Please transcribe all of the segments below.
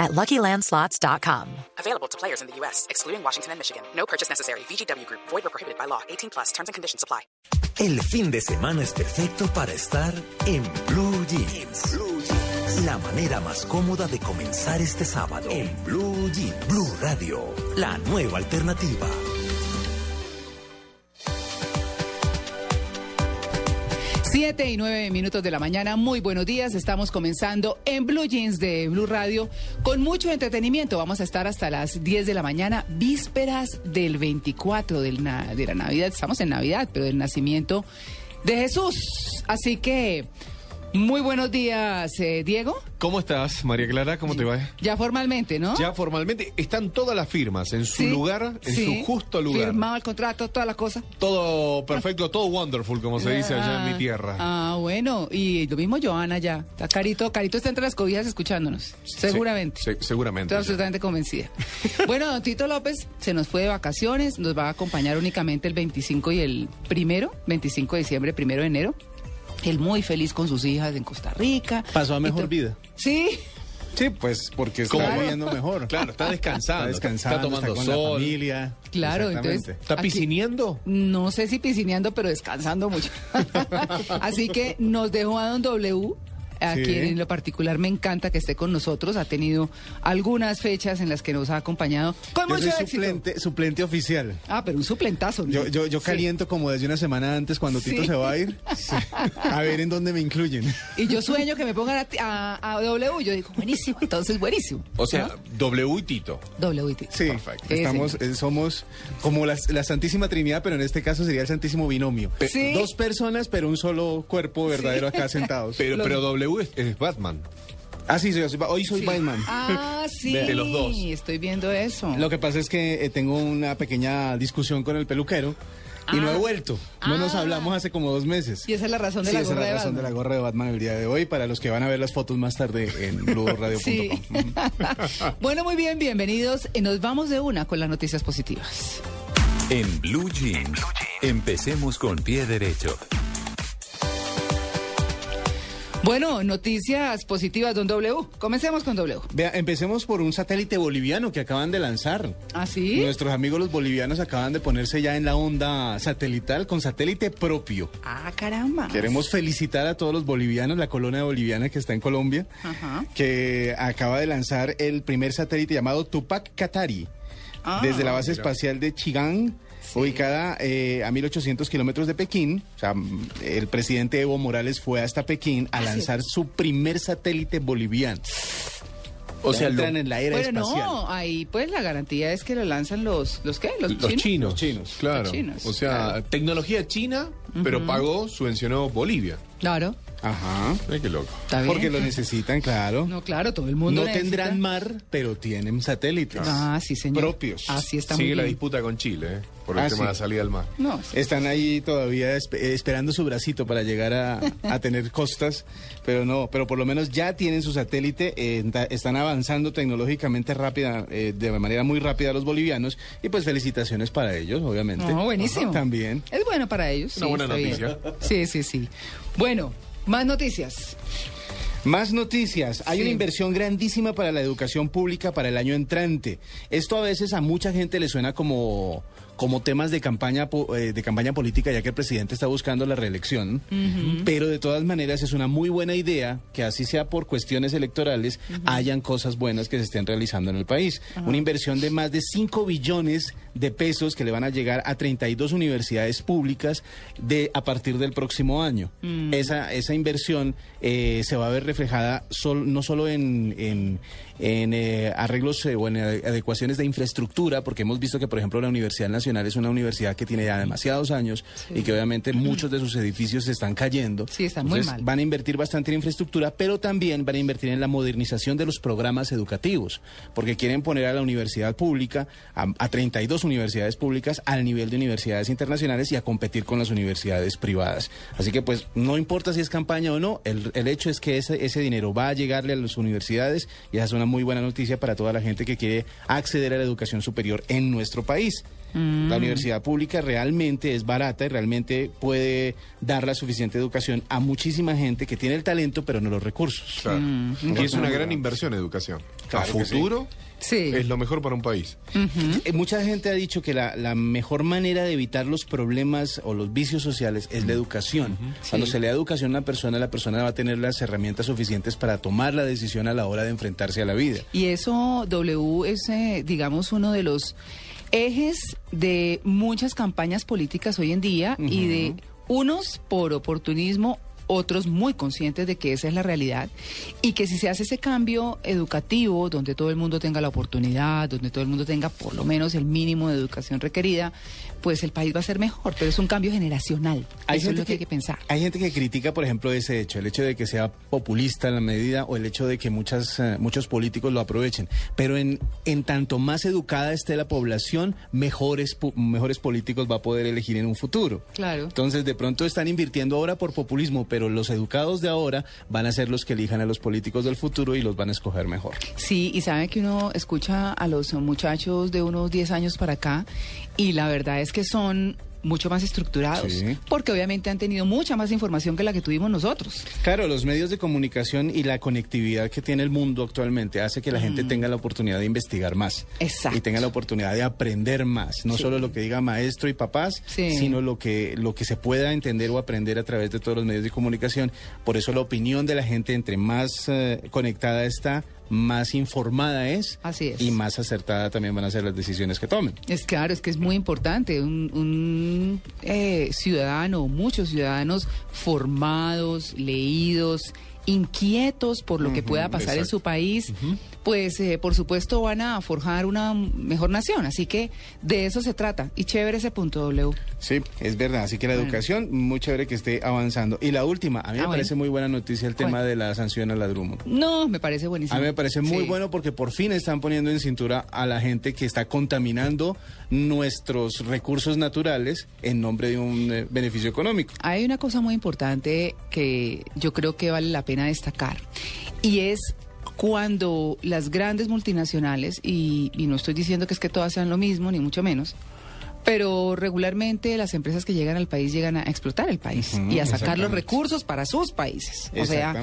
at LuckyLandSlots.com. Available to players in the U.S., excluding Washington and Michigan. No purchase necessary. VGW Group. Void or prohibited by law. 18 plus. Terms and conditions apply. El fin de semana es perfecto para estar en Blue Jeans. La manera más cómoda de comenzar este sábado. En Blue Jeans. Blue Radio. La nueva alternativa. Siete y nueve minutos de la mañana, muy buenos días. Estamos comenzando en Blue Jeans de Blue Radio con mucho entretenimiento. Vamos a estar hasta las 10 de la mañana, vísperas del 24 del de la Navidad. Estamos en Navidad, pero del nacimiento de Jesús. Así que, muy buenos días, eh, Diego. ¿Cómo estás, María Clara? ¿Cómo te va? Ya formalmente, ¿no? Ya formalmente están todas las firmas en su Sí, lugar, en sí. su justo lugar. Firmado el contrato, toda la cosa. Todo perfecto, todo wonderful, como se dice allá en mi tierra. Ah, bueno. Y lo mismo Joana ya. Está Carito. Carito está entre las cobijas escuchándonos. Seguramente. Se- seguramente. Estoy absolutamente convencida. bueno, don Tito López se nos fue de vacaciones. Nos va a acompañar únicamente el 25 y el primero, 25 de diciembre, primero de enero. Él muy feliz con sus hijas en Costa Rica. Pasó a mejor vida. Sí. Sí, pues porque está viviendo mejor. Claro, está descansando. Está descansando, Está tomando con sol. la familia. Claro, entonces- ¿Está Aquí- piscineando? No sé si piscineando, pero descansando mucho. Así que nos dejó a don W, a Sí. quien en lo particular me encanta que esté con nosotros. Ha tenido algunas fechas en las que nos ha acompañado con Yo mucho soy éxito. suplente, suplente oficial. Ah, pero un suplentazo. ¿no? Yo, yo, yo Sí. caliento como desde una semana antes cuando Tito Sí. se va a ir. A ver en dónde me incluyen. Y yo sueño que me pongan a, a- a W. Yo digo, buenísimo, entonces buenísimo. O sea, ¿No? W y Tito. W. T. Sí, Perfecto. Sí, estamos, eh, somos como la Santísima Trinidad, pero en este caso sería el Santísimo Binomio. Sí. Dos personas, pero un solo cuerpo verdadero acá sentados. Pero, pero W es, es Batman. Ah, sí, sí, hoy soy Sí. Batman. Ah, sí. De los dos. Estoy viendo eso. Lo que pasa es que eh, tengo una pequeña discusión con el peluquero y no he vuelto. No nos Ah. hablamos hace como dos meses. Y esa es la razón de Sí, la esa es gorra de la razón de Batman. la gorra de Batman el día de hoy para los que van a ver las fotos más tarde en blueradio.com. Sí. bueno, muy bien, bienvenidos. Y nos vamos de una con las noticias positivas. En Blue Jeans, empecemos con pie derecho. Bueno, noticias positivas, don W. Comencemos con W. Vea, empecemos por un satélite boliviano que acaban de lanzar. ¿Ah, sí? Nuestros amigos los bolivianos acaban de ponerse ya en la onda satelital con satélite propio. Ah, caramba. Queremos felicitar a todos los bolivianos, la colonia boliviana que está en Colombia, Ajá. que acaba de lanzar el primer satélite llamado Tupac Katari, Ah, desde la base espacial de Chigán, ubicada eh, a 1800 kilómetros de Pekín. O sea, el presidente Evo Morales fue hasta Pekín a Ah, sí. lanzar su primer satélite boliviano. O Ya sea, entran lo- en la era Bueno, espacial. no, ahí pues la garantía es que lo lanzan los, ¿los qué? ¿Los, los chinos? chinos. Los chinos. Claro. Los chinos, o sea, claro. tecnología china, pero pagó, subvencionó Bolivia. Claro, Ajá. Ay, qué loco. está bien. Porque lo necesitan, claro. No, claro, todo el mundo No necesita- tendrán mar, pero tienen satélites. Ah, sí, señor. Propios. Así está Sigue muy la bien. disputa con Chile, ¿eh? por el Ah, tema sí. de la salida al mar. No, sí. Están ahí todavía eh, esperando su bracito para llegar a, a tener costas, pero no, pero por lo menos ya tienen su satélite, eh, enta- están avanzando tecnológicamente rápida, eh, de manera muy rápida los bolivianos, y pues felicitaciones para ellos, obviamente. No, buenísimo. También. Es bueno para ellos. Una sí, buena está bien. noticia. Sí, sí, sí. Bueno, más noticias. Más noticias. Hay Sí. una inversión grandísima para la educación pública para el año entrante. Esto a veces a mucha gente le suena como, como temas de campaña, eh, de campaña política, ya que el presidente está buscando la reelección. Pero de todas maneras es una muy buena idea que así sea por cuestiones electorales, hayan cosas buenas que se estén realizando en el país. Una inversión de más de 5 billones de pesos que le van a llegar a 32 universidades públicas de a partir del próximo año. Esa, esa inversión eh, se va a ver reflejada sol- no solo en, en, en, eh, arreglos eh, o en ade- adecuaciones de infraestructura, porque hemos visto que, por ejemplo, la Universidad Nacional es una universidad que tiene ya demasiados años y que obviamente muchos de sus edificios se están cayendo. Sí, están muy Entonces, mal. Van a invertir bastante en infraestructura, pero también van a invertir en la modernización de los programas educativos, porque quieren poner a la universidad pública, a, a 32 universidades públicas, al nivel de universidades internacionales y a competir con las universidades privadas. Así que pues no importa si es campaña o no, el, el hecho es que ese, ese dinero va a llegarle a las universidades y esa es una muy buena noticia para toda la gente que quiere acceder a la educación superior en nuestro país. La universidad pública realmente es barata y realmente puede dar la suficiente educación a muchísima gente que tiene el talento pero no los recursos. Claro. Y es una gran inversión educación. Claro a futuro Sí. es lo mejor para un país. Eh, Mucha gente ha dicho que la, la mejor manera de evitar los problemas o los vicios sociales es la educación. Cuando se le da educación a una persona, la persona va a tener las herramientas suficientes para tomar la decisión a la hora de enfrentarse a la vida. Y eso, W, es, eh, digamos, uno de los ejes de muchas campañas políticas hoy en día y de unos por oportunismo, otros muy conscientes de que esa es la realidad y que si se hace ese cambio educativo, donde todo el mundo tenga la oportunidad, donde todo el mundo tenga por lo menos el mínimo de educación requerida, pues el país va a ser mejor, pero es un cambio generacional. Eso es lo que, hay que pensar. Hay gente que critica, por ejemplo, ese hecho, el hecho de que sea populista en la medida o el hecho de que muchas, eh, muchos políticos lo aprovechen. Pero en, en tanto más educada esté la población, mejores, mejores políticos va a poder elegir en un futuro. Claro. Entonces, de pronto están invirtiendo ahora por populismo, pero los educados de ahora van a ser los que elijan a los políticos del futuro y los van a escoger mejor. Sí, y sabe que uno escucha a los muchachos de unos 10 años para acá y la verdad es que son mucho más estructurados, Sí. porque obviamente han tenido mucha más información que la que tuvimos nosotros. Claro, los medios de comunicación y la conectividad que tiene el mundo actualmente hace que la gente tenga la oportunidad de investigar más. Exacto. Y tenga la oportunidad de aprender más. No Sí. solo lo que diga maestro y papás, Sí. sino lo que, lo que se pueda entender o aprender a través de todos los medios de comunicación. Por eso la opinión de la gente, entre más eh, conectada está, más informada es. Así es. Y más acertada también van a ser las decisiones que tomen. Es claro, es que es muy importante. Un, un, eh, ciudadano, muchos ciudadanos formados, leídos, inquietos por lo que pueda pasar en su país, pues eh, por supuesto van a forjar una mejor nación. Así que de eso se trata. Y chévere ese punto, W. Sí, es verdad. Así que la Bueno. educación, muy chévere que esté avanzando. Y la última, a mí Ah, me bueno. parece muy buena noticia el tema de la sanción a la Drummond. No, me parece buenísimo. A mí me parece muy Sí. bueno porque por fin están poniendo en cintura a la gente que está contaminando nuestros recursos naturales en nombre de un eh, beneficio económico. Hay una cosa muy importante que yo creo que vale la pena destacar y es cuando las grandes multinacionales, y, y no estoy diciendo que es que todas sean lo mismo, ni mucho menos, pero regularmente las empresas que llegan al país llegan a explotar el país y a sacar los recursos para sus países. O sea,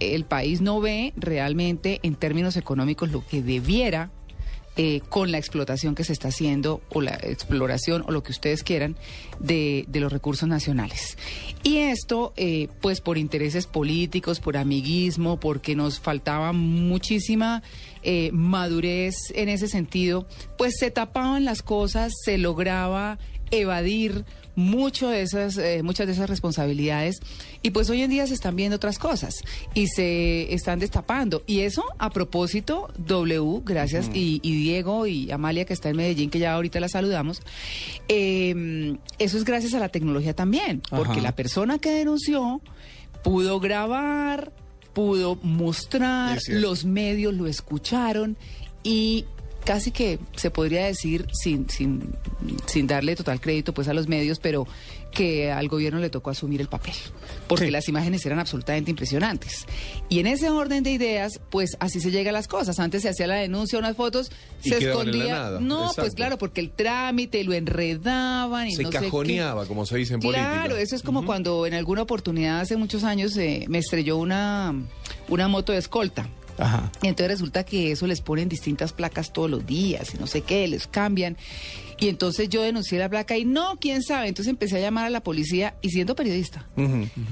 el país no ve realmente en términos económicos lo que debiera eh, con la explotación que se está haciendo o la exploración o lo que ustedes quieran de, de los recursos nacionales. Y esto, eh, pues por intereses políticos, por amiguismo, porque nos faltaba muchísima eh, madurez en ese sentido, pues se tapaban las cosas, se lograba evadir mucho de esas, eh, muchas de esas responsabilidades y pues hoy en día se están viendo otras cosas y se están destapando. Y eso a propósito W gracias y, y Diego y Amalia que está en Medellín que ya ahorita la saludamos. Eh, eso es gracias a la tecnología también porque Ajá. la persona que denunció pudo grabar pudo mostrar los medios lo escucharon y casi que se podría decir sin, sin, sin darle total crédito pues a los medios, pero que al gobierno le tocó asumir el papel, porque Sí. las imágenes eran absolutamente impresionantes. Y en ese orden de ideas, pues así se llega a las cosas. Antes se hacía la denuncia, unas fotos, Y se escondía. nada, No, pues claro, porque el trámite lo enredaban y Se no sé qué. cajoneaba, como se dice en política. Claro, eso es como cuando en alguna oportunidad hace muchos años eh, me estrelló una, una moto de escolta. Ajá. Y entonces resulta que eso les ponen distintas placas todos los días y no sé qué, les cambian. Y entonces yo denuncié la placa y no, quién sabe. Entonces empecé a llamar a la policía y siendo periodista.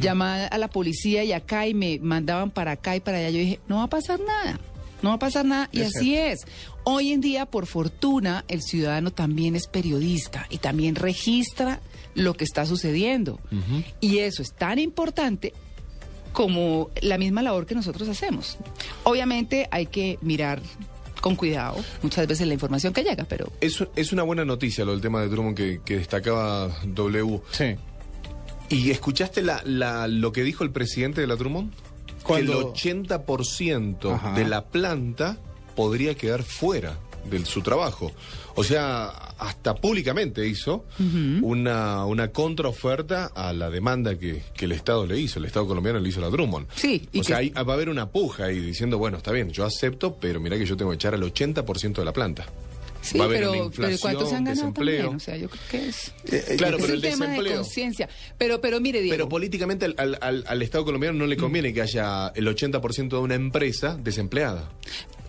Llamaba a la policía y acá y me mandaban para acá y para allá. Yo dije, no va a pasar nada. No va a pasar nada. Y Es así es. Hoy en día, por fortuna, el ciudadano también es periodista y también registra lo que está sucediendo. Y eso es tan importante como la misma labor que nosotros hacemos. Obviamente hay que mirar con cuidado, muchas veces la información que llega, pero Es, es una buena noticia lo del tema de Drummond que, que destacaba W. Sí. ¿Y escuchaste la, la- lo que dijo el presidente de la Drummond? Cuando- Que el 80% Ajá. de la planta podría quedar fuera de su trabajo. O sea, hasta públicamente hizo una, una contraoferta a la demanda que, que el Estado le hizo, el Estado colombiano le hizo a la Drummond. Sí, y O sea, que- ahí va a haber una puja ahí diciendo, bueno, está bien, yo acepto, pero mira que yo tengo que echar al 80% de la planta. sí, va a haber pero, una pero inflación, ¿cuántos han ganado desempleo. también? O sea, yo creo que es, Claro, es pero un el tema de conciencia. Pero, pero mire, Diego, Pero políticamente al, al- al- al Estado colombiano no le conviene que haya el 80% de una empresa desempleada.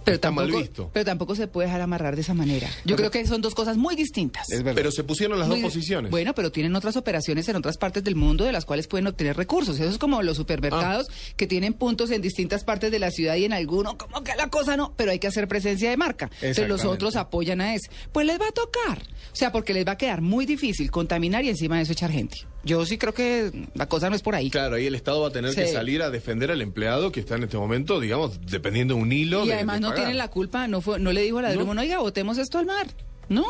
Pero está mal tampoco, visto. pero tampoco se puede dejar amarrar de esa manera. Yo creo que son dos cosas muy distintas. Es verdad. Pero se pusieron las dos posiciones. Bueno, pero tienen otras operaciones en otras partes del mundo de las cuales pueden obtener recursos. Eso es como los supermercados Ah. que tienen puntos en distintas partes de la ciudad y en alguno, como que la cosa no, pero hay que hacer presencia de marca. Entonces los otros apoyan a ese. Pues les va a tocar. O sea, porque les va a quedar muy difícil contaminar y encima de eso echar gente. Yo sí creo que la cosa no es por ahí. Claro, ahí el Estado va a tener que salir a defender al empleado que está en este momento, digamos, dependiendo de un hilo. Y de- además de no tienen la culpa, no fue, no le dijo a la No. Drummond, oiga, botemos esto al mar. No,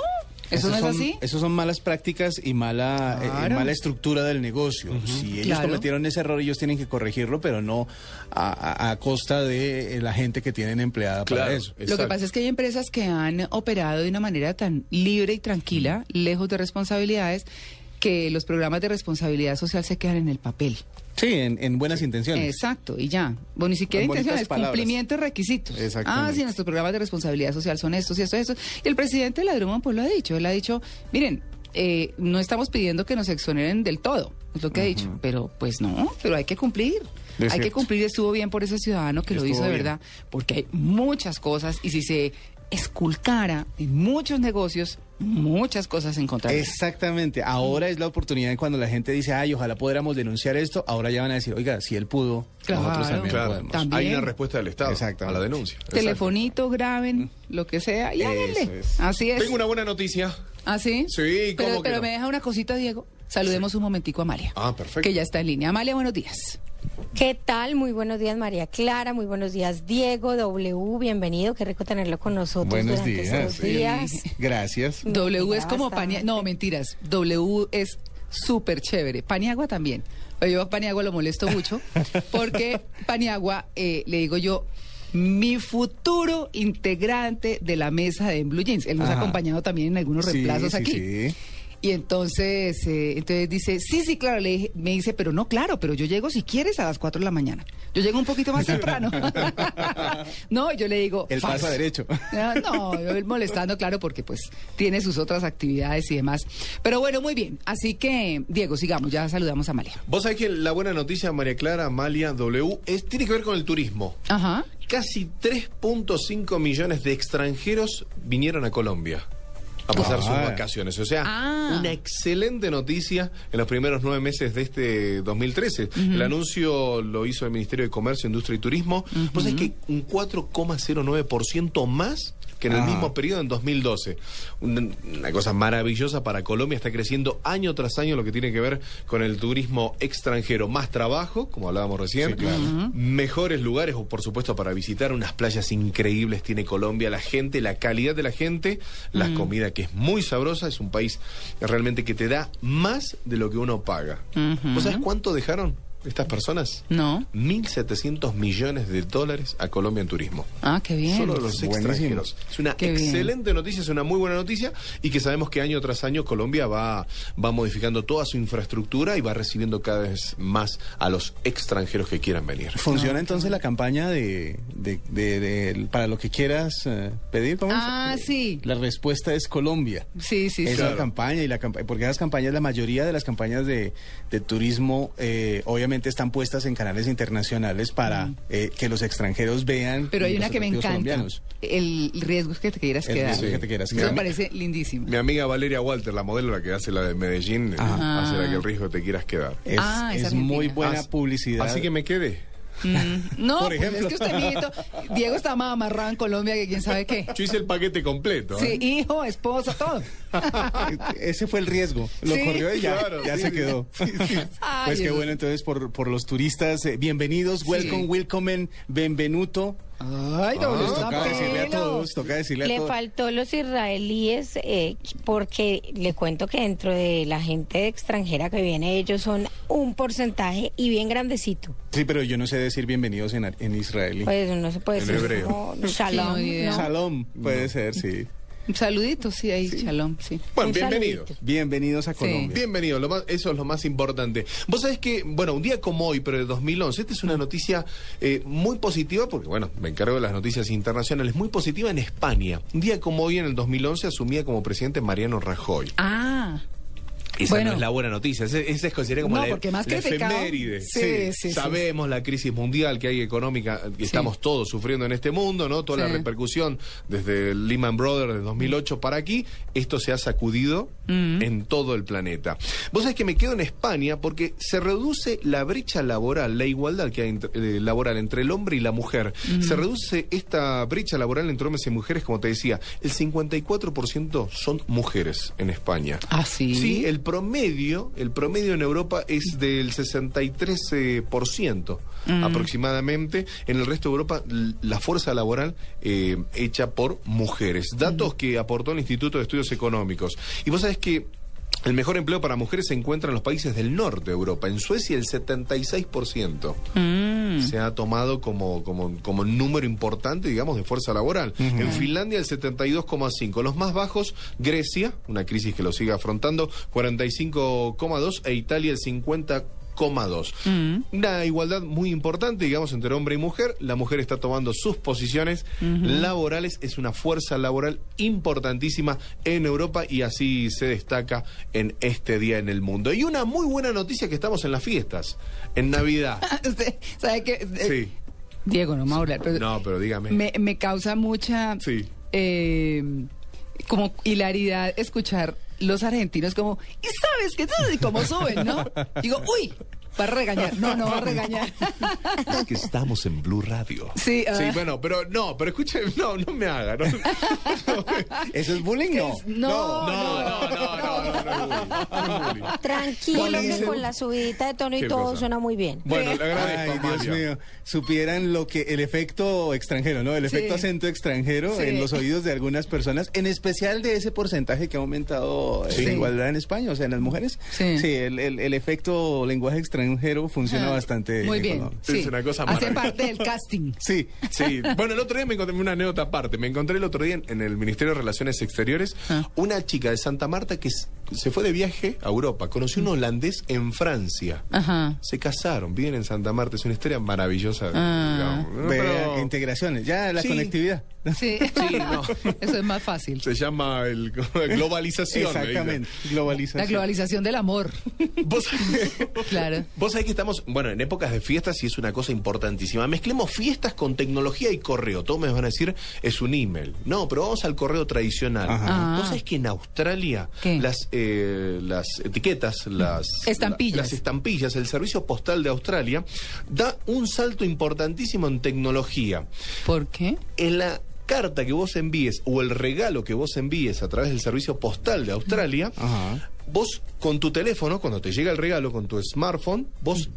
eso no es son- así. Esos son malas prácticas y mala, eh, Claro. mala estructura del negocio. Si ellos Claro. cometieron ese error, ellos tienen que corregirlo, pero no a, a- a costa de eh, la gente que tienen empleada Claro. para eso. Lo que pasa es que hay empresas que han operado de una manera tan libre y tranquila, lejos de responsabilidades, que los programas de responsabilidad social se quedan en el papel. Sí, en, en buenas intenciones. Exacto, y ya. Bueno, ni siquiera bonitas intenciones, cumplimiento de requisitos. Ah, sí, nuestros programas de responsabilidad social son estos y estos, estos. Y el presidente de la Drummond pues lo ha dicho. Él ha dicho, miren, eh, no estamos pidiendo que nos exoneren del todo, es lo que ha dicho. Pero pues no, pero hay que cumplir. Hay que cumplir, estuvo bien por ese ciudadano que lo hizo de bien. verdad, porque hay muchas cosas y si se esculcara en muchos negocios, muchas cosas se encontrarían. Exactamente. Ahora es la oportunidad en cuando la gente dice, ay, ojalá pudiéramos denunciar esto. Ahora ya van a decir, oiga, si él pudo, Claro, nosotros también Claro, podemos. También. hay una respuesta del Estado a la denuncia. Telefonito, graben, lo que sea, y háganle. es. Así es. Tengo una buena noticia. ¿Ah, sí? Sí, ¿cómo Pero, que pero no? me deja una cosita, Diego. Saludemos un momentico a Amalia. Ah, perfecto. Que ya está en línea. Amalia, buenos días. ¿Qué tal? Muy buenos días, María Clara. Muy buenos días, Diego. W, bienvenido. Qué rico tenerlo con nosotros Buenos durante días. estos días. Gracias. W es como. Paniagua. No, mentiras. W es súper chévere. Paniagua también. Yo a Paniagua lo molesto mucho porque Paniagua, eh, le digo yo, mi futuro integrante de la mesa de En Blue Jeans. Él nos ha acompañado también en algunos Sí, reemplazos sí, aquí. sí. Y entonces, eh, entonces dice, sí, sí, claro, le dije- me dice, pero no, claro, pero yo llego si quieres a las 4 de la mañana. Yo llego un poquito más temprano. no, yo le digo, Él "Falso". pasa derecho. Ah, No, yo él molestando, claro, porque pues tiene sus otras actividades y demás. Pero bueno, muy bien. Así que, Diego, sigamos, ya saludamos a Amalia. Vos sabés que la buena noticia, María Clara, Amalia, W, es, tiene que ver con el turismo. Ajá. Casi 3.5 millones de extranjeros vinieron a Colombia a pasar sus Ah. vacaciones. O sea, Ah. una excelente noticia en los primeros nueve meses de este 2013. El anuncio lo hizo el Ministerio de Comercio, Industria y Turismo. Vos sabés que un 4,09% más que en el Ah. mismo periodo en 2012. Una, una cosa maravillosa para Colombia, está creciendo año tras año lo que tiene que ver con el turismo extranjero. Más trabajo, como hablábamos recién, Sí, claro. mejores lugares, o por supuesto para visitar unas playas increíbles tiene Colombia, la gente, la calidad de la gente, la comida que es muy sabrosa, es un país realmente que te da más de lo que uno paga. ¿Vos sabés cuánto dejaron estas personas? No. 1.700 millones de dólares a Colombia en turismo. Ah, qué bien. Solo los Buenísimo. extranjeros. Es una Qué bien. excelente noticia, es una muy buena noticia y que sabemos que año tras año Colombia va, va modificando toda su infraestructura y va recibiendo cada vez más a los extranjeros que quieran venir. ¿Funciona entonces la campaña de, de- de- de- para lo que quieras eh, pedir? ¿Cómo? Ah, Eh, sí. La respuesta es Colombia. Sí, sí, sí. Esa Claro. campaña y la campaña, porque esas campañas, la mayoría de las campañas de, de turismo, eh, obviamente están puestas en canales internacionales para eh, que los extranjeros vean. Pero hay una que me encanta. colombianos. El riesgo es que te quieras El quedar. es que te quieras Eso quedar. me parece lindísimo. Mi amiga Valeria Walter, la modelo, la que hace la de Medellín, Ajá. hace la que el riesgo te quieras quedar. Es, Ah, es es argentina. muy buena publicidad. Así que me quedé. Mm, No, Por pues es que usted, mijito, Diego está más amarrado en Colombia que quién sabe qué. Yo hice el paquete completo. Sí, ¿eh? hijo, esposa, todo. Ese fue el riesgo. Lo Sí. corrió y ya, Claro, ya sí, se sí. quedó. Ay, Pues qué bueno, entonces, por, por los turistas, eh, bienvenidos, welcome, welcome, benvenuto. Ay, Ah, doble toca decirle a todos, toca decirle a Le todos. faltó los israelíes eh, porque le cuento que dentro de la gente extranjera que viene ellos son un porcentaje y bien grandecito. Sí, pero yo no sé decir bienvenidos en, en israelí. Pues no se puede En decir hebreo. shalom, no, ni idea. ¿no? Shalom, puede ser, sí. Un saludito, sí, ahí, shalom, sí. Bueno, bienvenidos. Bienvenidos a Sí. Colombia. Bienvenido, lo más- eso es lo más importante. Vos sabés que, bueno, un día como hoy, pero de 2011, esta es una noticia eh, muy positiva, porque, bueno, me encargo de las noticias internacionales, muy positiva en España. Un día como hoy, en el 2011, asumía como presidente Mariano Rajoy. Ah, Esa Bueno. no es la buena noticia, esa, es considerada como No, la, porque más la criticado. efeméride. Sí, sí, sí. Sabemos la crisis mundial que hay económica, que estamos todos sufriendo en este mundo, ¿no? Toda la repercusión desde Lehman Brothers de 2008 para aquí, esto se ha sacudido Mm. en todo el planeta. Vos sabés que me quedo en España porque se reduce la brecha laboral, la igualdad que hay entre- eh, laboral entre el hombre y la mujer. Mm. Se reduce esta brecha laboral entre hombres y mujeres, como te decía, el 54% son mujeres en España. ah, sí. Sí, el promedio, el promedio en Europa es del 63% aproximadamente. En el resto de Europa, la fuerza laboral eh, hecha por mujeres. Datos que aportó el Instituto de Estudios Económicos. Y vos sabés que el mejor empleo para mujeres se encuentra en los países del norte de Europa. En Suecia, el 76% se ha tomado como, como, como número importante, digamos, de fuerza laboral. En Finlandia, el 72,5%. Los más bajos, Grecia, una crisis que lo sigue afrontando, 45,2%, e Italia, el 50%. Una igualdad muy importante, digamos, entre hombre y mujer. La mujer está tomando sus posiciones laborales. Es una fuerza laboral importantísima en Europa y así se destaca en este día en el mundo. Y una muy buena noticia que estamos en las fiestas, en Navidad. Sabe eh, Sí. Diego, no me hablar, pero No, pero dígame. me, me causa mucha... Sí. eh, como hilaridad escuchar los argentinos como, y sabes que y cómo suben, ¿no? Digo, uy, Va a regañar. No, no va a regañar. Es que estamos en Blue Radio. Sí, uh... sí bueno, pero no, pero escuchen, no, no me hagan. No, no, ¿Eso es bullying? No. Es, no. No, no, no, no, no, Tranquilo, que con la subidita de tono y todo suena muy bien. Bueno, le agradezco. Ay, Dios mío. Supieran lo que el efecto extranjero, ¿no? El sí. efecto acento extranjero sí. en los oídos de algunas personas, en especial de ese porcentaje que ha aumentado la igualdad en España, o sea, en las mujeres. Sí, el, el, el efecto lenguaje extranjero funciona Ah, bastante. Muy en bien. Sí. Es una cosa Hace parte del casting. Sí. Sí, bueno, el otro día me encontré una anécdota aparte. Me encontré el otro día en, en el Ministerio de Relaciones Exteriores Ah. una chica de Santa Marta que se fue de viaje a Europa. Conoció un holandés en Francia. Ajá. Se casaron, viven en Santa Marta. Es una historia maravillosa. Ah. ¿no? Pero integraciones, ya la Sí. conectividad. Sí. Sí, no. Eso es más fácil. se llama el, globalización. me Exactamente, globalización. La globalización del amor. ¿Vos, Claro. Vos sabés que estamos, bueno, en épocas de fiestas y es una cosa importantísima. Mezclemos fiestas con tecnología y correo. Todos me van a decir, es un email. No, pero vamos al correo tradicional. Ah. Vos sabés que en Australia ¿Qué? las, eh, las etiquetas, las Estampillas. la- las estampillas, el servicio postal de Australia da un salto importantísimo en tecnología. ¿Por qué? En la carta que vos envíes o el regalo que vos envíes a través del servicio postal de Australia, Ajá. vos con tu teléfono, cuando te llega el regalo con tu smartphone, vos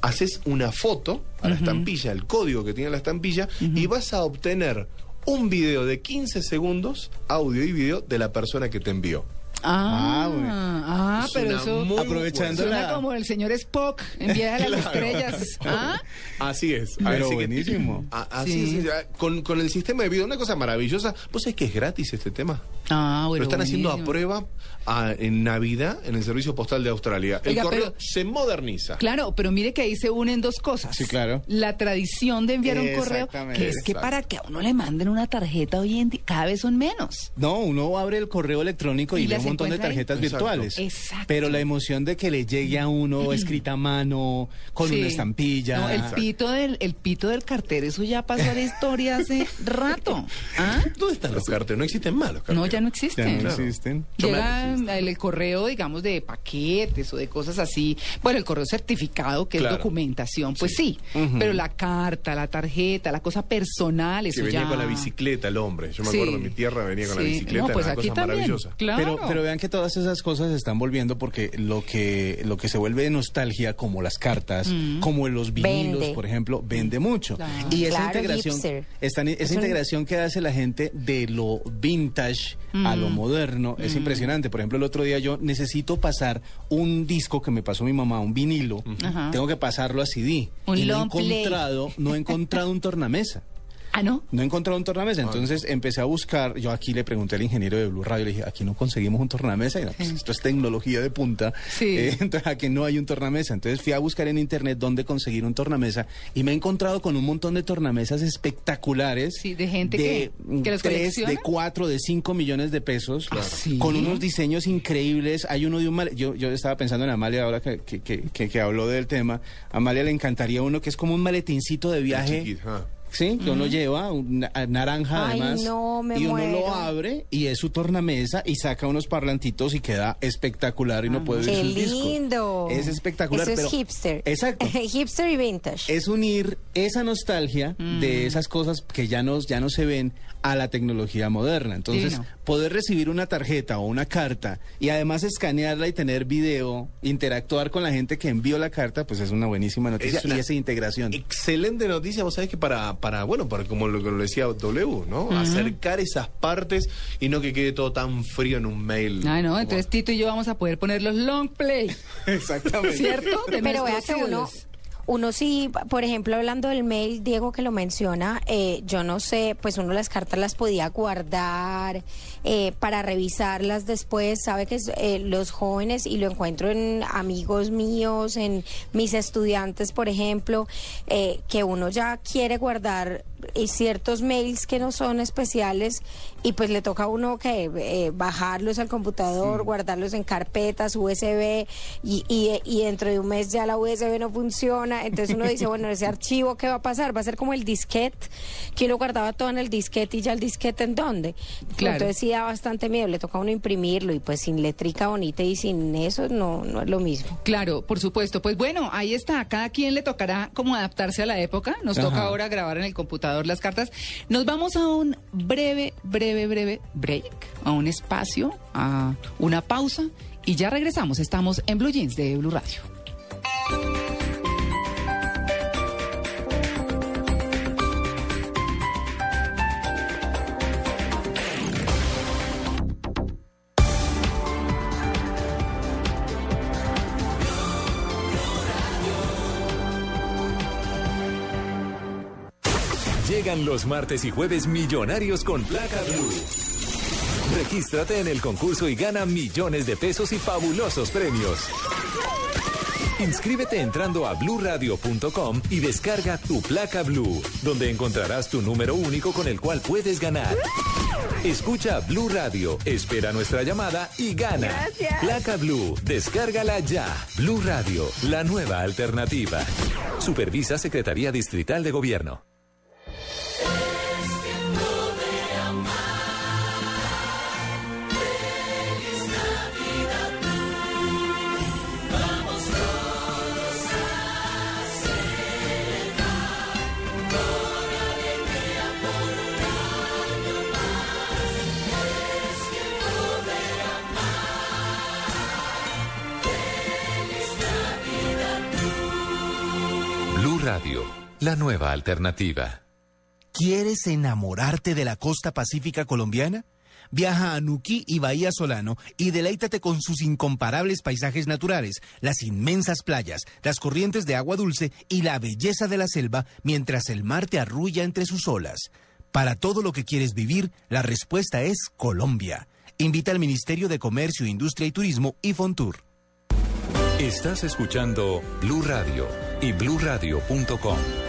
haces una foto a la estampilla, el código que tiene la estampilla, y vas a obtener un video de 15 segundos, audio y video, de la persona que te envió. Ah, Ah, bueno. ah, Es pero eso muy aprovechando buena- suena la- como el señor Spock en Viaje a las Claro. Estrellas. ¿Ah? Así es. Pero que- buenísimo. así Sí. es, ah, con, con el sistema de video, una cosa maravillosa. ¿Vos sabés que es gratis este tema? Ah, bueno. Lo están haciendo a prueba ah, en Navidad en el Servicio Postal de Australia. El Oiga, correo pero- se moderniza. Claro, pero mire que ahí se unen dos cosas. Sí, claro. La tradición de enviar un correo, que es que para que a uno le manden una tarjeta hoy en día, cada vez son menos. No, uno abre el correo electrónico y, Y un montón de ahí. tarjetas virtuales. Exacto. Pero la emoción de que le llegue a uno escrita a mano, con Sí. una estampilla. No, el pito del, el pito del cartero, eso ya pasó a la historia hace rato. ¿Ah? ¿Dónde están los carteros? No existen más los carteros. No, ya no Ya existen. no Claro. existen. Llega el, el correo, digamos, de paquetes o de cosas así. Bueno, el correo certificado, que Claro. es documentación, pues sí. Pero la carta, la tarjeta, la cosa personal, eso Que venía ya... con la bicicleta el hombre. Yo me Sí. acuerdo en mi tierra venía con la bicicleta, No, pues era una aquí cosa también. maravillosa. Claro. Pero, pero pero vean que todas esas cosas se están volviendo porque lo que lo que se vuelve de nostalgia, como las cartas, como los vinilos, Vende. por ejemplo, vende mucho. Claro. Y esa Claro, integración, esta- esa Es un- integración que hace la gente de lo vintage a lo moderno es impresionante. Por ejemplo, el otro día yo necesito pasar un disco que me pasó mi mamá, un vinilo, Ajá. tengo que pasarlo a CD. Un y no he play. encontrado, no he encontrado un tornamesa. Ah, ¿no? No he encontrado un tornamesa, entonces empecé a buscar, yo aquí le pregunté al ingeniero de Blue Radio, le dije, aquí no conseguimos un tornamesa, y no, pues esto es tecnología de punta, Sí. Eh, entonces aquí no hay un tornamesa, entonces fui a buscar en internet dónde conseguir un tornamesa y me he encontrado con un montón de tornamesas espectaculares. Sí, de gente que- que los tres, colecciona. de cuatro, de cinco millones de pesos, Ah, ¿sí? con unos diseños increíbles, hay uno de un mal, yo, yo estaba pensando en Amalia ahora que, que, que, que- que habló del tema, a Amalia le encantaría uno que es como un maletincito de viaje. Ah. Sí, que uno lleva, un na- naranja Ay, además. no, me y uno muero. lo abre y es su tornamesa y saca unos parlantitos y queda espectacular y no puede oír Qué sus discos. lindo. Es espectacular. Eso pero- es hipster. Exacto. hipster y vintage. Es unir esa nostalgia de esas cosas que ya no, ya no se ven a la tecnología moderna. Entonces, Divino. poder recibir una tarjeta o una carta y además escanearla y tener video, interactuar con la gente que envió la carta, pues es una buenísima noticia Es una y esa integración. Excelente noticia, vos sabés que para, para bueno, para como lo que lo decía W, ¿no? Acercar esas partes y no que quede todo tan frío en un mail. Ah, no, Como- entonces Tito y yo vamos a poder poner los long play, Exactamente. ¿cierto? De Pero vea que uno. Uno sí, por ejemplo, hablando del mail, Diego que lo menciona, eh, yo no sé, pues uno las cartas las podía guardar eh, para revisarlas después, sabe que eh, los jóvenes, y lo encuentro en amigos míos, en mis estudiantes, por ejemplo, eh, que uno ya quiere guardar eh, ciertos mails que no son especiales y pues le toca a uno que eh, bajarlos al computador, guardarlos en carpetas USB y, y, y dentro de un mes ya la USB no funciona, entonces uno dice, bueno, ese archivo, ¿qué va a pasar? Va a ser como el disquete, que uno guardaba todo en el disquete y ya el disquete en dónde. Claro. Entonces sí da bastante miedo, le toca a uno imprimirlo y pues sin letrica bonita y sin eso no, no es lo mismo. Claro, por supuesto. Pues bueno, ahí está. A cada quien le tocará como adaptarse a la época. Nos Ajá. toca ahora grabar en el computador las cartas. Nos vamos a un breve, breve, breve break, a un espacio, a una pausa y ya regresamos. Estamos en Blue Jeans de Blue Radio. Llegan los martes y jueves millonarios con placa blue. Regístrate en el concurso y gana millones de pesos y fabulosos premios. Inscríbete entrando a bluradio.com y descarga tu placa blue, donde encontrarás tu número único con el cual puedes ganar. Escucha Blue Radio, espera nuestra llamada y gana. Placa Blue, descárgala ya. Blue Radio, la nueva alternativa. Supervisa Secretaría Distrital de Gobierno. La nueva alternativa. ¿Quieres enamorarte de la costa pacífica colombiana? Viaja a Nuquí y Bahía Solano y deleítate con sus incomparables paisajes naturales, las inmensas playas, las corrientes de agua dulce y la belleza de la selva mientras el mar te arrulla entre sus olas. Para todo lo que quieres vivir, la respuesta es Colombia. Invita al Ministerio de Comercio, Industria y Turismo y Fontur. Estás escuchando Blue Radio y bluradio.com.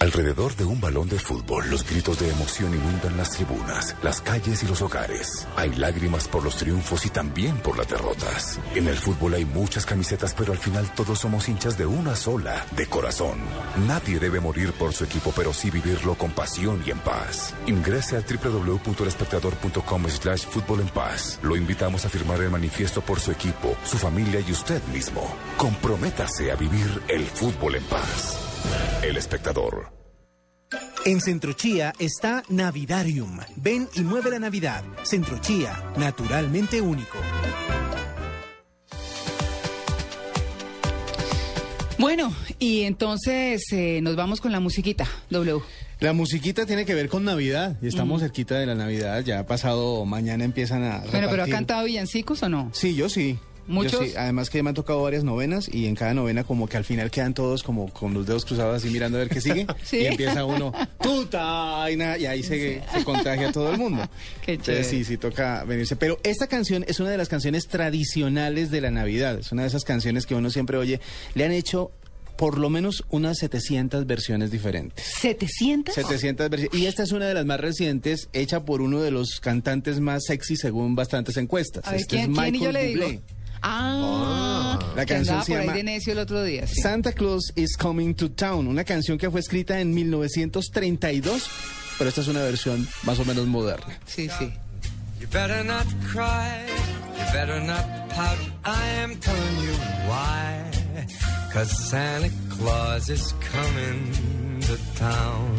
Alrededor de un balón de fútbol, los gritos de emoción inundan las tribunas, las calles y los hogares. Hay lágrimas por los triunfos y también por las derrotas. En el fútbol hay muchas camisetas, pero al final todos somos hinchas de una sola, de corazón. Nadie debe morir por su equipo, pero sí vivirlo con pasión y en paz. Ingrese a www.elespectador.com slash fútbol en paz. Lo invitamos a firmar el manifiesto por su equipo, su familia y usted mismo. Comprométase a vivir el fútbol en paz. El espectador. En Centrochía está Navidarium. Ven y mueve la Navidad. Centrochía, naturalmente único. Bueno, y entonces eh, nos vamos con la musiquita, W. La musiquita tiene que ver con Navidad y estamos cerquita de la Navidad. Ya ha pasado, mañana empiezan a. Bueno, pero ¿ha cantado villancicos o no? Sí, yo sí. ¿Muchos? sí. Además que me han tocado varias novenas y en cada novena como que al final quedan todos como con los dedos cruzados así mirando a ver qué sigue. Sí. Y empieza uno, puta, y, nada, y ahí se, se contagia a todo el mundo. Qué Entonces chévere. sí, sí toca venirse. Pero esta canción es una de las canciones tradicionales de la Navidad. Es una de esas canciones que uno siempre oye. Le han hecho por lo menos unas 700 versiones diferentes. ¿700? 700 versiones. Y esta es una de las más recientes, hecha por uno de los cantantes más sexy según bastantes encuestas. A ver, Este es ¿quién, quién y yo Michael le digo? Bublé. Ah, La canción se por ahí llama de necio el otro día. sí. Santa Claus is Coming to Town, una canción que fue escrita en 1932, pero esta es una versión más o menos moderna. Sí, sí. You better not cry, you better not pout. I am telling you why. Cause Santa Claus is coming to town.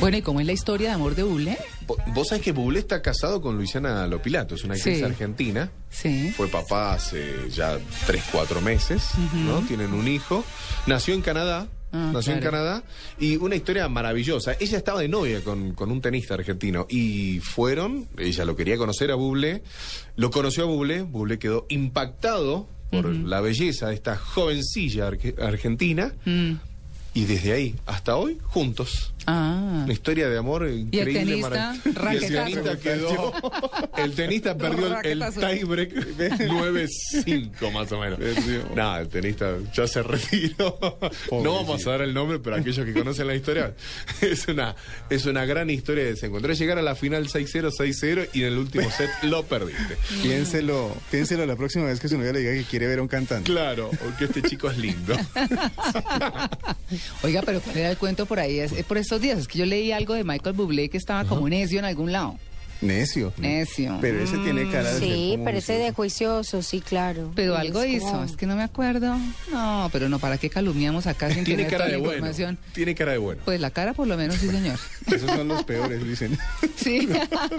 Bueno, ¿y cómo es la historia de amor de Buble? Vo- Vos sabés que Bublé está casado con Luisiana Lopilato, es una actriz Sí. argentina. Sí. Fue papá hace ya 3, 4 meses, ¿no? Tienen un hijo. Nació en Canadá. Ah, nació en. Canadá y una historia maravillosa. Ella estaba de novia con, con un tenista argentino y fueron, ella lo quería conocer a Bublé, lo conoció a Bublé, Bublé quedó impactado por la belleza de esta jovencilla arge- argentina Mm. Y desde ahí hasta hoy juntos. Ah. Una historia de amor increíble. Y el tenista quedó. El tenista perdió el- tiebreak 9-5 más o menos. Nada, el tenista ya se retiró. No vamos a dar el nombre, pero aquellos que conocen la historia, es una, es una gran historia de ese encuentro. Llegar a la final 6-0, 6-0 y en el último set lo perdiste. Piénselo, piénselo la próxima vez que su novia le diga que quiere ver a un cantante. Claro, porque este chico es lindo. Oiga, pero ¿cuál era el cuento por ahí? Es, es por estos días. Es que yo leí algo de Michael Bublé que estaba como necio en algún lado. Necio. Necio. Pero ese tiene cara de ser Sí, como pero ese de juicioso, sí, claro. Pero algo hizo, como- es que no me acuerdo. No, pero no, ¿para qué calumniamos acá sin Tiene tener cara toda de la bueno. información? Tiene cara de bueno. Pues la cara por lo menos, sí, señor. Esos son los peores, dicen. Sí,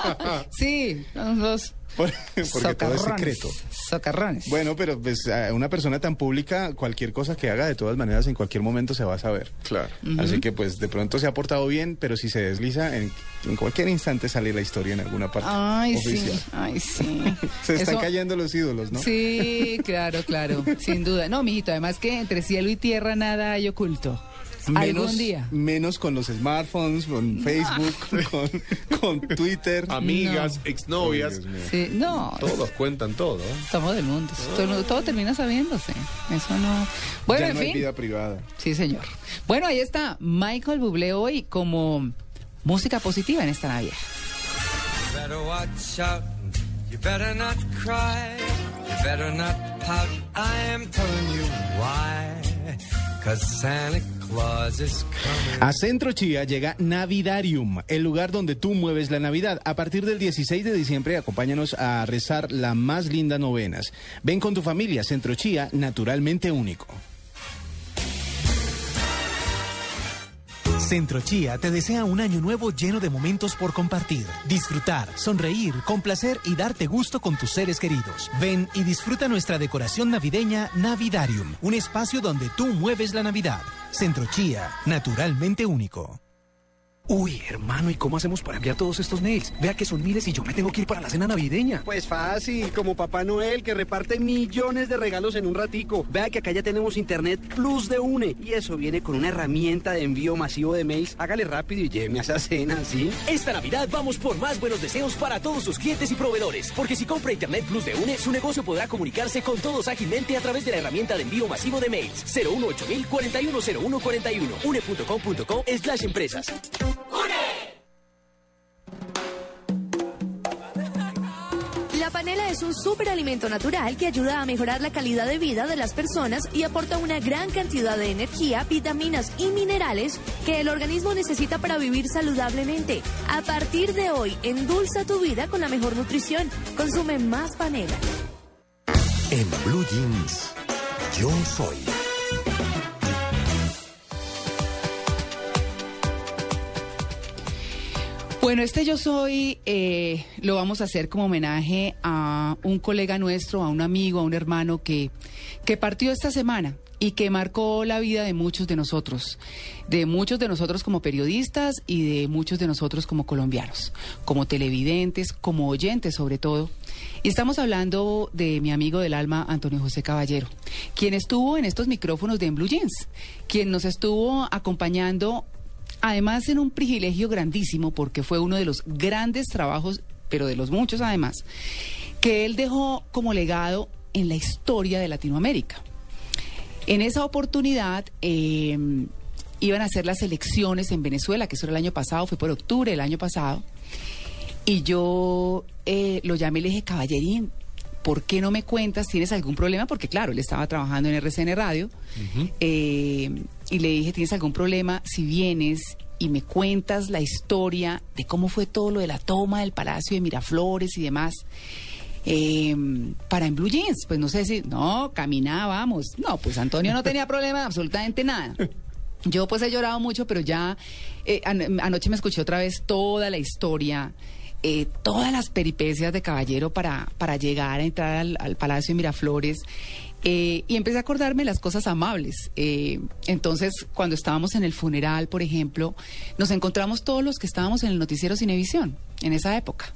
sí, son los Porque todo es secreto. Socarrones. Bueno, pero pues a una persona tan pública, cualquier cosa que haga, de todas maneras, en cualquier momento se va a saber. Claro. Así que pues de pronto se ha portado bien, pero si se desliza, en, en cualquier instante sale la historia en alguna parte Ay, oficial. sí, ay, sí. Se están Eso- cayendo los ídolos, ¿no? Sí, claro, claro, sin duda. No, mijito, además que entre cielo y tierra nada hay oculto. Menos, Algún día. menos con los smartphones, con Facebook, con, con Twitter. Amigas, No. exnovias. Sí, no, todos cuentan todo. estamos del mundo. Todo, todo termina sabiéndose. Eso no. Bueno, ya en no hay fin. vida privada. Sí, señor. Bueno, ahí está Michael Bublé hoy como música positiva en esta Navidad. You better watch out. You better not cry. You better not pout. I am telling you why. Cause Santa. A Centro Chía llega Navidarium, el lugar donde tú mueves la Navidad. A partir del 16 de diciembre, acompáñanos a rezar la más linda novenas. Ven con tu familia, Centro Chía, naturalmente único. Centro Chía te desea un año nuevo lleno de momentos por compartir, disfrutar, sonreír, complacer y darte gusto con tus seres queridos. Ven y disfruta nuestra decoración navideña Navidarium, un espacio donde tú mueves la Navidad. Centro Chía, naturalmente único. Uy, hermano, ¿y cómo hacemos para enviar todos estos mails? Vea que son miles y yo me tengo que ir para la cena navideña. Pues fácil, como Papá Noel que reparte millones de regalos en un ratico. Vea que acá ya tenemos Internet Plus de UNE y eso viene con una herramienta de envío masivo de mails. Hágale rápido y lléveme a esa cena, ¿sí? Esta Navidad vamos por más buenos deseos para todos sus clientes y proveedores, porque si compra Internet Plus de UNE, su negocio podrá comunicarse con todos ágilmente a través de la herramienta de envío masivo de mails 018 410141 une.com.co slash empresas. La panela es un superalimento natural que ayuda a mejorar la calidad de vida de las personas y aporta una gran cantidad de energía, vitaminas y minerales que el organismo necesita para vivir saludablemente. A partir de hoy, endulza tu vida con la mejor nutrición. Consume más panela. En Blue Jeans, yo soy. Bueno, este yo soy, eh, lo vamos a hacer como homenaje a un colega nuestro, a un amigo, a un hermano que, que partió esta semana y que marcó la vida de muchos de nosotros, de muchos de nosotros como periodistas y de muchos de nosotros como colombianos, como televidentes, como oyentes sobre todo. Y estamos hablando de mi amigo del alma, Antonio José Caballero, quien estuvo en estos micrófonos de En Blue Jeans, quien nos estuvo acompañando además en un privilegio grandísimo porque fue uno de los grandes trabajos, pero de los muchos además, que él dejó como legado en la historia de Latinoamérica. En esa oportunidad eh, iban a hacer las elecciones en Venezuela, que eso era el año pasado, fue por octubre del año pasado, y yo eh, lo llamé y le dije, caballerín, ¿por qué no me cuentas? ¿Tienes algún problema? Porque claro, él estaba trabajando en RCN Radio. eh, y le dije, ¿tienes algún problema si vienes y me cuentas la historia de cómo fue todo lo de la toma del Palacio de Miraflores y demás? eh, para en Blue Jeans, pues no sé si, no, caminábamos. No, pues Antonio no tenía problema de absolutamente nada. Yo pues he llorado mucho, pero ya eh, an- anoche me escuché otra vez toda la historia, eh, todas las peripecias de Caballero para, para llegar a entrar al, al Palacio de Miraflores. eh, y empecé a acordarme las cosas amables. Eh, entonces, cuando estábamos en el funeral, por ejemplo, nos encontramos todos los que estábamos en el noticiero Cinevisión, en esa época.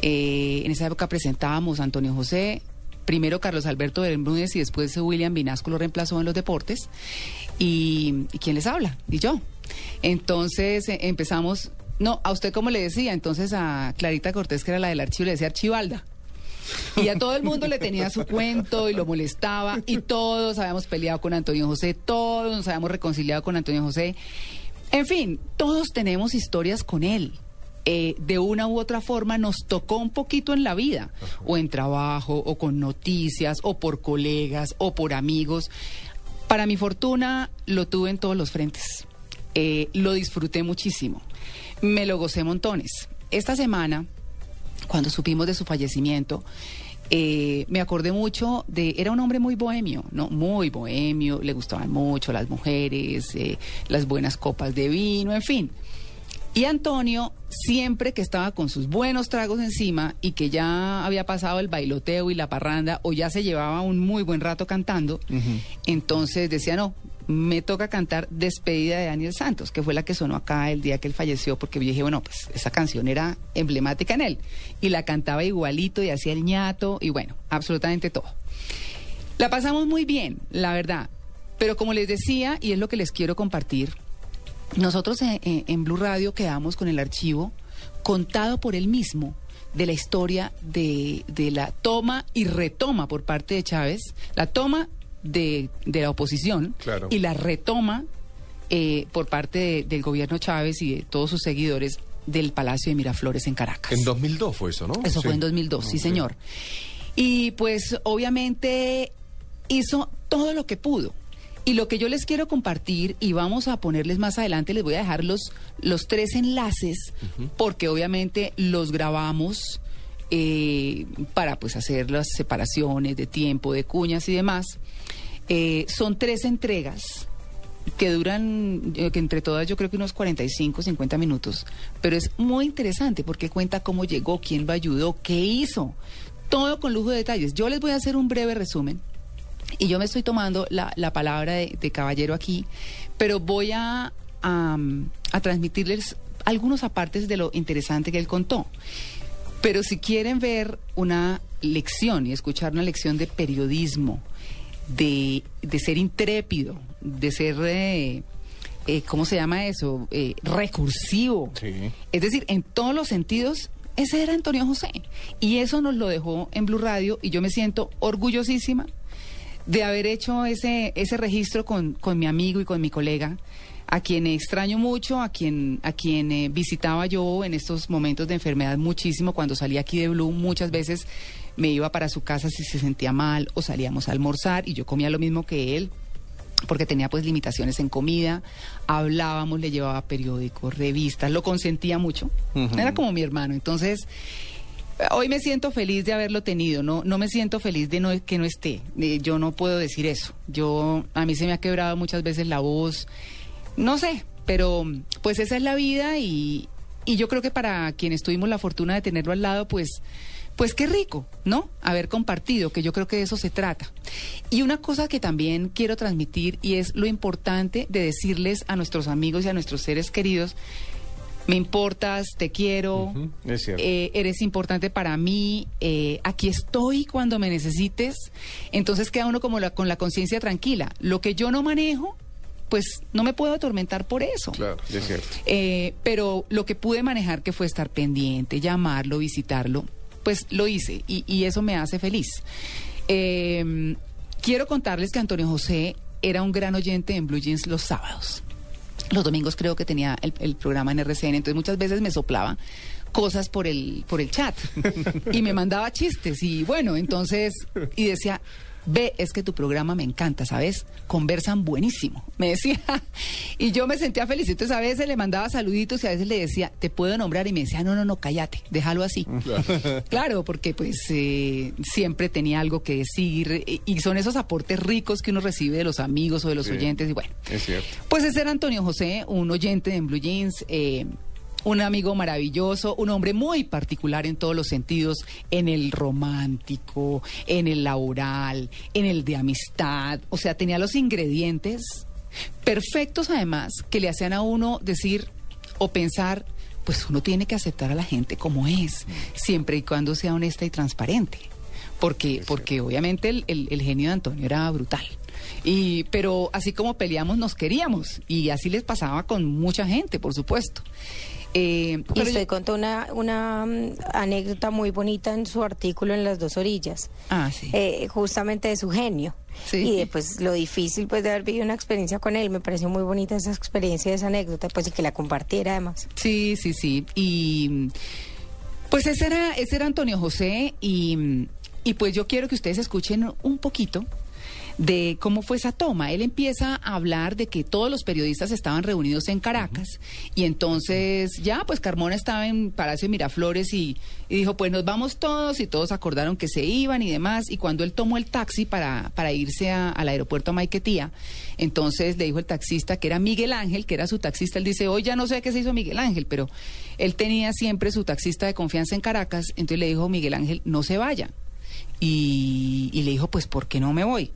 En esa época presentábamos a Antonio José, primero Carlos Alberto Bermúdez y después William Vinasco lo reemplazó en los deportes. Y, ¿y quién les habla? Y yo. Entonces empezamos, no, a usted como le decía, entonces a Clarita Cortés, que era la del archivo, le decía Archibalda. Y a todo el mundo le tenía su cuento y lo molestaba y todos habíamos peleado con Antonio José, todos nos habíamos reconciliado con Antonio José. En fin, todos tenemos historias con él. Eh, de una u otra forma nos tocó un poquito en la vida, o en trabajo, o con noticias, o por colegas, o por amigos. Para mi fortuna, lo tuve en todos los frentes. Eh, lo disfruté muchísimo. Me lo gocé montones. Esta semana, cuando supimos de su fallecimiento, eh, me acordé mucho de, era un hombre muy bohemio, ¿no? Muy bohemio, le gustaban mucho las mujeres, eh, las buenas copas de vino, en fin. Y Antonio, siempre que estaba con sus buenos tragos encima y que ya había pasado el bailoteo y la parranda o ya se llevaba un muy buen rato cantando, entonces decía, no, me toca cantar Despedida de Daniel Santos, que fue la que sonó acá el día que él falleció, porque yo dije, bueno, pues esa canción era emblemática en él. Y la cantaba igualito y hacía el ñato y bueno, absolutamente todo. La pasamos muy bien, la verdad. Pero como les decía, y es lo que les quiero compartir, nosotros en, Blue Radio quedamos con el archivo contado por él mismo de la historia de, de la toma y retoma por parte de Chávez, la toma de, de la oposición Claro. y la retoma eh, por parte de- del gobierno Chávez y de todos sus seguidores del Palacio de Miraflores en Caracas. En 2002 fue eso, ¿no? Eso Sí. fue en 2002, sí, señor. Y pues obviamente hizo todo lo que pudo. Y lo que yo les quiero compartir, y vamos a ponerles más adelante, les voy a dejar los, los tres enlaces, porque obviamente los grabamos eh, para pues hacer las separaciones de tiempo, de cuñas y demás. Eh, son tres entregas que duran, eh, que entre todas yo creo que unos 45, 50 minutos, pero es muy interesante porque cuenta cómo llegó, quién lo ayudó, qué hizo, todo con lujo de detalles. Yo les voy a hacer un breve resumen y yo me estoy tomando la, la palabra de, de caballero aquí, pero voy a, a, a transmitirles algunos apartes de lo interesante que él contó. Pero si quieren ver una lección y escuchar una lección de periodismo, de, de ser intrépido, de ser, eh, eh, ¿cómo se llama eso? Eh, recursivo. Es decir, en todos los sentidos, ese era Antonio José. Y eso nos lo dejó en Blue Radio y yo me siento orgullosísima de haber hecho ese, ese registro con, con mi amigo y con mi colega a quien extraño mucho, a quien, a quien eh, visitaba yo en estos momentos de enfermedad muchísimo, cuando salía aquí de Blue, muchas veces me iba para su casa si se sentía mal o salíamos a almorzar y yo comía lo mismo que él porque tenía pues limitaciones en comida, hablábamos, le llevaba periódicos, revistas, lo consentía mucho, era como mi hermano, entonces hoy me siento feliz de haberlo tenido, no, no me siento feliz de no, que no esté, yo no puedo decir eso, yo, a mí se me ha quebrado muchas veces la voz, no sé, pero pues esa es la vida y, y yo creo que para quienes tuvimos la fortuna de tenerlo al lado, pues, pues qué rico, ¿no? Haber compartido, que yo creo que de eso se trata. Y una cosa que también quiero transmitir y es lo importante de decirles a nuestros amigos y a nuestros seres queridos, me importas, te quiero, Es eh, eres importante para mí, eh, aquí estoy cuando me necesites. Entonces queda uno como la, con la conciencia tranquila. Lo que yo no manejo, pues no me puedo atormentar por eso. Claro, es cierto. Eh, pero lo que pude manejar, que fue estar pendiente, llamarlo, visitarlo, pues lo hice y, y eso me hace feliz. Eh, quiero contarles que Antonio José era un gran oyente en Blue Jeans los sábados. Los domingos creo que tenía el, el programa en RCN, entonces muchas veces me soplaba cosas por el, por el chat. Y me mandaba chistes y bueno, entonces, y decía, ve, es que tu programa me encanta, ¿sabes? Conversan buenísimo, me decía. Y yo me sentía feliz, entonces a veces le mandaba saluditos y a veces le decía, te puedo nombrar y me decía, no, no, no, cállate, déjalo así. Claro, porque pues eh, siempre tenía algo que decir y- y son esos aportes ricos que uno recibe de los amigos o de los Sí. oyentes y bueno. Es cierto. Pues ese era Antonio José, un oyente en Blue Jeans, eh, un amigo maravilloso, un hombre muy particular en todos los sentidos, en el romántico, en el laboral, en el de amistad. O sea, tenía los ingredientes perfectos además que le hacían a uno decir o pensar, pues uno tiene que aceptar a la gente como es, siempre y cuando sea honesta y transparente. Porque, porque obviamente el, el- el genio de Antonio era brutal. Y, pero así como peleamos, nos queríamos. Y así les pasaba con mucha gente, por supuesto. Eh, Y usted contó una, una mm, anécdota muy bonita en su artículo en Las Dos Orillas. Ah, sí. eh, justamente de su genio. Sí. Y de pues lo difícil pues de haber vivido una experiencia con él. Me pareció muy bonita esa experiencia, esa anécdota, pues y que la compartiera además. Sí, sí, sí. Y pues ese era, ese era Antonio José y, y pues yo quiero que ustedes escuchen un poquito de cómo fue esa toma. Él empieza a hablar de que todos los periodistas estaban reunidos en Caracas y entonces ya pues Carmona estaba en Palacio de Miraflores y, y dijo pues nos vamos todos y todos acordaron que se iban y demás. Y cuando él tomó el taxi para, para irse a- al aeropuerto a Maiquetía, entonces le dijo el taxista que era Miguel Ángel, que era su taxista, él dice hoy ya no sé qué se hizo Miguel Ángel, pero él tenía siempre su taxista de confianza en Caracas, entonces le dijo Miguel Ángel no se vaya y, y le dijo, pues, ¿por qué no me voy?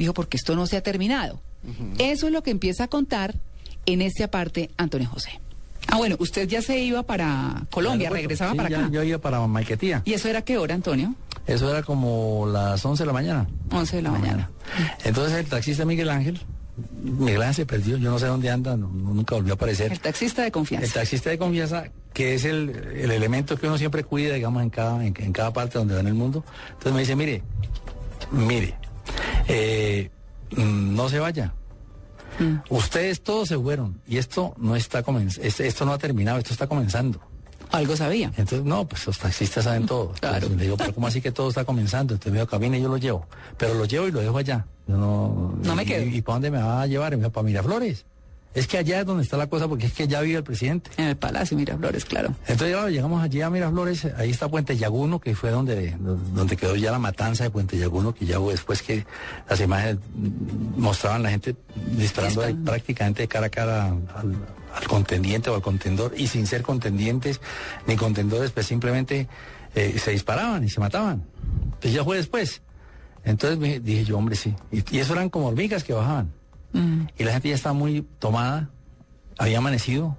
Dijo, porque esto no se ha terminado. Eso es lo que empieza a contar en este aparte Antonio José. Ah, bueno, usted ya se iba para Colombia, Claro, regresaba sí, para ya- acá. Yo iba para Maiquetía. ¿Y eso era qué hora, Antonio? Eso era como las 11 de la mañana. 11 de la mañana. Entonces el taxista Miguel Ángel, Miguel Ángel se perdió, yo no sé dónde anda, no- nunca volvió a aparecer. El taxista de confianza. El taxista de confianza, que es el, el elemento que uno siempre cuida, digamos, en cada, en, en cada parte donde va en el mundo. Entonces me dice, mire, mire, eh, mm, no se vaya. Ustedes todos se fueron y esto no está este- esto no ha terminado, esto está comenzando. Algo sabía. Entonces, no, pues los taxistas saben todo. Entonces, le digo, pero ¿cómo así que todo está comenzando? Entonces me camine y yo lo llevo. Pero lo llevo y lo dejo allá. Yo no, No me quedo. ¿Y, y para dónde me va a llevar? Y me dijo, para Miraflores. Es que allá es donde está la cosa porque es que ya vive el presidente. En el Palacio Miraflores, claro. Entonces claro, llegamos allí a Miraflores, ahí está Puente Yaguno, que fue donde, donde quedó ya la matanza de Puente Yaguno, que ya hubo después que las imágenes mostraban la gente disparando ahí prácticamente de cara a cara al, al contendiente o al contendor, y sin ser contendientes ni contendores, pues simplemente eh, se disparaban y se mataban. Entonces ya fue después. Entonces me- dije yo, hombre, sí. Y, y eso eran como hormigas que bajaban. Y la gente ya estaba muy tomada, había amanecido.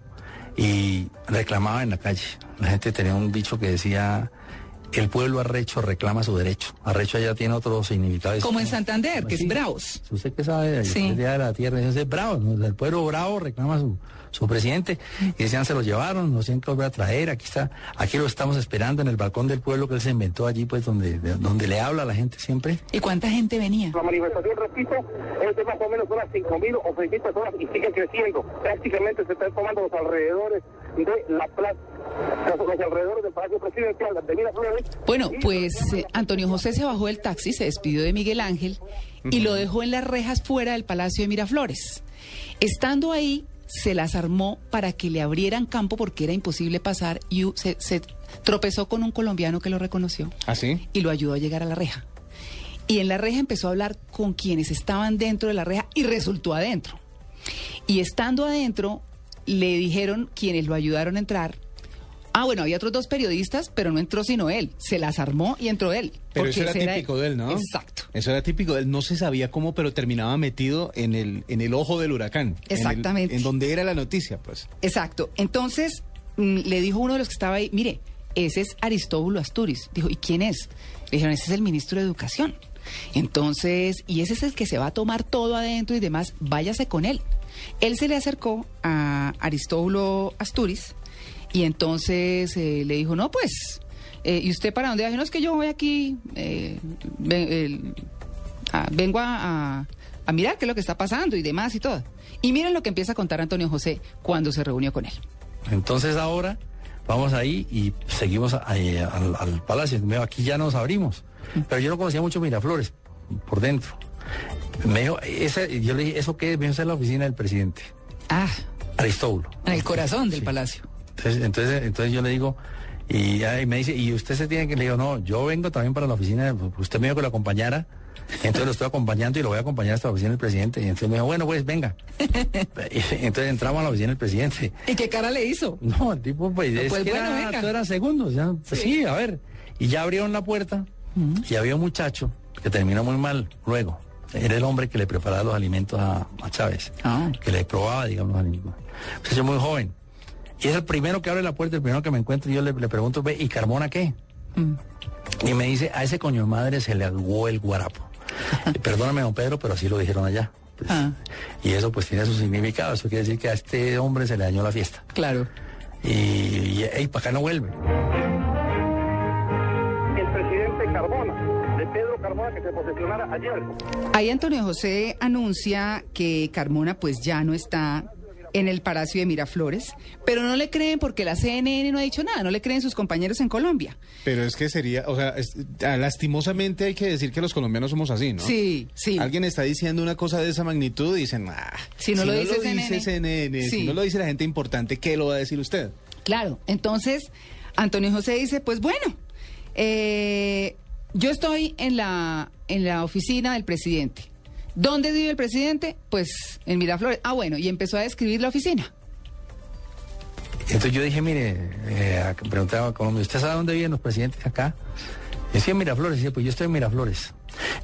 y reclamaba en la calle. La gente tenía un dicho que decía, el pueblo arrecho reclama su derecho. Arrecho allá tiene otro significado. Como en Santander, que Sí. es bravos. ¿Usted qué sabe? Sí. El día de la tierra, dice, bravo, ¿no? el pueblo bravo reclama su, su presidente. Y decían, se lo llevaron, nos tienen que volver a traer, aquí está, aquí lo estamos esperando en el balcón del pueblo que él se inventó allí, pues donde, de- donde le habla a la gente siempre. ¿Y cuánta gente venía? La manifestación, repito, es de más o menos unas 5.000 o 6.000 personas y sigue creciendo. Prácticamente se están tomando los alrededores de la plaza, los, los alrededores del Palacio Presidencial de Miraflores. Bueno, pues eh, Antonio José se bajó del taxi, se despidió de Miguel Ángel y lo dejó en las rejas fuera del Palacio de Miraflores. Estando ahí, se las armó para que le abrieran campo porque era imposible pasar y se, se tropezó con un colombiano que lo reconoció ¿Ah, sí? y lo ayudó a llegar a la reja. Y en la reja empezó a hablar con quienes estaban dentro de la reja y resultó adentro. Y estando adentro, le dijeron quienes lo ayudaron a entrar. Ah, bueno, había otros dos periodistas, pero no entró sino él. Se las armó y entró él. Pero eso era típico de él, ¿no? Exacto. Eso era típico de él. No se sabía cómo, pero terminaba metido en el, en el ojo del huracán. En el- Exactamente. En, donde era la noticia, pues. Exacto. Entonces, mm, le dijo uno de los que estaba ahí, mire, ese es Aristóbulo Asturiz. Dijo, ¿y quién es? Le dijeron, ese es el ministro de Educación. Entonces, y ese es el que se va a tomar todo adentro y demás, váyase con él. Él se le acercó a Aristóbulo Asturiz y entonces eh, le dijo, no, pues, eh, ¿y usted para dónde va? Dijo, No, es que yo voy aquí, eh, ven- el- a- vengo a, a- a mirar qué es lo que está pasando y demás y todo. Y miren lo que empieza a contar Antonio José cuando se reunió con él. Entonces ahora vamos ahí y seguimos ahí al, al palacio. Me- Aquí ya nos abrimos. Pero yo no conocía mucho Miraflores por dentro. Me dijo, ese- yo le dije, ¿eso qué es? Me dijo, "Esa es la oficina del presidente. Ah, Aristóbulo. en el corazón del palacio. Entonces, entonces, entonces yo le digo, y me dice, ¿y usted se tiene que? Le digo, no, yo vengo también para la oficina, usted me dijo que lo acompañara, entonces lo estoy acompañando y lo voy a acompañar hasta la oficina del presidente. Y entonces me dijo, bueno, pues venga. Entonces entramos a la oficina del presidente. ¿Y qué cara le hizo? No, el tipo, pues, es pues que bueno, era, venga. todo eran segundos, ya, pues sí. a ver. Y ya abrieron la puerta y había un muchacho que terminó muy mal luego. Era el hombre que le preparaba los alimentos a, a Chávez, que le probaba, digamos, los alimentos. Un muchacho muy joven. Y es el primero que abre la puerta, el primero que me encuentro, y yo le, le pregunto, ve, ¿y Carmona qué? Y me dice, a ese coño de madre se le aguó el guarapo. Perdóname, don Pedro, pero así lo dijeron allá. Pues, Y eso pues tiene su significado. Eso quiere decir que a este hombre se le dañó la fiesta. Claro. Y, y para acá no vuelve. El presidente Carbona, de Pedro Carbona, que se posesionara ayer. Ahí Antonio José anuncia que Carmona pues ya no está en el Palacio de Miraflores, pero no le creen porque la CNN no ha dicho nada, no le creen sus compañeros en Colombia. Pero es que sería, o sea, es- ah, lastimosamente hay que decir que los colombianos somos así, ¿no? Sí, sí. Alguien está diciendo una cosa de esa magnitud y dicen, ah, Si no lo dice CNN". CNN, si no lo dice la gente importante, ¿qué lo va a decir usted? Claro, entonces Antonio José dice, pues bueno, eh, yo estoy en la, en la oficina del presidente. ¿Dónde vive el presidente? Pues en Miraflores. Ah, bueno, y empezó a describir la oficina. Entonces yo dije, mire, eh, preguntaba a Colombia, ¿usted sabe dónde viven los presidentes acá? Y decía en Miraflores, decía, pues yo estoy en Miraflores.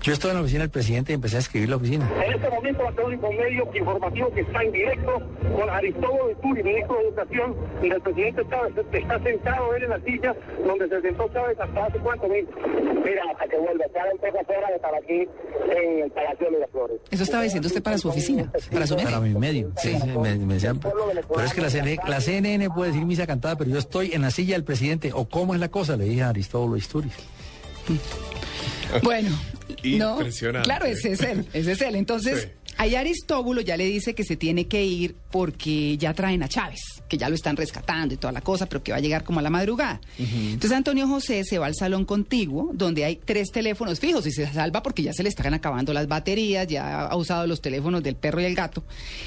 Yo estoy en la oficina del presidente y empecé a escribir la oficina. En este momento, va a ser el único medio informativo que está en directo con Aristóbulo Turi, ministro de Educación, y el presidente Chávez está sentado él en la silla donde se sentó Chávez hasta hace cuánto minutos. Mira, hasta que vuelva, está en pocas horas de estar aquí en el Palacio de Miraflores. Eso estaba diciendo usted para su oficina, para su medio. Para mi medio. Sí, sí, me, me decían, pero es que la CNN, la CNN puede decir misa cantada, pero yo estoy en la silla del presidente. ¿O cómo es la cosa? Le dije a Aristóbulo Isturiz. Bueno, no, claro, ese es él, ese es él. Entonces, Sí. ahí Aristóbulo ya le dice que se tiene que ir porque ya traen a Chávez, que ya lo están rescatando y toda la cosa, pero que va a llegar como a la madrugada. Entonces Antonio José se va al salón contiguo, donde hay tres teléfonos fijos y se salva porque ya se le están acabando las baterías, ya ha usado los teléfonos del perro y el gato.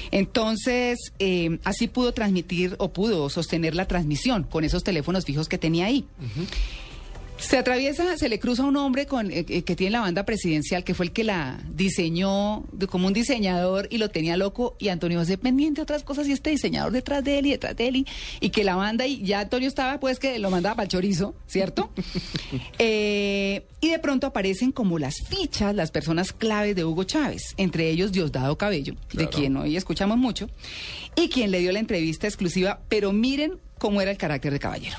Entonces, eh, así pudo transmitir o pudo sostener la transmisión con esos teléfonos fijos que tenía ahí. Se atraviesa, se le cruza un hombre con, eh, eh, que tiene la banda presidencial, que fue el que la diseñó de- como un diseñador y lo tenía loco, y Antonio José pendiente de otras cosas, y este diseñador detrás de él y detrás de él, y, y que la banda, y ya Antonio estaba, pues que lo mandaba para el chorizo, ¿cierto? Eh, y de pronto aparecen como las fichas, las personas claves de Hugo Chávez, entre ellos Diosdado Cabello, de quien hoy escuchamos mucho, y quien le dio la entrevista exclusiva, pero miren cómo era el carácter de Caballero.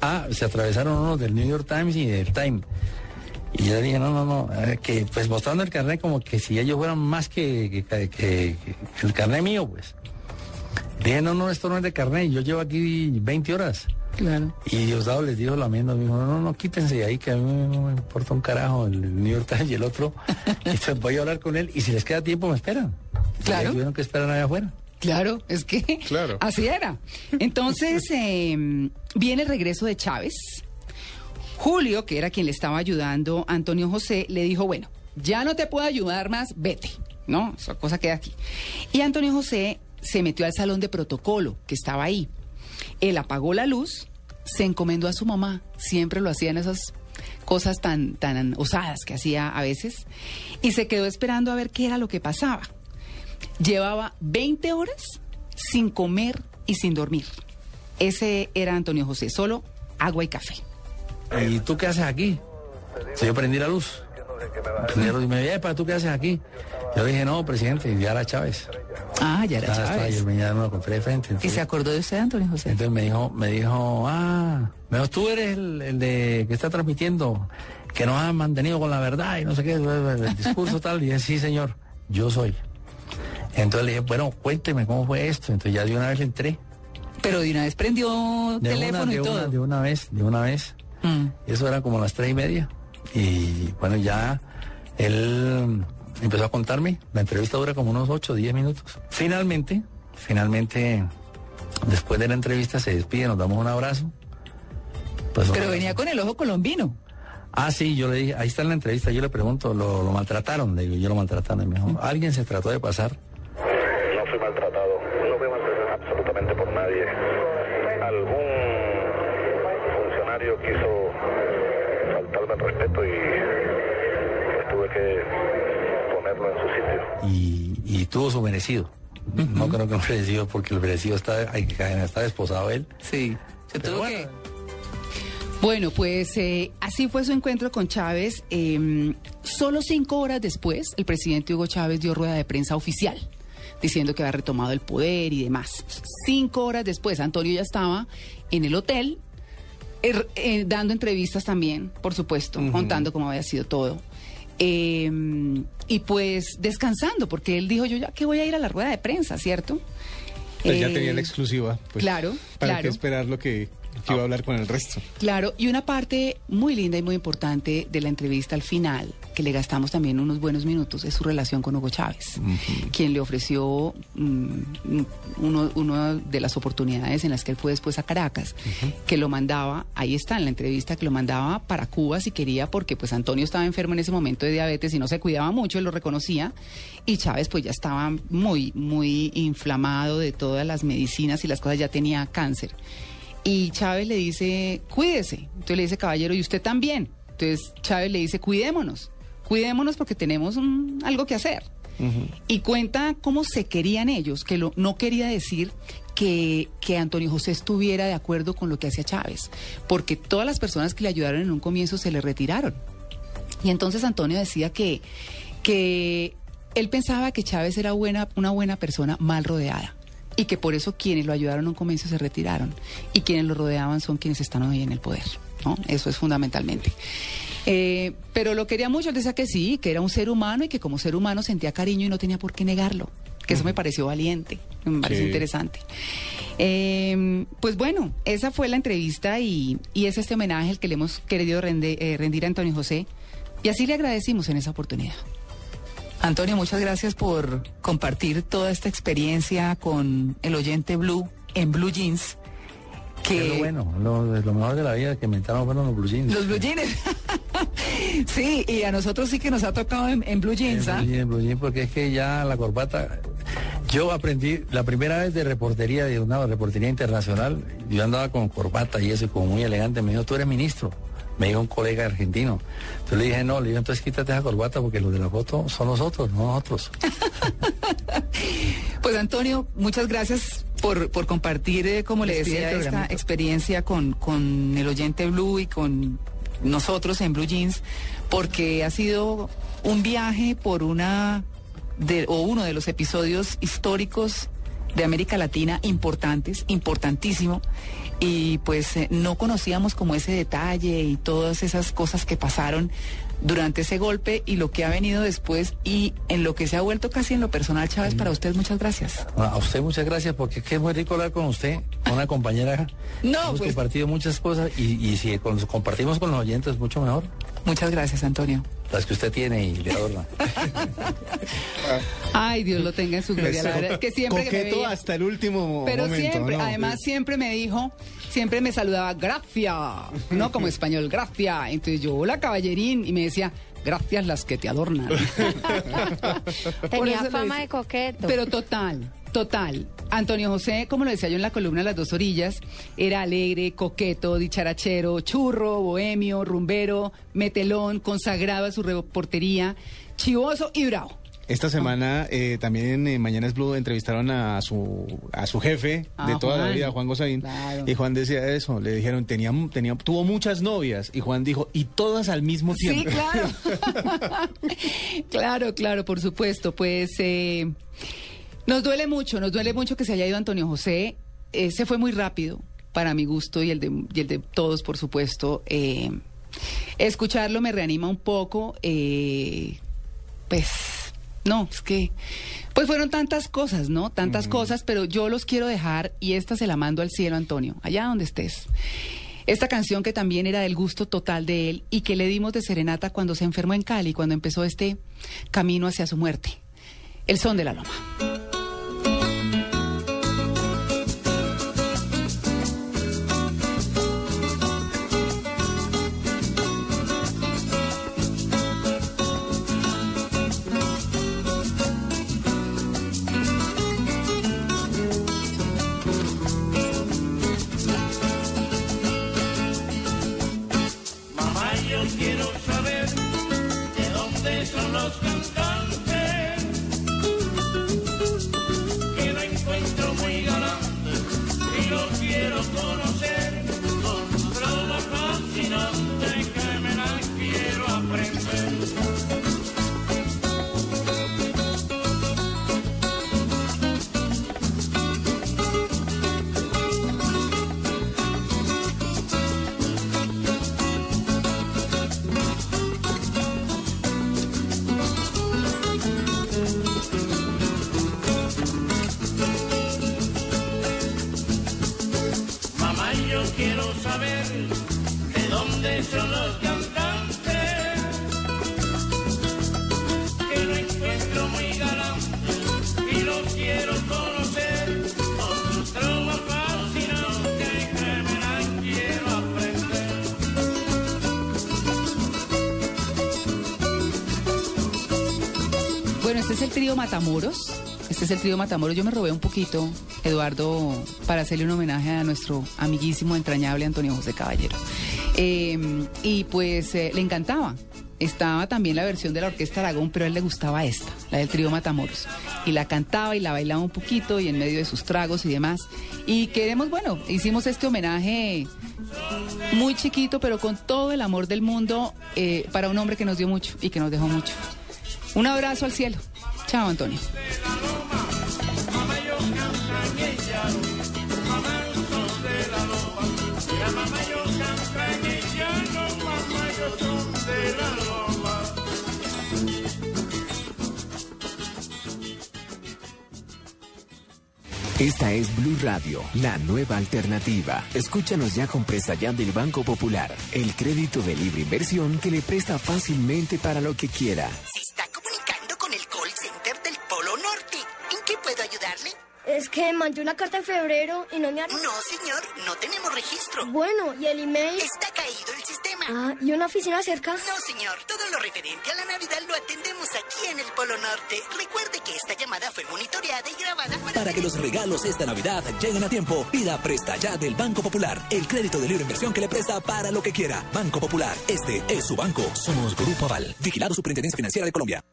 Ah, se atravesaron unos del New York Times y del Time. Y yo dije, no, no, no, que pues mostrando el carnet como que si ellos fueran más que, que- que- que- que el carnet mío, pues. Dije, no, no, esto no es de carnet, yo llevo aquí 20 horas. Claro. Y Diosdado les dijo me dijo, no, no, no, quítense de ahí, que a mí no me importa un carajo el New York Times y el otro. y entonces voy a hablar con él y si les queda tiempo me esperan. Claro. Y tuvieron que esperar allá afuera. Claro, es que Claro. así era. Entonces, eh, viene el regreso de Chávez. Julio, que era quien le estaba ayudando a Antonio José, le dijo, bueno, ya no te puedo ayudar más, vete. No, esa cosa queda aquí. Y Antonio José se metió al salón de protocolo, que estaba ahí. Él apagó la luz, se encomendó a su mamá, siempre lo hacían esas cosas tan, tan osadas que hacía a veces, y se quedó esperando a ver qué era lo que pasaba. Llevaba 20 horas sin comer y sin dormir. Ese era Antonio José, solo agua y café. ¿Y tú qué haces aquí? Si yo prendí la luz. Prendí la luz y me dije, ¿para tú qué haces aquí? Yo dije, no, presidente, ya era Chávez. Ah, ya era Estaba- estaba- Chávez. Yo me ya me lo encontré de frente. ¿Y se acordó de usted, Antonio José? Entonces me dijo, me dijo, ah, me dijo, tú eres el, el de que está transmitiendo, que nos ha mantenido con la verdad y no sé qué, el discurso tal. Y dije, sí, señor, yo soy. Entonces le dije, bueno, cuénteme cómo fue esto. Entonces ya de una vez le entré. Pero de una vez prendió De teléfono una, y de todo. Una, de una vez, de una vez. Mm. Eso era como las tres y media. Y bueno, ya él empezó a contarme. La entrevista dura como unos 8 o 10 minutos. Finalmente, finalmente, después de la entrevista se despide, nos damos un abrazo. Pues, Pero venía con el ojo colombino. Ah, sí, yo le dije, ahí está en la entrevista, yo le pregunto, ¿lo, lo maltrataron? Le digo, yo lo maltrataron. Y me dijo, alguien se trató de pasar. No fui maltratado, no fui maltratado absolutamente por nadie. Algún funcionario quiso faltarme el respeto y pues tuve que ponerlo en su sitio. y, y tuvo su merecido. No creo que un merecido, porque el merecido está, hay que está desposado él. Sí, se tuvo bueno, que... Bueno, pues eh, así fue su encuentro con Chávez. Eh, solo cinco horas después, el presidente Hugo Chávez dio rueda de prensa oficial, diciendo que había retomado el poder y demás. Cinco horas después, Antonio ya estaba en el hotel, er- eh, dando entrevistas también, por supuesto, contando cómo había sido todo. Eh, y pues descansando, porque él dijo, yo ya que voy a ir a la rueda de prensa, ¿cierto? Pues ya Eh, tenía la exclusiva. Pues, claro, ¿Para claro. qué esperar lo que, que iba a hablar con el resto? Claro, y una parte muy linda y muy importante de la entrevista al final, que le gastamos también unos buenos minutos, es su relación con Hugo Chávez, quien le ofreció mm, uno de las oportunidades en las que él fue después a Caracas, que lo mandaba, ahí está en la entrevista, que lo mandaba para Cuba si quería, porque pues Antonio estaba enfermo en ese momento de diabetes y no se cuidaba mucho, él lo reconocía, y Chávez pues ya estaba muy, muy inflamado de todas las medicinas y las cosas, ya tenía cáncer. Y Chávez le dice, cuídese. Entonces le dice, caballero, y usted también. Entonces Chávez le dice, cuidémonos. Cuidémonos porque tenemos un- algo que hacer. Y cuenta cómo se querían ellos, que lo, no quería decir que, que Antonio José estuviera de acuerdo con lo que hacía Chávez, porque todas las personas que le ayudaron en un comienzo se le retiraron. Y entonces Antonio decía que, que él pensaba que Chávez era buena, una buena persona mal rodeada y que por eso quienes lo ayudaron en un comienzo se retiraron y quienes lo rodeaban son quienes están hoy en el poder. ¿no? Eso es fundamentalmente. Eh, pero lo quería mucho, él decía que sí, que era un ser humano y que como ser humano sentía cariño y no tenía por qué negarlo. Que eso me pareció valiente, me pareció Sí. interesante. Eh, pues bueno, esa fue la entrevista y, y es este homenaje el que le hemos querido rende- eh, rendir a Antonio José. Y así le agradecimos en esa oportunidad. Antonio, muchas gracias por compartir toda esta experiencia con el oyente Blue en Blue Jeans. Que Es lo bueno, lo, lo mejor de la vida que inventaron fueron los blue jeans. Los Blue Jeans. sí, y a nosotros sí que nos ha tocado en, en Blue Jeans. En ¿ah? blue jeans, blue jeans, porque es que ya la corbata. Yo aprendí la primera vez de reportería, de una reportería internacional. Yo andaba con corbata y eso, como muy elegante. Me dijo, tú eres ministro. Me dijo un colega argentino. Entonces le dije, no, le dije, entonces quítate esa corbata porque los de la foto son nosotros, no nosotros. Pues Antonio, muchas gracias por, por compartir, eh, como le decía, esta experiencia con, con el oyente Blue y con nosotros en Blue Jeans, porque ha sido un viaje por una de, o uno de los episodios históricos de América Latina importantes, importantísimo. Y pues eh, no conocíamos como ese detalle y todas esas cosas que pasaron durante ese golpe y lo que ha venido después y en lo que se ha vuelto casi en lo personal, Chávez, para usted muchas gracias. A usted muchas gracias porque es que es muy rico hablar con usted, con una compañera. No, Hemos pues- compartido muchas cosas y, y si con- compartimos con los oyentes mucho mejor. Muchas gracias, Antonio. Las que usted tiene y le adorna. Ay, Dios lo tenga en su gloria. La verdad es que siempre que me Coqueto veía- hasta el último Pero momento, siempre, ¿no? además siempre me dijo, siempre me saludaba, gracias, no como español, gracias. Entonces yo, hola caballerín, y me decía, gracias las que te adornan. Tenía fama de coqueto. Pero total, total. Antonio José, como lo decía yo en la columna Las dos orillas, era alegre, coqueto, dicharachero, churro, bohemio, rumbero, metelón, consagrado a su reportería, chivoso y bravo. Esta semana eh, también en Mañanas Blue entrevistaron a su a su jefe Ah, de toda la Juan. vida, Juan Gosaín, Claro. y Juan decía eso, le dijeron, tenía, tenía, tuvo muchas novias, y Juan dijo, y todas al mismo Sí, tiempo. claro. claro, claro, por supuesto. Pues eh, nos duele mucho, nos duele mucho que se haya ido Antonio José. Eh, se fue muy rápido, para mi gusto y el de, y el de todos, por supuesto. Eh, escucharlo me reanima un poco. eh, pues, no, es que... Pues fueron tantas cosas, ¿no? Tantas cosas, pero yo los quiero dejar y esta se la mando al cielo, Antonio, allá donde estés. Esta canción que también era del gusto total de él y que le dimos de serenata cuando se enfermó en Cali, cuando empezó este camino hacia su muerte. El son de la loma. Bueno, este es el trío Matamoros. Este es el trío Matamoros. Yo me robé un poquito, Eduardo, para hacerle un homenaje a nuestro amiguísimo, entrañable Antonio José Caballero. Eh, y pues eh, le encantaba. Estaba también la versión de la Orquesta Aragón, pero a él le gustaba esta, la del trío Matamoros. Y la cantaba y la bailaba un poquito y en medio de sus tragos y demás. Y queremos, bueno, hicimos este homenaje muy chiquito, pero con todo el amor del mundo eh, para un hombre que nos dio mucho y que nos dejó mucho. Un abrazo al cielo. Chao, Antonio. Esta es Blue Radio, la nueva alternativa. Escúchanos ya con presta del Banco Popular, el crédito de libre inversión que le presta fácilmente para lo que quiera. Se está comunicando con el call center del Polo Norte. ¿En qué puedo ayudarle? Es que mandé una carta en febrero y no me han... No, señor, no tenemos registro. Bueno, ¿y el email? Está caído el sistema. Ah, ¿y una oficina cerca? No, señor, todo lo referente a la Navidad lo atendemos aquí en el Polo Norte. Recuerde que esta llamada fue monitoreada y grabada para... Para que los regalos esta Navidad lleguen a tiempo, pida Presta Ya del Banco Popular. El crédito de libre inversión que le presta para lo que quiera. Banco Popular, este es su banco. Somos Grupo Aval. Vigilado Superintendencia Financiera de Colombia.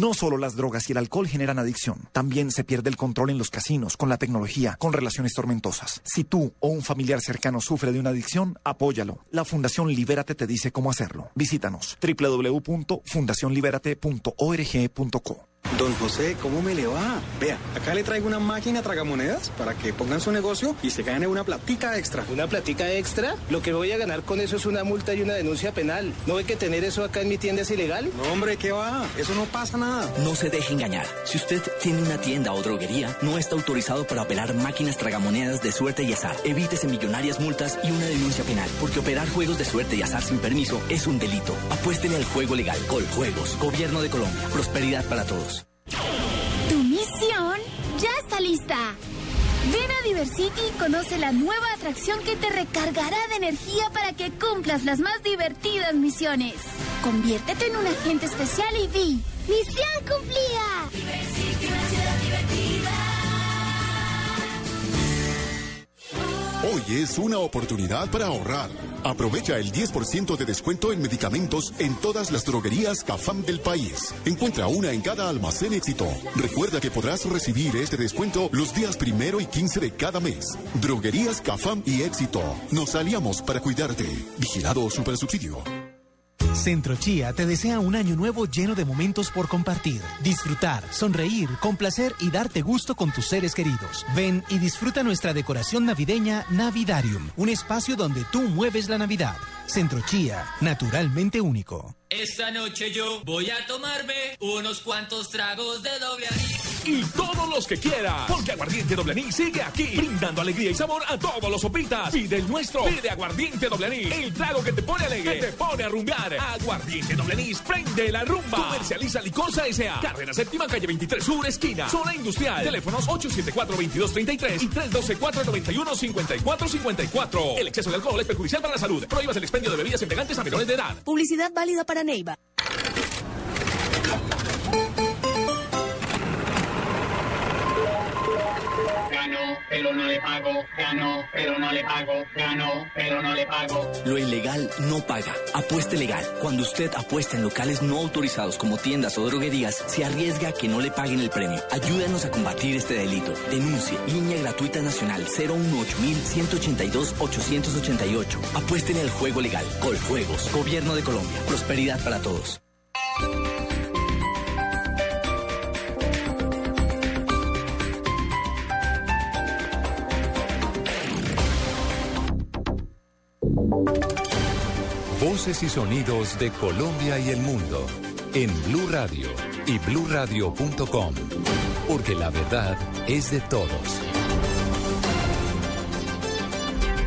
No solo las drogas y el alcohol generan adicción, también se pierde el control en los casinos, con la tecnología, con relaciones tormentosas. Si tú o un familiar cercano sufre de una adicción, apóyalo. La Fundación Libérate te dice cómo hacerlo. Visítanos www.fundacionliberate.org.co. Don José, ¿cómo me le va? Vea, acá le traigo una máquina tragamonedas para que pongan su negocio y se gane una platica extra. ¿Una platica extra? Lo que voy a ganar con eso es una multa y una denuncia penal. ¿No ve que tener eso acá en mi tienda es ilegal? No, hombre, ¿qué va? Eso no pasa nada. No se deje engañar. Si usted tiene una tienda o droguería, no está autorizado para operar máquinas tragamonedas de suerte y azar. Evítese millonarias multas y una denuncia penal, porque operar juegos de suerte y azar sin permiso es un delito. Apuéstele al juego legal. Coljuegos. Gobierno de Colombia. Prosperidad para todos. Tu misión ya está lista. Ven a Diversity y conoce la nueva atracción que te recargará de energía para que cumplas las más divertidas misiones. Conviértete en un agente especial y di. ¡Misión cumplida! Diversity, Hoy es una oportunidad para ahorrar. Aprovecha el 10% de descuento en medicamentos en todas las droguerías CAFAM del país. Encuentra una en cada almacén éxito. Recuerda que podrás recibir este descuento los días primero y 15 de cada mes. Droguerías CAFAM y éxito. Nos aliamos para cuidarte. Vigilado Supersubsidio. Centro Chía te desea un año nuevo lleno de momentos por compartir, disfrutar, sonreír, complacer y darte gusto con tus seres queridos. Ven y disfruta nuestra decoración navideña Navidarium, un espacio donde tú mueves la Navidad. Centro Chía, naturalmente único. Esta noche yo voy a tomarme unos cuantos tragos de doble anís. Y todos los que quiera, porque Aguardiente Doble Anís sigue aquí, brindando alegría y sabor a todos los sopitas. Pide el nuestro, pide Aguardiente Doble Anís, el trago que te pone alegre, que te pone a rumbear. Aguardiente Doble Anís, prende la rumba. Comercializa Licosa S.A. Carrera Séptima, calle 23 Sur, esquina, zona industrial. Teléfonos 874-2233 y 312-491-5454. El exceso de alcohol es perjudicial para la salud. Prohíbas el expendio de bebidas embriagantes a menores de edad. Publicidad válida para Neiva. Pero no le pago. Gano, pero no le pago. Gano, pero no le pago. Lo ilegal no paga. Apueste legal. Cuando usted apuesta en locales no autorizados como tiendas o droguerías, se arriesga a que no le paguen el premio. Ayúdanos a combatir este delito. Denuncie. Línea gratuita nacional 018-182-888. Apuéstele al juego legal. Coljuegos. Gobierno de Colombia. Prosperidad para todos. Voces y sonidos de Colombia y el mundo en Blue Radio y bluradio.com, porque la verdad es de todos.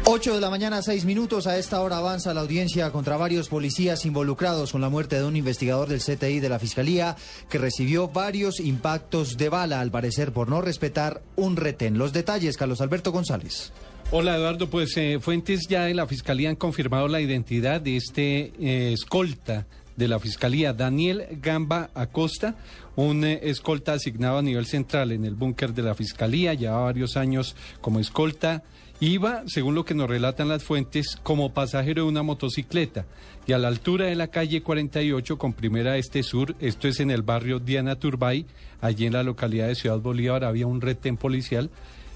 8 de la mañana, 6 minutos. A esta hora avanza la audiencia contra varios policías involucrados con la muerte de un investigador del CTI de la Fiscalía que recibió varios impactos de bala, al parecer por no respetar un retén. Los detalles, Carlos Alberto González. Hola Eduardo, pues eh, fuentes ya de la Fiscalía han confirmado la identidad de este eh, escolta de la Fiscalía, Daniel Gamba Acosta, un eh, escolta asignado a nivel central en el búnker de la Fiscalía, lleva varios años como escolta. Iba, según lo que nos relatan las fuentes, como pasajero de una motocicleta y a la altura de la calle 48 con primera este sur, esto es en el barrio Diana Turbay, allí en la localidad de Ciudad Bolívar había un retén policial.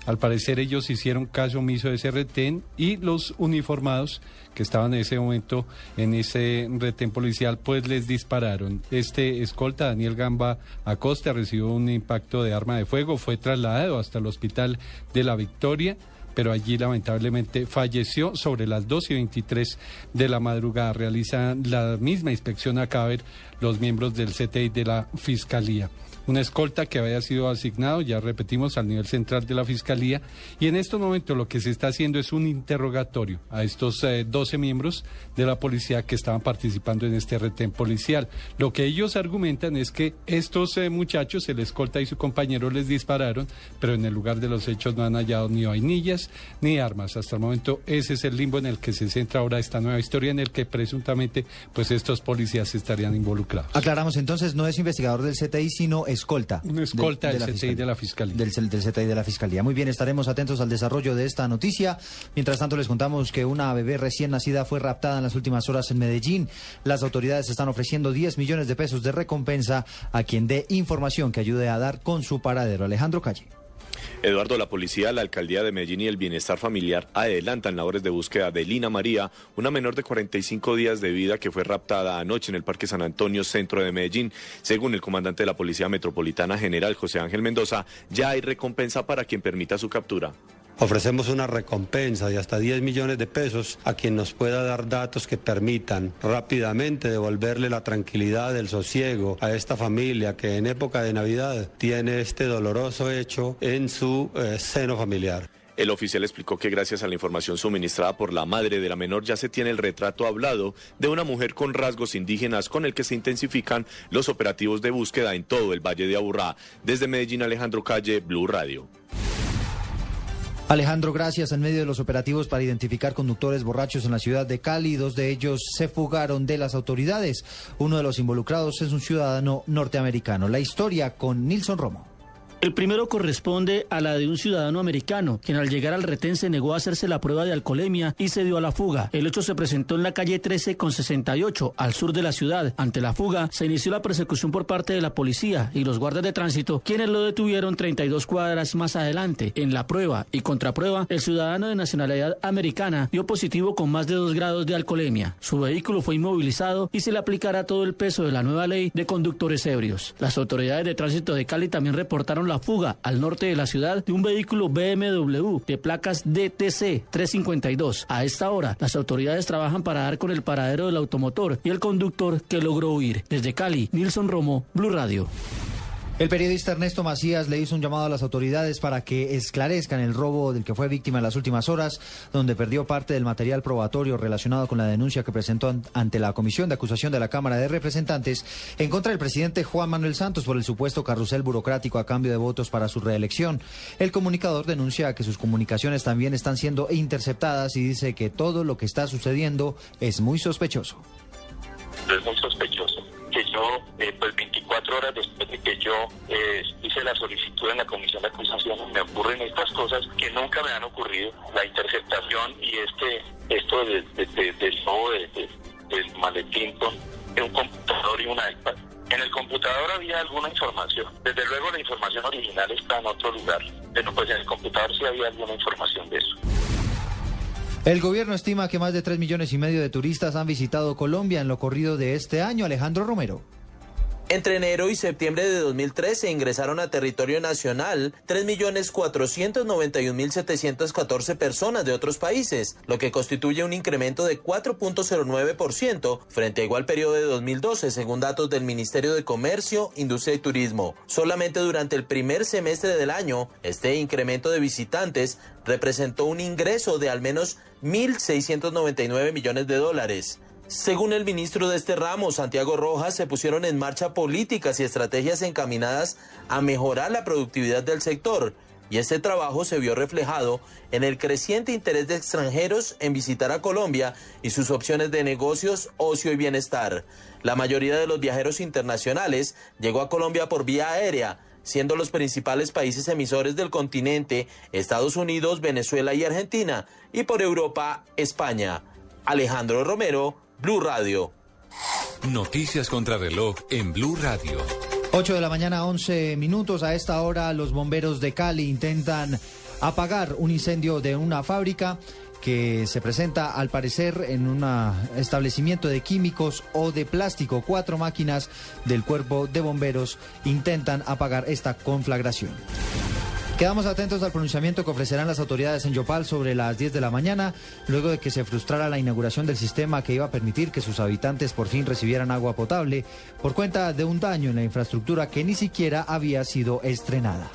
Al parecer ellos hicieron caso omiso de ese retén y los uniformados que estaban en ese momento en ese retén policial pues les dispararon. Este escolta, Daniel Gamba Acosta, recibió un impacto de arma de fuego, fue trasladado hasta el hospital de la Victoria pero allí lamentablemente falleció sobre las 2 y 23 de la madrugada. Realizan la misma inspección a cadáver los miembros del CTI de la Fiscalía. Una escolta que había sido asignado, ya repetimos, al nivel central de la Fiscalía. Y en estos momentos lo que se está haciendo es un interrogatorio a estos eh, 12 miembros de la policía que estaban participando en este retén policial. Lo que ellos argumentan es que estos eh, muchachos, el escolta y su compañero, les dispararon, pero en el lugar de los hechos no han hallado ni vainillas ni armas. Hasta el momento ese es el limbo en el que se centra ahora esta nueva historia en el que presuntamente pues estos policías estarían involucrados. Aclaramos entonces, no es investigador del CTI, sino escolta. Un escolta del CTI de la Fiscalía. Del, del CTI de la Fiscalía. Muy bien, estaremos atentos al desarrollo de esta noticia. Mientras tanto, les contamos que una bebé recién nacida fue raptada en las últimas horas en Medellín. Las autoridades están ofreciendo 10 millones de pesos de recompensa a quien dé información que ayude a dar con su paradero. Alejandro Calle. Eduardo, la policía, la alcaldía de Medellín y el bienestar familiar adelantan labores de búsqueda de Lina María, una menor de 45 días de vida que fue raptada anoche en el Parque San Antonio, centro de Medellín. Según el comandante de la Policía Metropolitana General José Ángel Mendoza, ya hay recompensa para quien permita su captura. Ofrecemos una recompensa de hasta 10 millones de pesos a quien nos pueda dar datos que permitan rápidamente devolverle la tranquilidad, el sosiego a esta familia que en época de Navidad tiene este doloroso hecho en su eh, seno familiar. El oficial explicó que gracias a la información suministrada por la madre de la menor ya se tiene el retrato hablado de una mujer con rasgos indígenas con el que se intensifican los operativos de búsqueda en todo el Valle de Aburrá. Desde Medellín, Alejandro Calle, Blue Radio. Alejandro, gracias. En medio de los operativos para identificar conductores borrachos en la ciudad de Cali, dos de ellos se fugaron de las autoridades. Uno de los involucrados es un ciudadano norteamericano. La historia con Nilson Romo. El primero corresponde a la de un ciudadano americano, quien al llegar al retén se negó a hacerse la prueba de alcoholemia y se dio a la fuga. El hecho se presentó en la calle 13 con 68, al sur de la ciudad. Ante la fuga, se inició la persecución por parte de la policía y los guardas de tránsito, quienes lo detuvieron 32 cuadras más adelante. En la prueba y contraprueba, el ciudadano de nacionalidad americana dio positivo con más de 2 grados de alcoholemia. Su vehículo fue inmovilizado y se le aplicará todo el peso de la nueva ley de conductores ebrios. Las autoridades de tránsito de Cali también reportaron la fuga al norte de la ciudad de un vehículo BMW de placas DTC 352. A esta hora, las autoridades trabajan para dar con el paradero del automotor y el conductor que logró huir. Desde Cali, Nilson Romo, Blue Radio. El periodista Ernesto Macías le hizo un llamado a las autoridades para que esclarezcan el robo del que fue víctima en las últimas horas, donde perdió parte del material probatorio relacionado con la denuncia que presentó an- ante la Comisión de Acusación de la Cámara de Representantes en contra del presidente Juan Manuel Santos por el supuesto carrusel burocrático a cambio de votos para su reelección. El comunicador denuncia que sus comunicaciones también están siendo interceptadas y dice que todo lo que está sucediendo es muy sospechoso. es muy sospechoso yo, eh, pues 24 horas después de que yo eh, hice la solicitud en la comisión de acusación, me ocurren estas cosas que nunca me han ocurrido, la interceptación y este esto de, de- de- del robo de- del maletín con un computador y un iPad. En el computador había alguna información. Desde luego la información original está en otro lugar, pero pues en el computador sí había alguna información de eso. El gobierno estima que más de 3 millones y medio de turistas han visitado Colombia en lo corrido de este año. Alejandro Romero. Entre enero y septiembre de 2013 ingresaron a territorio nacional 3.491.714 personas de otros países, lo que constituye un incremento de 4.09% frente a igual periodo de 2012, según datos del Ministerio de Comercio, Industria y Turismo. Solamente durante el primer semestre del año, este incremento de visitantes representó un ingreso de al menos 1.699 millones de dólares. Según el ministro de este ramo, Santiago Rojas, se pusieron en marcha políticas y estrategias encaminadas a mejorar la productividad del sector. Y este trabajo se vio reflejado en el creciente interés de extranjeros en visitar a Colombia y sus opciones de negocios, ocio y bienestar. La mayoría de los viajeros internacionales llegó a Colombia por vía aérea, siendo los principales países emisores del continente Estados Unidos, Venezuela y Argentina, y por Europa, España. Alejandro Romero, Blue Radio. Noticias contra reloj en Blue Radio. 8 de la mañana, 11 minutos. A esta hora, los bomberos de Cali intentan apagar un incendio de una fábrica que se presenta al parecer en un establecimiento de químicos o de plástico. Cuatro máquinas del cuerpo de bomberos intentan apagar esta conflagración. Quedamos atentos al pronunciamiento que ofrecerán las autoridades en Yopal sobre las 10 de la mañana, luego de que se frustrara la inauguración del sistema que iba a permitir que sus habitantes por fin recibieran agua potable por cuenta de un daño en la infraestructura que ni siquiera había sido estrenada.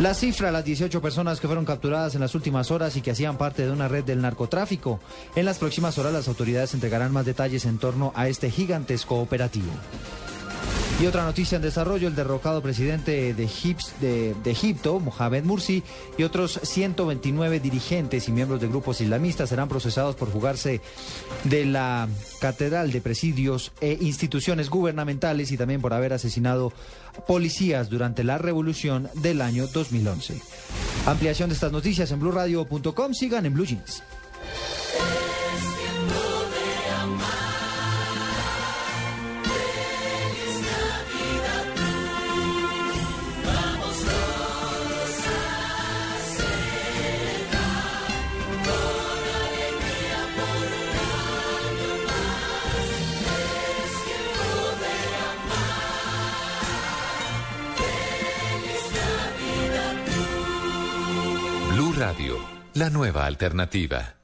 La cifra, las 18 personas que fueron capturadas en las últimas horas y que hacían parte de una red del narcotráfico. En las próximas horas las autoridades entregarán más detalles en torno a este gigantesco operativo. Y otra noticia en desarrollo, el derrocado presidente de, Egipto, Mohamed Mursi, y otros 129 dirigentes y miembros de grupos islamistas serán procesados por jugarse de la Catedral de Presidios e instituciones gubernamentales y también por haber asesinado policías durante la revolución del año 2011. Ampliación de estas noticias en blueradio.com. Sigan en Blue Jeans. La nueva alternativa.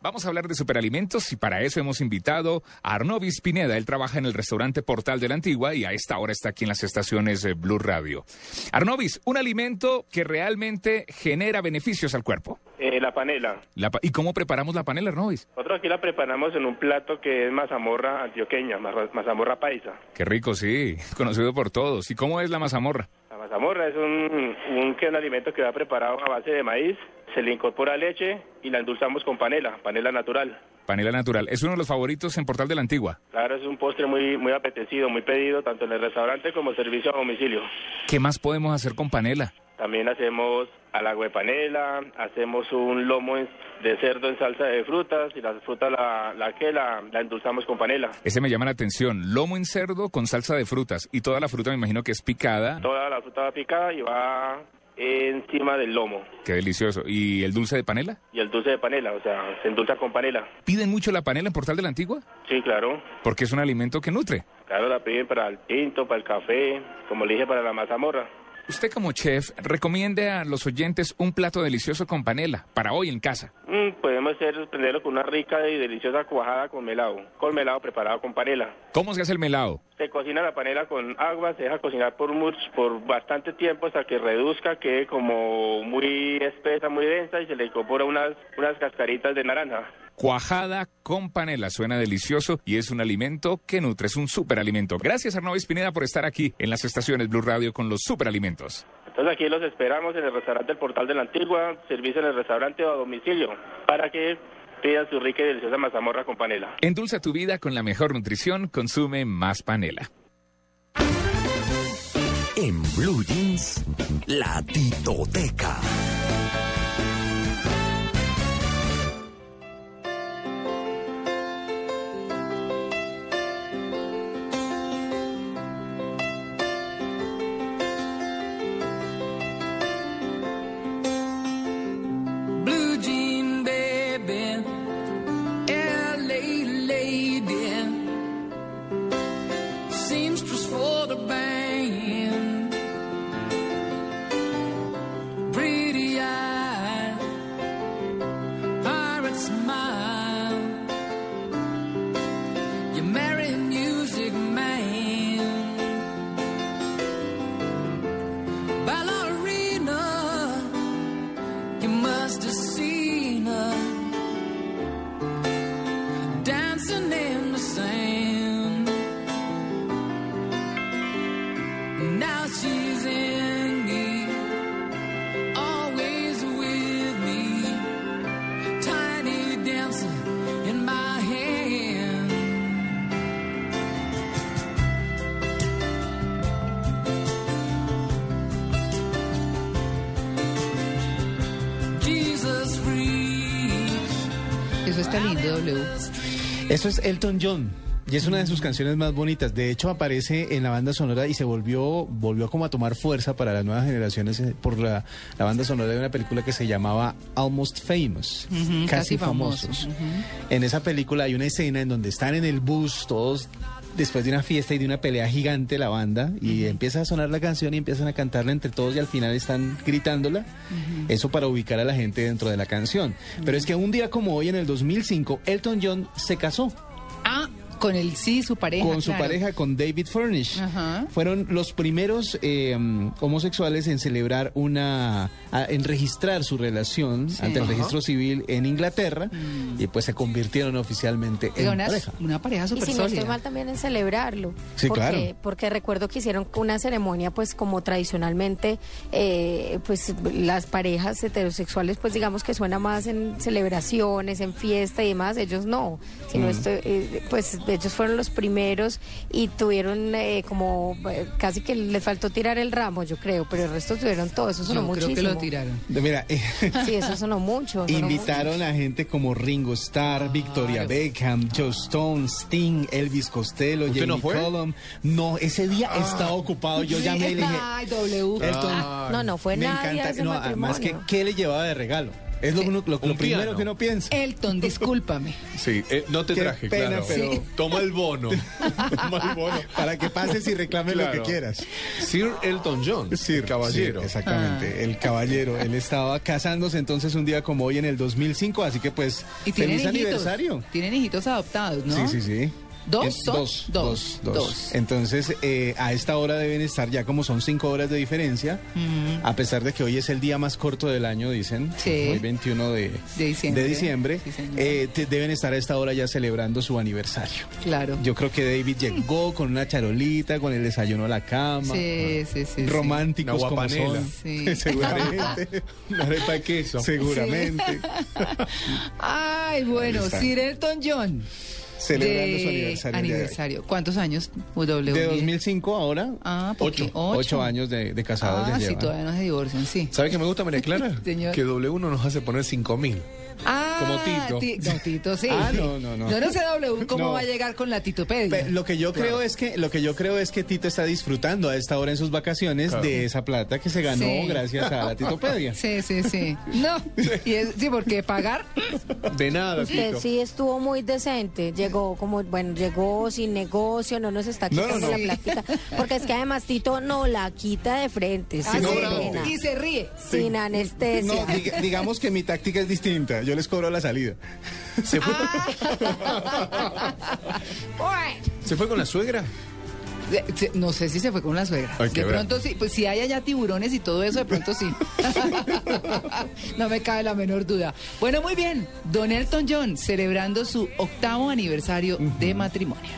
Vamos a hablar de superalimentos y para eso hemos invitado a Arnovis Pineda. Él trabaja en el restaurante Portal de la Antigua y a esta hora está aquí en las estaciones de Blue Radio. Arnovis, un alimento que realmente genera beneficios al cuerpo. Eh, la panela. ¿Y cómo preparamos la panela, Arnovis? Nosotros aquí la preparamos en un plato que es mazamorra antioqueña, mazamorra paisa. Qué rico, sí, conocido por todos. ¿Y cómo es la mazamorra? La mazamorra es un, un, un alimento que va preparado a base de maíz, se le incorpora leche y la endulzamos con panela, panela natural. Panela natural. Es uno de los favoritos en Portal de la Antigua. Claro, es un postre muy, muy apetecido, muy pedido, tanto en el restaurante como servicio a domicilio. ¿Qué más podemos hacer con panela? También hacemos al agua de panela, hacemos un lomo de cerdo en salsa de frutas y la fruta la, la que la, la, endulzamos con panela. Ese me llama la atención, lomo en cerdo con salsa de frutas y toda la fruta me imagino que es picada. Toda la fruta va picada y va encima del lomo. Qué delicioso. ¿Y el dulce de panela? Y el dulce de panela, o sea, se endulza con panela. ¿Piden mucho la panela en Portal de la Antigua? Sí, claro. Porque es un alimento que nutre. Claro, la piden para el tinto, para el café, como le dije, para la mazamorra. Usted como chef, recomiende a los oyentes un plato delicioso con panela para hoy en casa. Mm, podemos hacer, prenderlo con una rica y deliciosa cuajada con melado, con melado preparado con panela. ¿Cómo se hace el melado? Se cocina la panela con agua, se deja cocinar por, mucho, por bastante tiempo hasta que reduzca, quede como muy espesa, muy densa y se le incorpora unas, unas cascaritas de naranja. Cuajada con panela, suena delicioso y es un alimento que nutre, es un superalimento. Gracias Arnau Pineda por estar aquí en las estaciones Blue Radio con los superalimentos. Entonces aquí los esperamos en el restaurante del Portal de la Antigua, servicio en el restaurante o a domicilio, para que pidan su rica y deliciosa mazamorra con panela. Endulza tu vida con la mejor nutrición, consume más panela. En Blue Jeans, la titoteca. Eso es Elton John. Y es una de sus canciones más bonitas. De hecho, aparece en la banda sonora y se volvió, volvió como a tomar fuerza para las nuevas generaciones eh, por la, banda sonora de una película que se llamaba Almost Famous, casi, famosos. En esa película hay una escena en donde están en el bus todos después de una fiesta y de una pelea gigante la banda y empieza a sonar la canción y empiezan a cantarla entre todos y al final están gritándola. Eso para ubicar a la gente dentro de la canción. Pero es que un día como hoy en el 2005 Elton John se casó. Con el sí, su pareja. Con su claro. pareja, con David Furnish. Ajá. Fueron los primeros eh, homosexuales en celebrar una, a- en registrar su relación Sí. ante el Ajá. registro civil en Inglaterra y pues se convirtieron oficialmente en una, pareja. una pareja Y súper si no estoy sólida. mal también en celebrarlo. Sí, porque, claro. Porque recuerdo que hicieron una ceremonia, pues como tradicionalmente, eh, pues las parejas heterosexuales, pues digamos que suena más en celebraciones, en fiesta y demás. Ellos no, sino Mm. esto, eh, pues ellos fueron los primeros y tuvieron eh, como eh, casi que les faltó tirar el ramo, yo creo, pero el resto tuvieron todo. Eso sonó Yo creo muchísimo. que lo tiraron. Mira, eh, Sí, eso sonó mucho. sonó Invitaron a gente como Ringo Starr, Victoria Beckham, Joe Stone, Sting, Elvis Costello, ¿Usted Jamie no fue? Cullum. No, ese día estaba ocupado. Yo llamé y le dije, Ay, W. Elton, Ah, no, no fue me nadie encanta. No, además que. ¿qué le llevaba de regalo? Es lo, uno- lo- lo Un primero que uno piensa. Elton, discúlpame. Sí, eh, no te Qué traje, pena, claro. pero- Sí. Toma el bono. Toma el bono. Para que pases y reclames lo que quieras. Sir Elton John, Sir, caballero. exactamente, el caballero. Él estaba casándose entonces un día como hoy en el 2005, así que pues Y feliz hijitos. aniversario. Tienen hijitos adoptados, ¿no? Sí, sí, sí. ¿Dos son? Dos, Dos, dos, dos. Entonces, eh, a esta hora deben estar ya como son cinco horas de diferencia, a pesar de que hoy es el día más corto del año, dicen. Sí. Hoy 21 de, De diciembre. de diciembre. Sí, señor. eh, te- deben estar a esta hora ya celebrando su aniversario. Claro. Yo creo que David llegó con una charolita, con el desayuno a la cama. Sí, sí, sí. sí. Románticos Una como son. Sí. Seguramente. Una arepa de queso. Seguramente. Ay, bueno. Sir Elton John. Celebrando de su aniversario. aniversario. ¿Cuántos años? W. De 2005 ahora, Ah, ocho, ocho. ocho años de, de casados Ah, sí, llevan. todavía no se divorcian, sí. ¿Sabe qué me gusta, María Clara? Señor. Que W no nos hace poner 5 mil. Ah, Como Tito. Ti- no, Tito, sí. Ah, no, no, no. Yo no sé W cómo No. va a llegar con la titopedia. Pe- Lo que yo creo es que lo que yo creo es que Tito está disfrutando a esta hora en sus vacaciones Claro. de esa plata que se ganó Sí. gracias a la Titopedia. Sí, sí, sí. No, y es- sí, porque pagar. De nada, Usted Tito. sí estuvo muy decente, llegó como, bueno, llegó sin negocio, no nos está quitando no, la plática, porque es que además Tito no la quita de frente, Ah, sin sí, y se ríe. sin anestesia. No, diga- digamos que mi táctica es distinta. Yo les cobro la salida. ¿Se fue, Ué. ¿Se fue con la suegra? Se- No sé si se fue con la suegra. De pronto sí, pues si hay allá tiburones y todo eso, de pronto sí. no me cabe la menor duda. Bueno, muy bien. Don Elton John celebrando su octavo aniversario de matrimonio.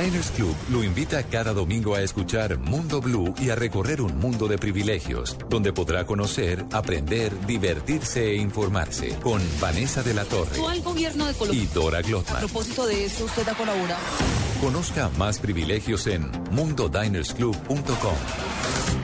Diners Club lo invita cada domingo a escuchar Mundo Blue y a recorrer un mundo de privilegios, donde podrá conocer, aprender, divertirse e informarse con Vanessa de la Torre gobierno de Colombia. y Dora A Glotman. propósito de eso, usted ha colaborado. Conozca más privilegios en mundodinersclub.com.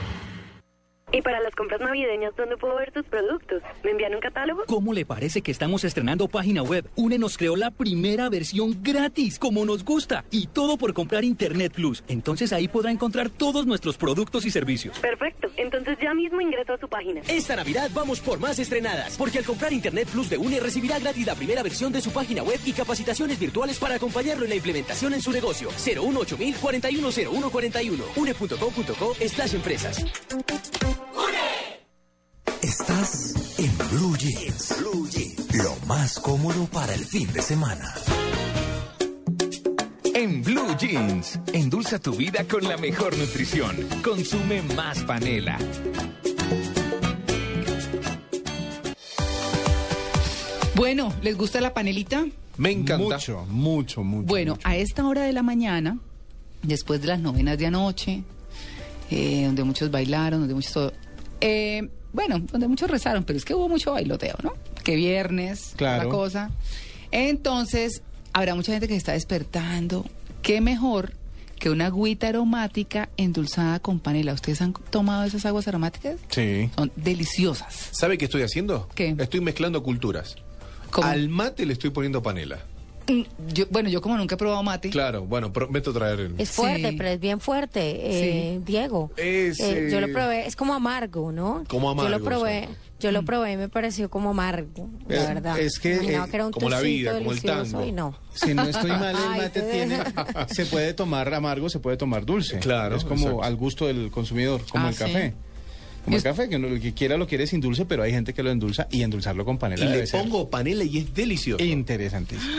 Y para las compras navideñas, ¿dónde puedo ver tus productos? ¿Me envían un catálogo? ¿Cómo le parece que estamos estrenando página web? UNE nos creó la primera versión gratis, como nos gusta, y todo por comprar Internet Plus. Entonces ahí podrá encontrar todos nuestros productos y servicios. Perfecto, entonces ya mismo ingreso a su página. Esta Navidad vamos por más estrenadas, porque al comprar Internet Plus de UNE recibirá gratis la primera versión de su página web y capacitaciones virtuales para acompañarlo en la implementación en su negocio. 018 410141 une.com.co slash empresas. Estás en Blue Jeans. Blue Jeans. Lo más cómodo para el fin de semana. En Blue Jeans, endulza tu vida con la mejor nutrición. Consume más panela. Bueno, ¿les gusta la panelita? Me encanta. Mucho, mucho, mucho. Bueno, a esta hora de la mañana, después de las novenas de anoche, eh, donde muchos bailaron, donde muchos todo, eh, bueno, donde muchos rezaron, pero es que hubo mucho bailoteo, ¿no? Que viernes, Claro. la cosa. Entonces, habrá mucha gente que se está despertando. ¿Qué mejor que una agüita aromática endulzada con panela? ¿Ustedes han tomado esas aguas aromáticas? Sí. Son deliciosas. ¿Sabe qué estoy haciendo? ¿Qué? Estoy mezclando culturas. ¿Cómo? Al mate le estoy poniendo panela. Mm, Yo, bueno, yo como nunca he probado mate. Claro, bueno, prometo traer el... Es fuerte, Sí. pero es bien fuerte, eh, Diego. Es, Eh, yo lo probé, es como amargo, ¿no? Como Yo amargo, lo probé, exacto. yo lo probé y me pareció como amargo, la verdad. es que, eh, que era un como la vida, como el delicioso tango. y no. Si no estoy mal, el mate te tiene, se puede tomar amargo, se puede tomar dulce. Claro, Es como exacto. al gusto del consumidor, como Ah, el ¿sí? Como el café, que uno- el que quiera lo quiere sin dulce, pero hay gente que lo endulza y endulzarlo con Y panela le debe ser pongo panela y es delicioso. interesantísimo.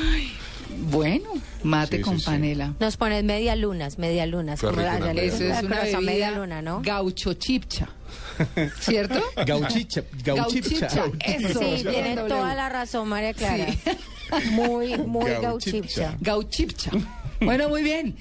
Bueno, mate Sí, con sí, sí. panela. Nos pones media lunas, media lunas. Como rico, le Eso es al una bebida media luna, ¿no? gaucho chipcha. ¿Cierto? Gauchicha, gauchicha. Gauchicha, eso. Sí, tiene toda la razón, María Clara. Muy, muy gauchipcha. Gauchipcha. Bueno, muy bien.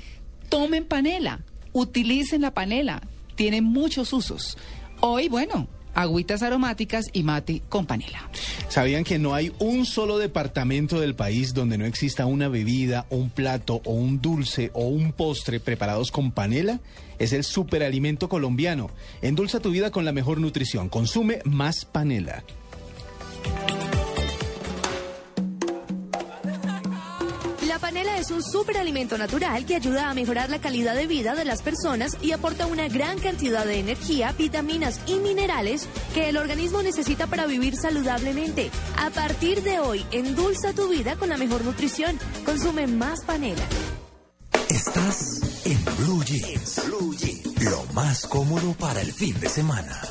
Tomen panela. Utilicen la panela. Tiene muchos usos. Hoy, bueno, agüitas aromáticas y mate con panela. ¿Sabían que no hay un solo departamento del país donde no exista una bebida, un plato o un dulce o un postre preparados con panela? Es el superalimento colombiano. Endulza tu vida con la mejor nutrición. Consume más panela. La panela es un superalimento natural que ayuda a mejorar la calidad de vida de las personas y aporta una gran cantidad de energía, vitaminas y minerales que el organismo necesita para vivir saludablemente. A partir de hoy, endulza tu vida con la mejor nutrición. Consume más panela. Estás en Blue Jeans. Blue Jeans. Lo más cómodo para el fin de semana.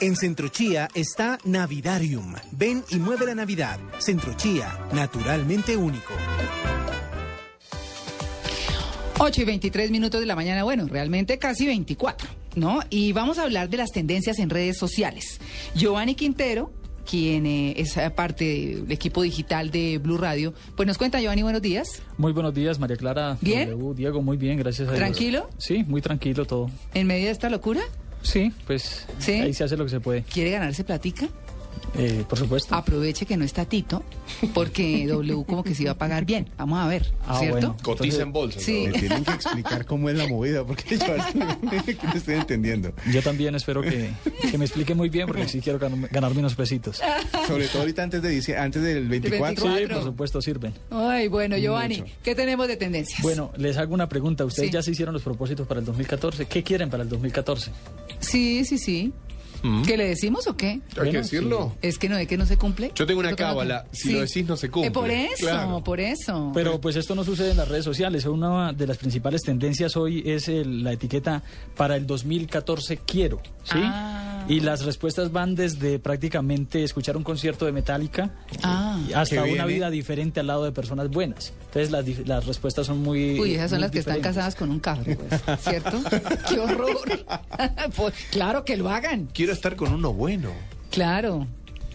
En Centrochía está Navidarium. Ven y mueve la Navidad. Centrochía, naturalmente único. 8 y 23 minutos de la mañana, bueno, realmente casi 24, ¿no? Y vamos a hablar de las tendencias en redes sociales. Giovanni Quintero, quien eh, es eh, parte del equipo digital de Blue Radio, pues nos cuenta, Giovanni, buenos días. Muy buenos días, María Clara. ¿Bien? W, Diego, muy bien, gracias a Dios. ¿Tranquilo? Sí, muy tranquilo todo. En medio de esta locura, Sí, pues ¿Sí? ahí se hace lo que se puede. ¿quiere ganarse platica? Eh, por supuesto. Aproveche que no está Tito, porque W como que se iba a pagar bien. Vamos a ver, Ah, ¿cierto? bueno. Cotiza en bolsa. Sí. Me tienen que explicar cómo es la movida, porque yo no estoy entendiendo. Yo también espero que, que me explique muy bien, porque sí quiero gan- ganarme unos pesitos. Sobre todo ahorita antes, de, antes del 24. 24. Sí, por supuesto, sirven. Ay, bueno, Giovanni, Mucho. ¿qué tenemos de tendencias? Bueno, les hago una pregunta. ¿Ustedes Sí. ya se hicieron los propósitos para el 2014? ¿Qué quieren para el 2014? Sí, sí, sí. ¿Qué le decimos o qué? Hay que decirlo. Es que no es que no se cumple. Yo tengo una cábala. Si Sí. lo decís, no se cumple. Eh, por eso, Claro. por eso. Pero pues esto no sucede en las redes sociales. Una de las principales tendencias hoy es el- la etiqueta para el 2014 quiero. ¿sí? Ah. Y las respuestas van desde prácticamente escuchar un concierto de Metallica Ah. hasta Qué una ¿eh? vida diferente al lado de personas buenas. Entonces las, dif- las respuestas son muy... Uy, esas son muy las que están casadas con un carro, pues, ¿cierto? ¡Qué horror! Pues, claro que lo hagan. Quiero estar con uno bueno. Claro.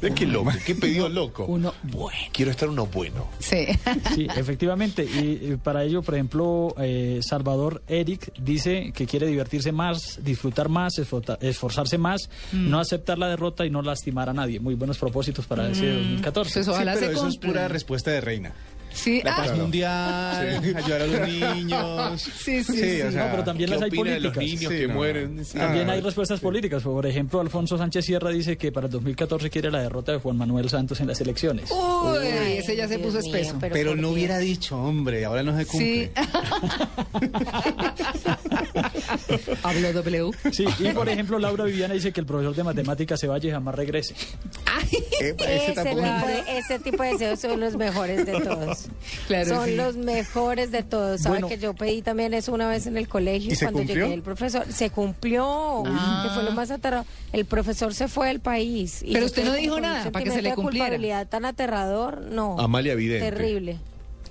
¿Ves qué loco? ¿Qué pedido loco? Uno bueno. Quiero estar uno bueno. Sí. Sí, efectivamente. Y, y para ello, por ejemplo, eh, Salvador Eric dice que quiere divertirse más, disfrutar más, esforzarse más, Mm. no aceptar la derrota y no lastimar a nadie. Muy buenos propósitos para ese Mm. 2014. Pues ojalá sí, pero se eso es pura respuesta de reina. Sí. La paz Ah, mundial, ayudar a los niños. Sí, sí, sí. o sea, No, pero también ¿Qué las hay opina de los políticas. niños Sí, que no. mueren? También Ah, hay respuestas políticas. Por ejemplo, Alfonso Sánchez Sierra dice que para el 2014 quiere la derrota de Juan Manuel Santos en las elecciones. Uy, Ay, ese ya se Dios puso mío, espeso. pero no Dios. hubiera dicho, hombre, ahora no se Sí. cumple. Habló W. Sí, y por ejemplo, Laura Viviana dice que el profesor de matemáticas se vaya y jamás regrese. Ese Ese, de, ese tipo de deseos son los mejores de todos. Claro, son sí. los mejores de todos. ¿Sabe Bueno. que yo pedí también eso una vez en el colegio ¿Y se cuando cumplió? llegué el profesor? Se cumplió, que fue lo más aterrador. El profesor se fue del país. y Pero usted no dijo nada para que se le cumpliera. culpabilidad tan aterrador, no. Amalia Vidente. Terrible.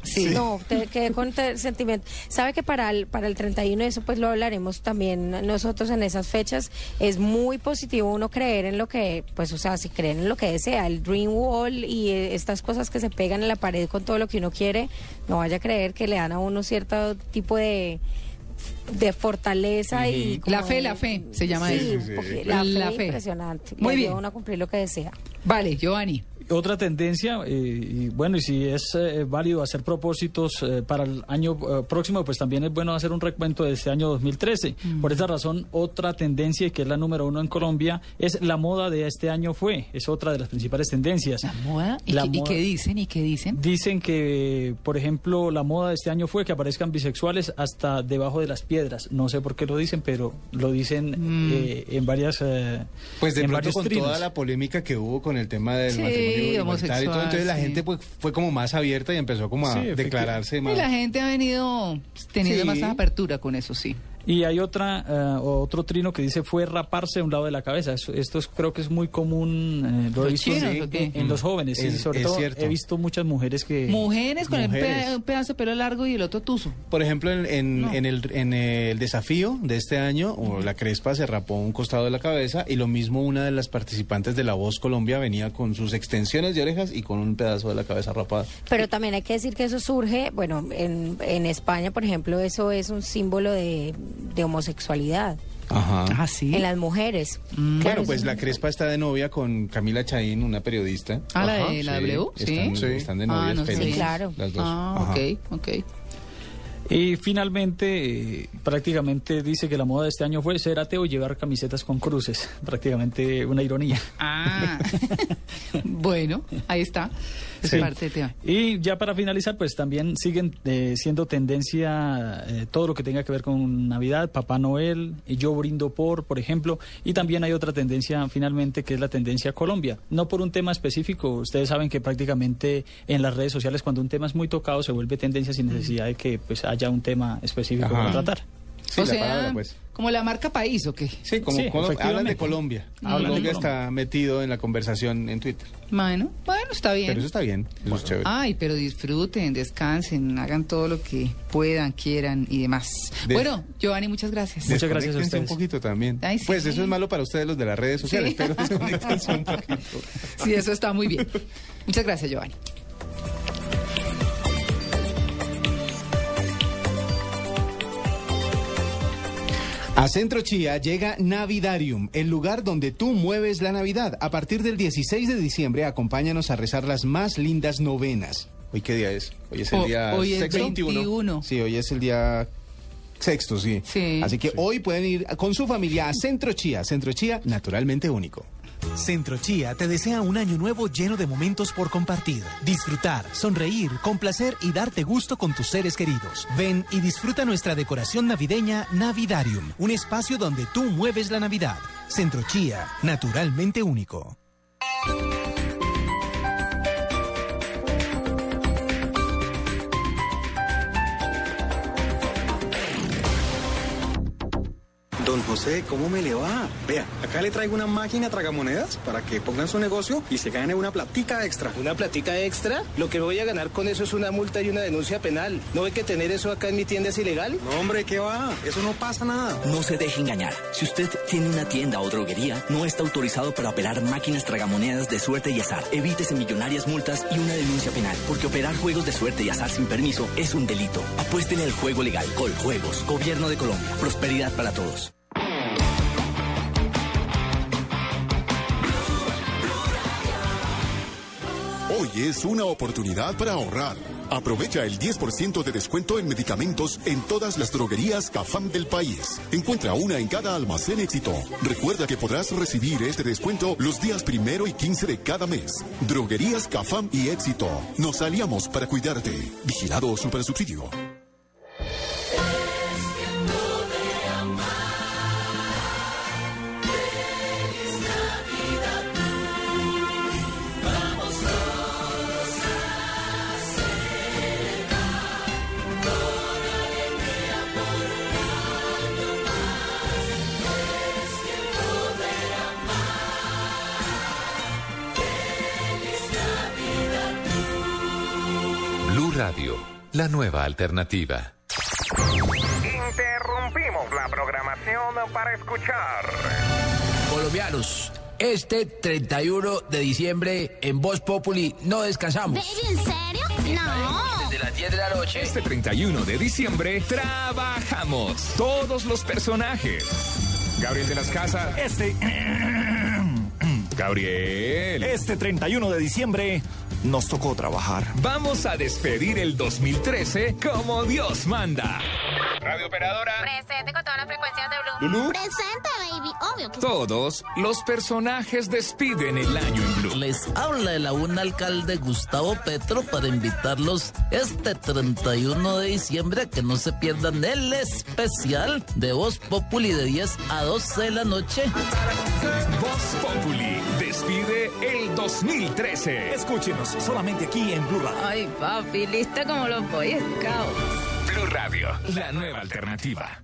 Sí. No, te quedé con te- sentimiento. Sabe que para el, para el 31, eso pues lo hablaremos también nosotros en esas fechas, es muy positivo uno creer en lo que, pues o sea, si creen en lo que desea, el Dream Wall y eh, estas cosas que se pegan en la pared con todo lo que uno quiere, no vaya a creer que le dan a uno cierto tipo de de fortaleza y La fe, de- la fe, se llama Sí, eso. la, La fe, fe. impresionante Muy Le bien. ayuda a uno a cumplir lo que desea Vale, Giovanni. Otra tendencia, eh, y bueno, y si es eh, válido hacer propósitos eh, para el año eh, próximo, pues también es bueno hacer un recuento de este año 2013. Mm. Por esa razón, otra tendencia, que es la número uno en Colombia, es la moda de este año fue. Es otra de las principales tendencias. ¿La moda? ¿Y, qué, y qué dicen? ¿Y qué dicen? Dicen que, por ejemplo, la moda de este año fue que aparezcan bisexuales hasta debajo de las piedras. No sé por qué lo dicen, pero lo dicen Mm. eh, en varias. eh, Pues de en pronto con trinos. toda la polémica que hubo con el tema del Sí, matrimonio igualitario y todo, homosexual, entonces la gente pues, fue como más abierta y empezó como a Sí, declararse más. Y la gente ha venido teniendo Sí. más apertura con eso, sí. Y hay otra eh, otro trino que dice fue raparse a un lado de la cabeza. Esto es- creo que es muy común, eh, lo he ¿Los visto en- chinos o qué? en, en los jóvenes. sí, Es- sobre es todo cierto. he visto muchas mujeres que... Mujeres con el Mujeres. pe- un pedazo de pelo largo y el otro tuzo. Por ejemplo, en, en- No. en el, en el desafío de este año, o la Crespa se rapó un costado de la cabeza y lo mismo una de las participantes de La Voz Colombia venía con sus extensiones de orejas y con un pedazo de la cabeza rapada. Pero también hay que decir que eso surge, bueno, en, en España, por ejemplo, eso es un símbolo de, de homosexualidad Ajá. Ah, sí. en las mujeres. Mm. Bueno, Claro, pues la Crespa está de novia con Camila Chaín, una periodista. Ah, la de la sí, W, sí. Están, están de Ah, novias no felices, Sí, claro. Las dos. Ah, Ajá. ok, ok. Y finalmente, eh, prácticamente dice que la moda de este año fue ser ateo y llevar camisetas con cruces. Prácticamente una ironía. Ah, bueno, ahí está. Es Sí. parte del tema. Y ya para finalizar, pues también siguen eh, siendo tendencia eh, todo lo que tenga que ver con Navidad, Papá Noel, y yo brindo por, por ejemplo, y también hay otra tendencia finalmente que es la tendencia Colombia. No por un tema específico, ustedes saben que prácticamente en las redes sociales cuando un tema es muy tocado se vuelve tendencia sin necesidad de que pues haya un tema específico Ajá. para tratar. Sí, o la sea, palabra, pues. como la marca país, ¿o qué? Sí, como Sí, hablan de. Colombia. Hablan de Colombia Colombia. está metido en la conversación en Twitter. Bueno, bueno, está bien. Pero eso está bien, eso es chévere. Ay, pero disfruten, descansen, hagan todo lo que puedan, quieran y demás. Des- bueno, Giovanni, muchas gracias. Muchas gracias a Desconéctense un ustedes. poquito también. Ay, sí. Pues eso es malo para ustedes los de las redes sociales, Sí. pero desconéctense un poquito. Sí, eso está muy bien. Muchas gracias, Giovanni. A Centro Chía llega Navidarium, el lugar donde tú mueves la Navidad. A partir del 16 de diciembre, acompáñanos a rezar las más lindas novenas. ¿Hoy qué día es? Hoy es el O- día hoy es sexto. 21. Sí, hoy es el día sexto, sí. Sí. Así que hoy pueden ir con su familia a Centro Chía. Centro Chía, naturalmente único. Centro Chía te desea un año nuevo lleno de momentos por compartir, disfrutar, sonreír, complacer y darte gusto con tus seres queridos. Ven y disfruta nuestra decoración navideña Navidarium, un espacio donde tú mueves la Navidad. Centro Chía, naturalmente único. José, ¿cómo me le va? Vea, acá le traigo una máquina tragamonedas para que pongan su negocio y se gane una platica extra. ¿Una platica extra? Lo que voy a ganar con eso es una multa y una denuncia penal. ¿No ve que tener eso acá en mi tienda es ilegal? No, hombre, ¿qué va? Eso no pasa nada. No se deje engañar. Si usted tiene una tienda o droguería, no está autorizado para operar máquinas tragamonedas de suerte y azar. Evítese millonarias multas y una denuncia penal, porque operar juegos de suerte y azar sin permiso es un delito. Apuéstele al juego legal. Coljuegos, Gobierno de Colombia. Prosperidad para todos. Es una oportunidad para ahorrar. Aprovecha el 10% de descuento en medicamentos en todas las droguerías CAFAM del país. Encuentra una en cada almacén éxito. Recuerda que podrás recibir este descuento los días primero y 15 de cada mes. Droguerías CAFAM y éxito. Nos aliamos para cuidarte. Vigilado Supersubsidio. La nueva alternativa. Interrumpimos la programación para escuchar. Colombianos, este 31 de diciembre en Voz Populi no descansamos. ¿En serio? No. Desde las 10 de la noche. Este 31 de diciembre trabajamos todos los personajes. Gabriel de las Casas. Este Gabriel. Este 31 de diciembre nos tocó trabajar. Vamos a despedir el 2013 como Dios manda. Radio operadora. Presente con todas las frecuencias de Blue. ¿Lulú? Presente, baby. Obvio que. Todos los personajes despiden el año en Blue. Les habla el aún alcalde Gustavo Petro para invitarlos este 31 de diciembre a que no se pierdan el especial de Voz Populi de 10 a 12 de la noche. Voz Populi despide el 2013. Escúchenos solamente aquí en Blue Radio. Ay, papi, lista como los Boy Scouts. Blue Radio, la nueva alternativa.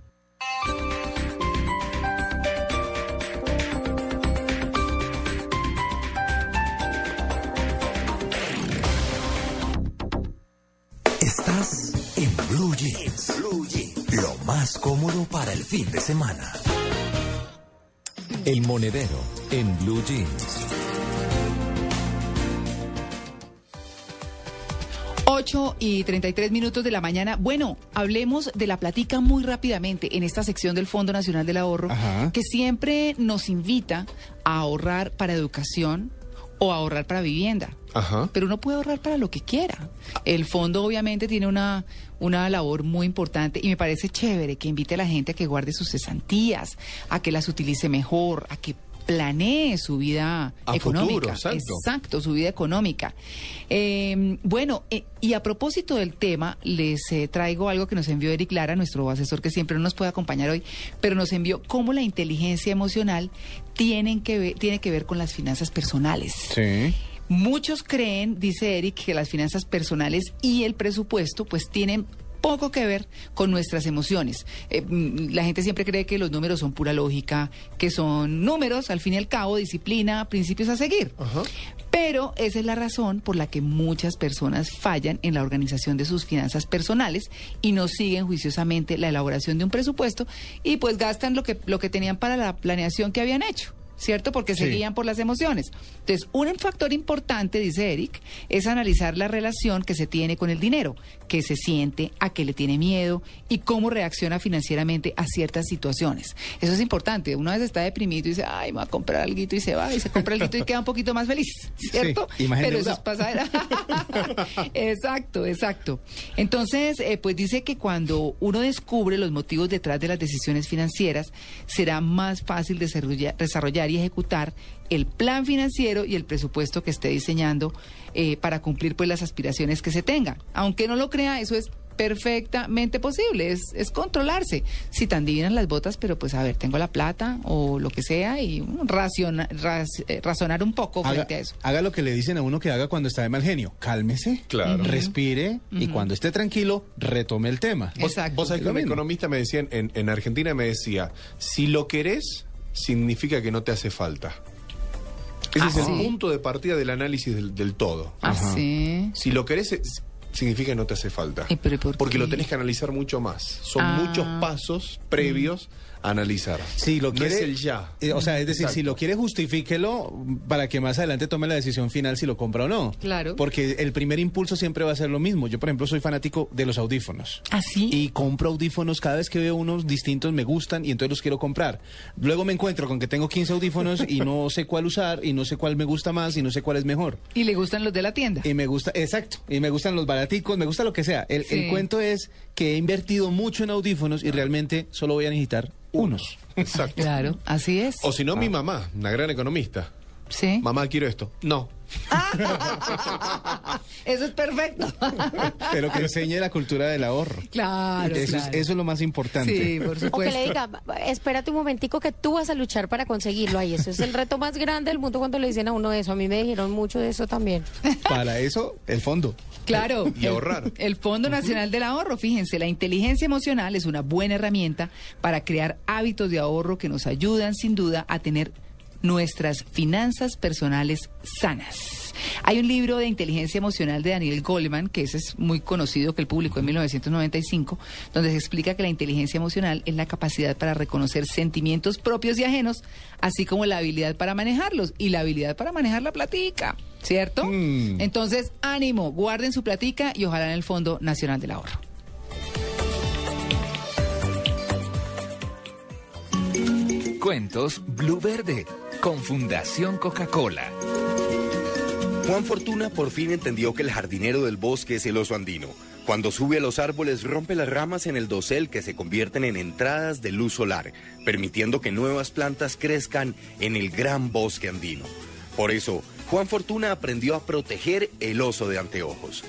Estás en Blue Jeans. Blue Jeans. Lo más cómodo para el fin de semana. El monedero en Blue Jeans. 8 y 33 minutos de la mañana. Bueno, hablemos de la platica muy rápidamente en esta sección del Fondo Nacional del Ahorro, Ajá. que siempre nos invita a ahorrar para educación o a ahorrar para vivienda. Ajá. Pero uno puede ahorrar para lo que quiera. El fondo obviamente tiene una, una labor muy importante y me parece chévere que invite a la gente a que guarde sus cesantías, a que las utilice mejor, a que planee su vida A económica. futuro, exacto. Exacto, su vida económica. Eh, bueno, eh, y a propósito del tema, les eh, traigo algo que nos envió Eric Lara, nuestro asesor que siempre no nos puede acompañar hoy, pero nos envió cómo la inteligencia emocional tienen que ver, tiene que ver con las finanzas personales. Sí. Muchos creen, dice Eric, que las finanzas personales y el presupuesto pues tienen poco que ver con nuestras emociones. Eh, mm, la gente siempre cree que los números son pura lógica, que son números, al fin y al cabo, disciplina, principios a seguir. Pero esa es la razón por la que muchas personas fallan en la organización de sus finanzas personales y no siguen juiciosamente la elaboración de un presupuesto y pues gastan lo que, lo que tenían para la planeación que habían hecho. ¿Cierto? Porque se Sí. guían por las emociones. Entonces, un factor importante, dice Eric, es analizar la relación que se tiene con el dinero, qué se siente, a qué le tiene miedo y cómo reacciona financieramente a ciertas situaciones. Eso es importante. Una vez está deprimido y dice, ay, me voy a comprar algo y se va y se compra algo y queda un poquito más feliz, ¿cierto? más Pero eso es pasadera. exacto, exacto. Entonces, eh, pues dice que cuando uno descubre los motivos detrás de las decisiones financieras, será más fácil desarrollar, desarrollar y ejecutar el plan financiero y el presupuesto que esté diseñando eh, para cumplir pues las aspiraciones que se tenga. Aunque no lo crea, eso es perfectamente posible, es, es controlarse. Si tan divinas las botas, pero pues a ver, tengo la plata o lo que sea y mm, raciona- raz- eh, razonar un poco Haga, frente a eso. haga lo que le dicen a uno que haga cuando está de mal genio. Cálmese, Claro. respire y cuando esté tranquilo, retome el tema. Vos, vos sabés Es que un economista me decía, en, en Argentina me decía, si lo querés, significa que no te hace falta. Ese Ah, es el sí. punto de partida del análisis del, del todo. Ah, sí. Si lo querés, significa que no te hace falta. Porque lo tenés que analizar mucho más. Son Ah. muchos pasos previos a analizar. Si lo no quiere, es el ya. eh, o sea, es decir, Exacto. si lo quiere, justifíquelo para que más adelante tome la decisión final si lo compra o no. Claro. Porque el primer impulso siempre va a ser lo mismo. Yo, por ejemplo, soy fanático de los audífonos. ¿Ah, sí? Y compro audífonos cada vez que veo unos distintos, me gustan y entonces los quiero comprar. Luego me encuentro con que tengo 15 audífonos y no sé cuál usar y no sé cuál me gusta más y no sé cuál es mejor. Y le gustan los de la tienda. Y me gusta, exacto, y me gustan los baraticos, me gusta lo que sea. El, Sí. el cuento es que he invertido mucho en audífonos y realmente solo voy a necesitar unos. Exacto. Claro, así es. O si no, mi mamá, una gran economista. Sí. Mamá, quiero esto. No. Eso es perfecto. Pero que enseñe la cultura del ahorro. Claro, Eso, claro. Es, eso es lo más importante. O que le diga, espérate un momentico que tú vas a luchar para conseguirlo ahí. Eso es el reto más grande del mundo cuando le dicen a uno eso. A mí me dijeron mucho de eso también. Para eso, el fondo. Claro. Y ahorrar. El Fondo Nacional del Ahorro, fíjense, la inteligencia emocional es una buena herramienta para crear hábitos de ahorro que nos ayudan sin duda a tener nuestras finanzas personales sanas. Hay un libro de inteligencia emocional de Daniel Goleman, que ese es muy conocido, que él publicó en 1995, donde se explica que la inteligencia emocional es la capacidad para reconocer sentimientos propios y ajenos, así como la habilidad para manejarlos y la habilidad para manejar la platica, ¿cierto? Entonces, ánimo, guarden su platica y ojalá en el Fondo Nacional del Ahorro. Cuentos Blue Verde. Con Fundación Coca-Cola. Juan Fortuna por fin entendió que el jardinero del bosque es el oso andino. Cuando sube a los árboles rompe las ramas en el dosel que se convierten en entradas de luz solar, permitiendo que nuevas plantas crezcan en el gran bosque andino. Por eso, Juan Fortuna aprendió a proteger el oso de anteojos.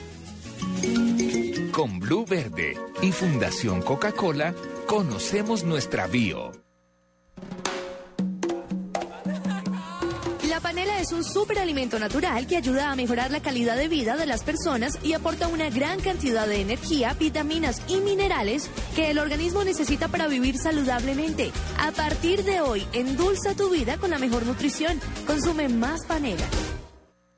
Con Blue Verde y Fundación Coca-Cola, conocemos nuestra bio. La panela es un superalimento natural que ayuda a mejorar la calidad de vida de las personas y aporta una gran cantidad de energía, vitaminas y minerales que el organismo necesita para vivir saludablemente. A partir de hoy, endulza tu vida con la mejor nutrición. Consume más panela.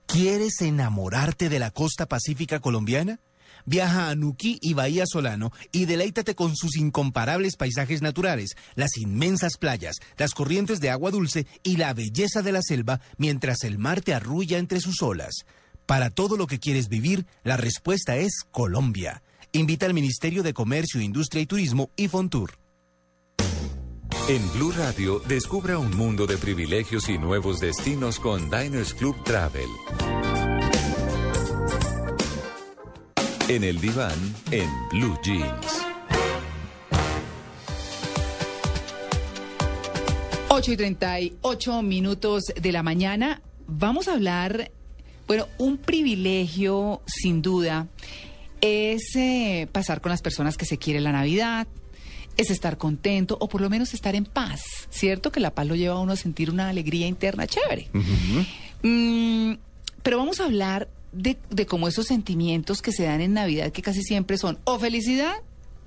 ¿Quieres enamorarte de la costa pacífica colombiana? Viaja a Nuquí y Bahía Solano y deleítate con sus incomparables paisajes naturales, las inmensas playas, las corrientes de agua dulce y la belleza de la selva mientras el mar te arrulla entre sus olas. Para todo lo que quieres vivir, la respuesta es Colombia. Invita al Ministerio de Comercio, Industria y Turismo y Fontur. En Blue Radio, descubra un mundo de privilegios y nuevos destinos con Diners Club Travel. En el diván, en Blue Jeans. 8 y 38 minutos de la mañana. Vamos a hablar, bueno, un privilegio sin duda es eh, pasar con las personas que se quiere la Navidad, es estar contento o por lo menos estar en paz, ¿cierto? Que la paz lo lleva a uno a sentir una alegría interna chévere. Mm, pero vamos a hablar de, de cómo esos sentimientos que se dan en Navidad, que casi siempre son o felicidad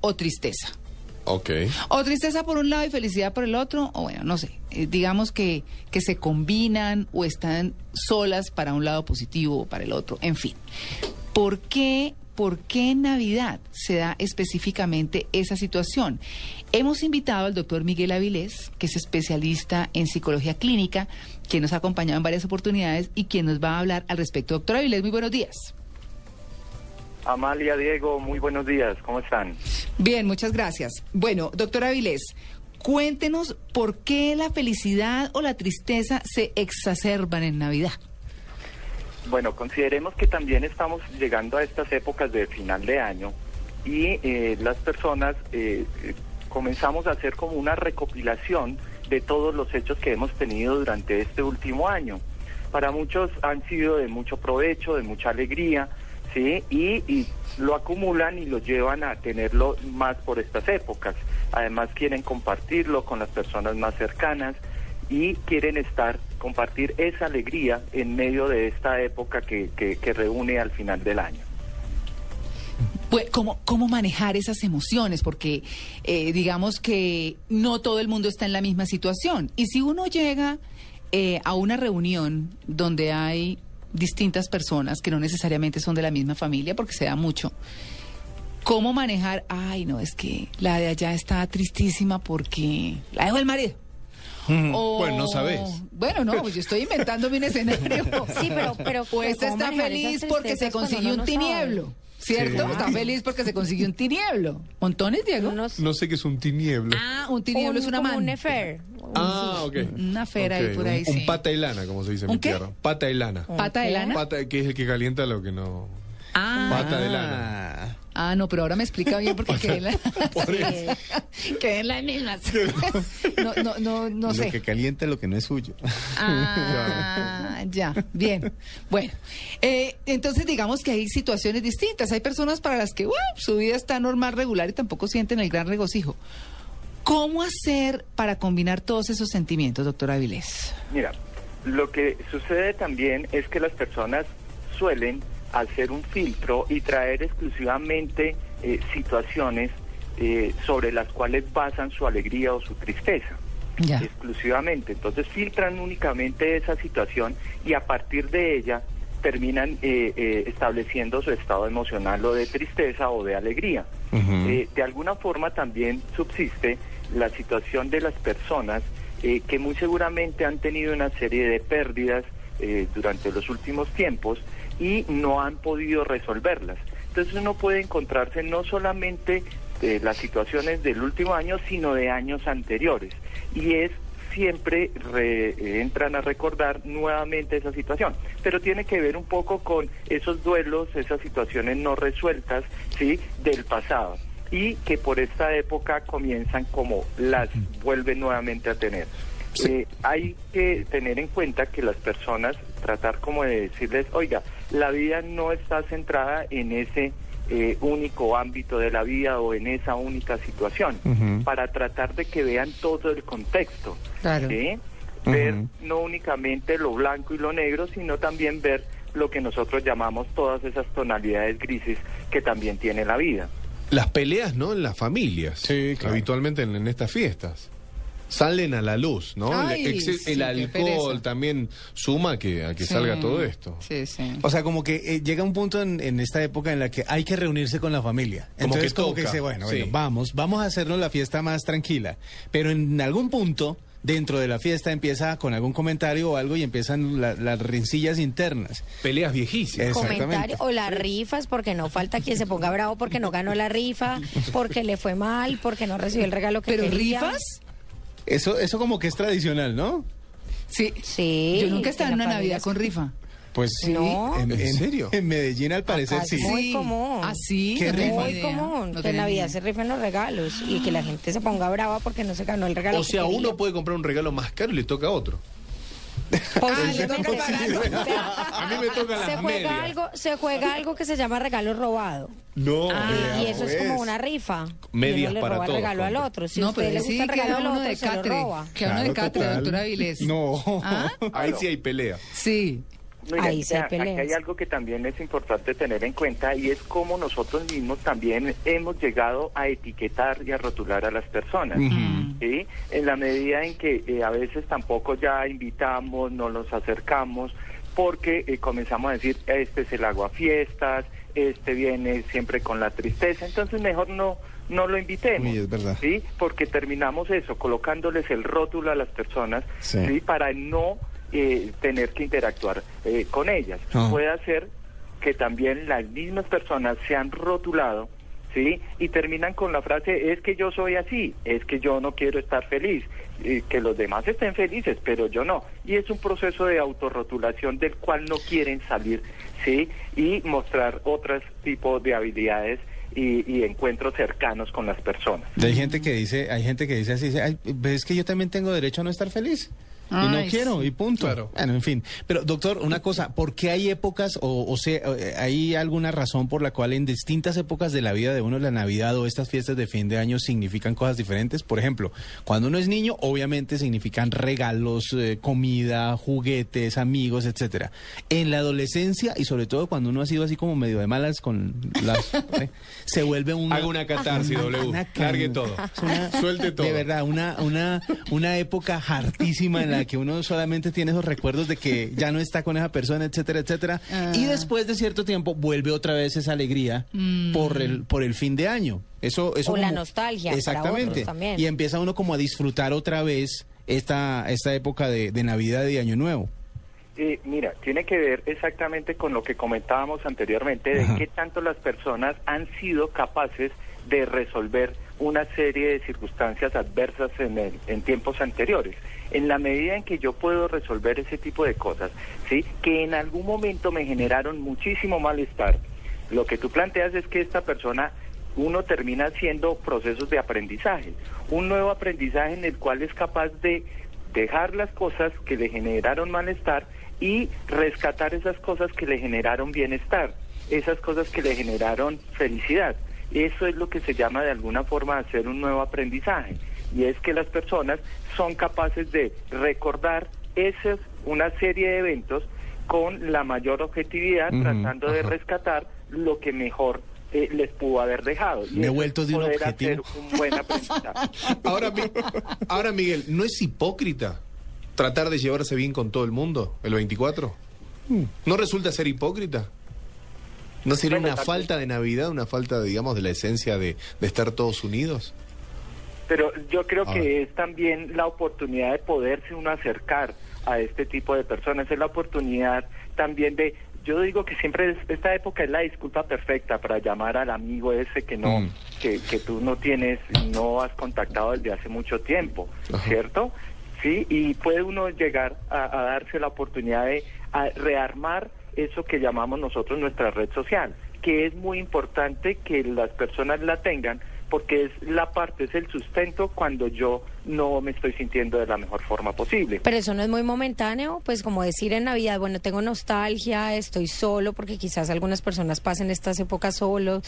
o tristeza. Ok. O tristeza por un lado y felicidad por el otro, o bueno, no sé, eh, digamos que, que se combinan o están solas para un lado positivo o para el otro, en fin. ¿Por qué, ¿Por qué en Navidad se da específicamente esa situación? Hemos invitado al doctor Miguel Avilés, que es especialista en psicología clínica, quien nos ha acompañado en varias oportunidades y quien nos va a hablar al respecto. Doctor Avilés, muy buenos días. Amalia, Diego, muy buenos días, ¿cómo están? Bien, muchas gracias. Bueno, doctor Avilés, cuéntenos por qué la felicidad o la tristeza se exacerban en Navidad. Bueno, consideremos que también estamos llegando a estas épocas de final de año y eh, las personas eh, eh, comenzamos a hacer como una recopilación de todos los hechos que hemos tenido durante este último año. Para muchos han sido de mucho provecho, de mucha alegría, ¿sí? Y, lo acumulan y lo llevan a tenerlo más por estas épocas. Además quieren compartirlo con las personas más cercanas y quieren estar, compartir esa alegría en medio de esta época que reúne al final del año. Pues, ¿cómo, ¿Cómo manejar esas emociones? Porque eh, digamos que no todo el mundo está en la misma situación. Y si uno llega eh, a una reunión donde hay distintas personas que no necesariamente son de la misma familia, porque se da mucho, ¿cómo manejar? Ay, no, es que la de allá está tristísima porque la dejó el marido. O- Bueno, no sabes. Bueno, no, pues yo estoy inventando mi escenario. Sí, pero- pero- O esta pero ¿cómo está feliz porque se consiguió un sabe? ¿Cierto? Sí. Está feliz porque se consiguió un tinieblo. ¿Montones, Diego? No sé qué es un tinieblo. Ah, un tinieblo es una como man. un affair. Ah, ok. Una fera ahí por ahí, un, sí. un pata y lana, como se dice en ¿Un mi qué? tierra. Pata de lana. ¿Pata de lana? Pata, que es el que calienta lo que no. Ah. Pata de lana. Ah, no, pero ahora me explica bien porque quedé en, la... quedé en las mismas. No, no, no, no lo sé. que calienta lo que no es suyo. Ah, ya, bien. Bueno, eh, entonces digamos que hay situaciones distintas. Hay personas para las que bueno, su vida está normal, regular y tampoco sienten el gran regocijo. ¿Cómo hacer para combinar todos esos sentimientos, doctor Avilés? Mira, lo que sucede también es que las personas suelen hacer un filtro y traer exclusivamente eh, situaciones eh, sobre las cuales basan su alegría o su tristeza. Ya. Exclusivamente. Entonces filtran únicamente esa situación y a partir de ella terminan eh, eh, estableciendo su estado emocional o de tristeza o de alegría. Eh, de alguna forma también subsiste la situación de las personas eh, que muy seguramente han tenido una serie de pérdidas eh, durante los últimos tiempos y no han podido resolverlas. Entonces uno puede encontrarse no solamente de las situaciones del último año, sino de años anteriores. Y es siempre re- eh, entran a recordar nuevamente esa situación. Pero tiene que ver un poco con esos duelos, esas situaciones no resueltas, ¿sí? Del pasado. Y que por esta época comienzan como las vuelven nuevamente a tener. Eh, hay que tener en cuenta que las personas, tratar como de decirles, oiga, la vida no está centrada en ese eh, único ámbito de la vida o en esa única situación, para tratar de que vean todo el contexto. Claro. ¿sí? Ver no únicamente lo blanco y lo negro, sino también ver lo que nosotros llamamos todas esas tonalidades grises que también tiene la vida. Las peleas, ¿no? En las familias. Habitualmente en, en estas fiestas. Salen a la luz, ¿no? Ay, el sí, el alcohol también suma a que, a que Sí. salga todo esto. Sí, sí. O sea, como que eh, llega un punto en, en esta época en la que hay que reunirse con la familia. Como Entonces, que como que dice, bueno, sí. bueno, vamos, vamos a hacernos la fiesta más tranquila. Pero en algún punto, dentro de la fiesta, empieza con algún comentario o algo y empiezan la- las rencillas internas. Peleas viejísimas. Comentario o las rifas, porque no falta quien se ponga bravo porque no ganó la rifa, porque le fue mal, porque no recibió el regalo que ¿Pero quería. rifas? Eso, eso como que es tradicional, ¿no? Sí. Sí. Yo nunca he estado en una Navidad con rifa. Pues sí. No. En, ¿En en- serio? En Medellín, al parecer, Acá sí. es muy común. ¿Ah, sí? ¿Qué No tenía rifa? ni Muy común No que en Navidad idea. se rifen los regalos y que la gente se ponga brava porque no se ganó el regalo. O sea, uno puede comprar un regalo más caro y le toca a otro. Posiblemente. A mí me tocan se juega algo, se juega algo que se llama regalo robado. No. y eso es como una rifa. Medias uno le para roba el todos, regalo al compra. otro. Si no, a usted pero le gusta sí el regalo al uno otro, de se lo catre. roba. Queda uno de Claro, catre, doctora Avilés. No. ¿Ah? Ahí sí hay pelea. Sí. Mira, Ahí aquí hay algo que también es importante tener en cuenta y es cómo nosotros mismos también hemos llegado a etiquetar y a rotular a las personas. ¿sí? En la medida en que eh, a veces tampoco ya invitamos, no los acercamos, porque eh, comenzamos a decir, este es el agua fiestas, este viene siempre con la tristeza, entonces mejor no no lo invitemos. Uy, es verdad. ¿sí? Porque terminamos eso, colocándoles el rótulo a las personas, Sí. ¿sí? Para no eh, tener que interactuar eh, con ellas. Ah. Puede hacer que también las mismas personas se han rotulado, ¿sí? Y terminan con la frase, es que yo soy así, es que yo no quiero estar feliz, eh, que los demás estén felices, pero yo no. Y es un proceso de autorrotulación del cual no quieren salir, ¿sí? Y mostrar otros tipos de habilidades y, y encuentros cercanos con las personas. Hay gente que dice, hay gente que dice así, dice, "Ay, ves que yo también tengo derecho a no estar feliz. Y no quiero, sí. y punto. Bueno, en fin. Pero, doctor, una cosa, ¿por qué hay épocas, o, o sea, eh, hay alguna razón por la cual en distintas épocas de la vida de uno, la Navidad o estas fiestas de fin de año significan cosas diferentes? Por ejemplo, cuando uno es niño, obviamente significan regalos, eh, comida, juguetes, amigos, etcétera. En la adolescencia, y sobre todo cuando uno ha sido así como medio de malas con las... eh, se vuelve un... Haga una catarsis, W. Largue todo. Una- Suelte todo. De verdad, una, una, una época hartísima en la que uno solamente tiene esos recuerdos de que ya no está con esa persona, etcétera, etcétera. Ah. Y después de cierto tiempo vuelve otra vez esa alegría Mm. por el, por el fin de año. Eso, eso O la nostalgia para Exactamente. otros también. Y empieza uno como a disfrutar otra vez esta, esta época de, de Navidad y Año Nuevo. Eh, mira, tiene que ver exactamente con lo que comentábamos anteriormente, de qué tanto las personas han sido capaces de resolver una serie de circunstancias adversas en, el- en tiempos anteriores. En la medida en que yo puedo resolver ese tipo de cosas, ¿sí? que en algún momento me generaron muchísimo malestar, lo que tú planteas es que esta persona uno termina haciendo procesos de aprendizaje, un nuevo aprendizaje en el cual es capaz de dejar las cosas que le generaron malestar y rescatar esas cosas que le generaron bienestar, esas cosas que le generaron felicidad. Eso es lo que se llama de alguna forma hacer un nuevo aprendizaje y es que las personas son capaces de recordar esas una serie de eventos con la mayor objetividad, tratando de rescatar lo que mejor eh, les pudo haber dejado. Y Me he vuelto de un objetivo. hacer un buen aprendizaje. Ahora, Mi- ahora, Miguel, ¿no es hipócrita tratar de llevarse bien con todo el mundo el 24? ¿No resulta ser hipócrita? ¿No sería una falta de Navidad, una falta, digamos, de la esencia de, de estar todos unidos? Pero yo creo que es también la oportunidad de poderse uno acercar a este tipo de personas, es la oportunidad también de, yo digo que siempre es- esta época es la disculpa perfecta para llamar al amigo ese que no, Mm. que, que tú no tienes, no has contactado desde hace mucho tiempo, Ajá. ¿cierto? ¿sí? Y puede uno llegar a, a darse la oportunidad de a rearmar eso que llamamos nosotros nuestra red social, que es muy importante que las personas la tengan porque es la parte, es el sustento cuando yo no me estoy sintiendo de la mejor forma posible. Pero eso no es muy momentáneo, pues como decir en Navidad, bueno, tengo nostalgia, estoy solo, porque quizás algunas personas pasen estas épocas solos,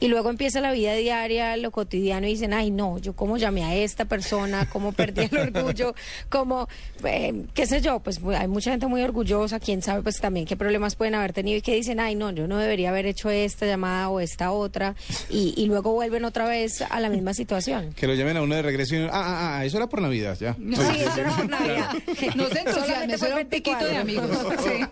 y luego empieza la vida diaria, lo cotidiano, y dicen, ay no, yo cómo llamé a esta persona, cómo perdí el orgullo, cómo, eh, qué sé yo, pues hay mucha gente muy orgullosa, quién sabe pues también qué problemas pueden haber tenido y que dicen, ay no, yo no debería haber hecho esta llamada o esta otra, y, y luego vuelven otra vez a la misma situación. Que lo llamen a uno de regreso y ah, ah, ah, eso era por Navidad, ya. Sí, eso era por Navidad. No se entusiasme, Solamente eso fue era un el piquito de 24. amigos.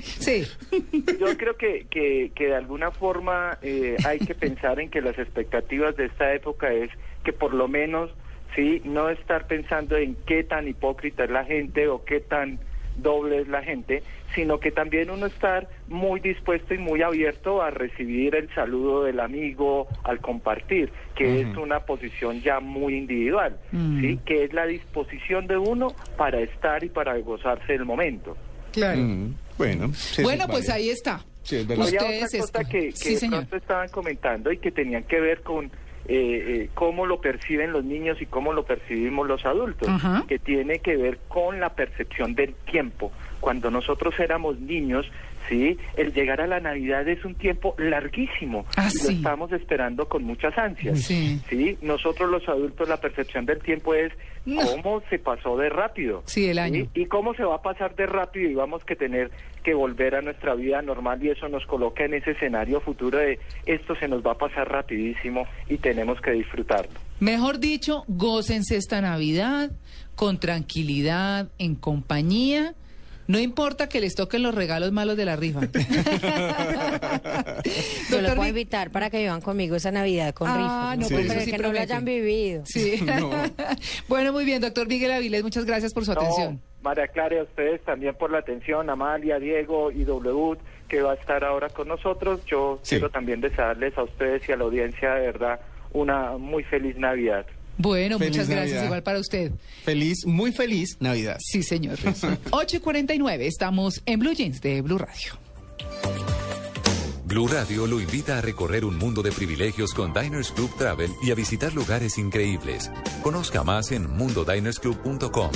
Sí. sí. Yo creo que, que, que de alguna forma eh, hay que pensar en que las expectativas de esta época es que por lo menos, sí, no estar pensando en qué tan hipócrita es la gente o qué tan doble es la gente, sino que también uno estar muy dispuesto y muy abierto a recibir el saludo del amigo, al compartir, que es una posición ya muy individual, Mm. ¿sí? que es la disposición de uno para estar y para gozarse del momento. Claro. Mm, bueno, sí, bueno, pues ahí está. Sí, es verdad. Había Ustedes otra cosa que, que Sí, de señor. pronto estaban comentando y que tenían que ver con eh, eh, cómo lo perciben los niños y cómo lo percibimos los adultos, que tiene que ver con la percepción del tiempo. Cuando nosotros éramos niños, sí, el llegar a la Navidad es un tiempo larguísimo Ah, y lo estamos esperando con muchas ansias. Sí. Sí, nosotros los adultos la percepción del tiempo es No. cómo se pasó de rápido. Sí, el año. Y cómo se va a pasar de rápido y vamos que tener que volver a nuestra vida normal y eso nos coloca en ese escenario futuro de esto se nos va a pasar rapidísimo y tenemos que disfrutarlo. Mejor dicho, gócense esta Navidad con tranquilidad, en compañía. No importa que les toquen los regalos malos de la rifa. Yo los Doctor voy a Vic- invitar para que vivan conmigo esa Navidad con Ah, rifas. no, Sí. pero Pero sí que no lo hayan vivido. Sí. bueno, muy bien, doctor Miguel Avilés, muchas gracias por su No, atención. María Clara, y a ustedes también por la atención, Amalia, Diego y W, que va a estar ahora con nosotros. Yo Sí. quiero también desearles a ustedes y a la audiencia, de verdad, una muy feliz Navidad. Bueno, Feliz muchas gracias, Navidad. igual para usted. Feliz, muy feliz Navidad. Sí, señor. 8.49, estamos en Blue Jeans de Blue Radio. Blue Radio lo invita a recorrer un mundo de privilegios con Diners Club Travel y a visitar lugares increíbles. Conozca más en mundodinersclub.com.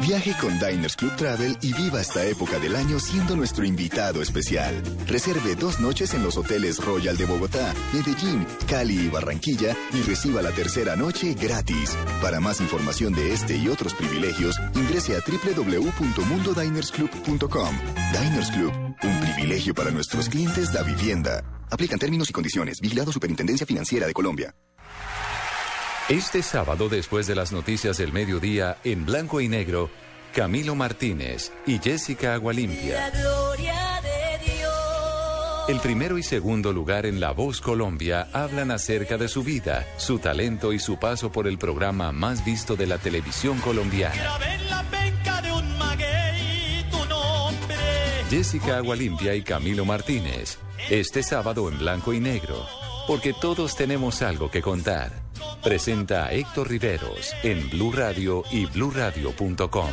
Viaje con Diners Club Travel y viva esta época del año siendo nuestro invitado especial. Reserve dos noches en los hoteles Royal de Bogotá, Medellín, Cali y Barranquilla y reciba la tercera noche gratis. Para más información de este y otros privilegios, ingrese a www.mundodinersclub.com. Diners Club, un privilegio para nuestros clientes da vivienda. Aplican términos y condiciones. Vigilado Superintendencia Financiera de Colombia. Este sábado, después de las noticias del mediodía, en blanco y negro, Camilo Martínez y Jessica Agualimpia. gloria de Dios. El primero y segundo lugar en La Voz Colombia hablan acerca de su vida, su talento y su paso por el programa más visto de la televisión colombiana. Jessica Agualimpia y Camilo Martínez. Este sábado en blanco y negro. Porque todos tenemos algo que contar. Presenta a Héctor Riveros en Blue Radio y bluradio.com.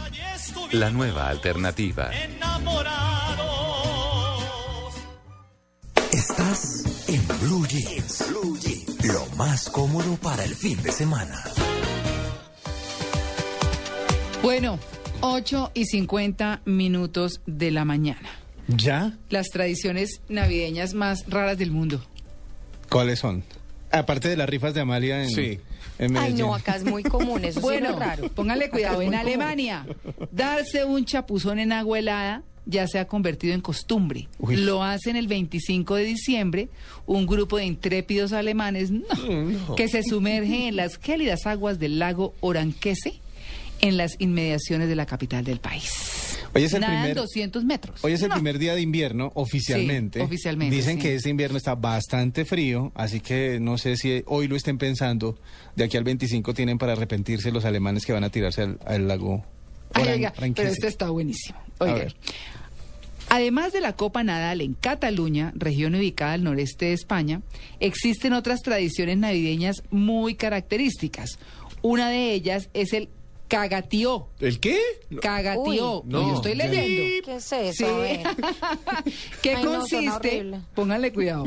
La nueva alternativa. Estás en Blue Jeans. Blue Jeans. Lo más cómodo para el fin de semana. Bueno, 8 y 50 minutos de la mañana. ¿Ya? Las tradiciones navideñas más raras del mundo. ¿Cuáles son? Aparte de las rifas de Amalia en, Sí. en Ay, no, acá es muy común, eso sí bueno, no es raro. póngale cuidado. En común. Alemania, darse un chapuzón en agua helada ya se ha convertido en costumbre. Uy. Lo hacen el 25 de diciembre un grupo de intrépidos alemanes no, que se sumerge en las gélidas aguas del lago Oranquese en las inmediaciones de la capital del país. Hoy es el Nadan primer- 200 metros. Hoy es el primer día de invierno, oficialmente. Sí, oficialmente, Dicen sí. que este invierno está bastante frío, así que no sé si hoy lo estén pensando. De aquí al 25 tienen para arrepentirse los alemanes que van a tirarse al, al lago. Ay, oiga, pero este está buenísimo. A Oiga. ver. Además de la Copa Nadal en Cataluña, región ubicada al noreste de España, existen otras tradiciones navideñas muy características. Una de ellas es el cagatío. ¿El qué? Cagatío. Uy, no. Yo estoy leyendo. ¿Qué es eso? Sí. Ay, suena consiste, pónganle cuidado,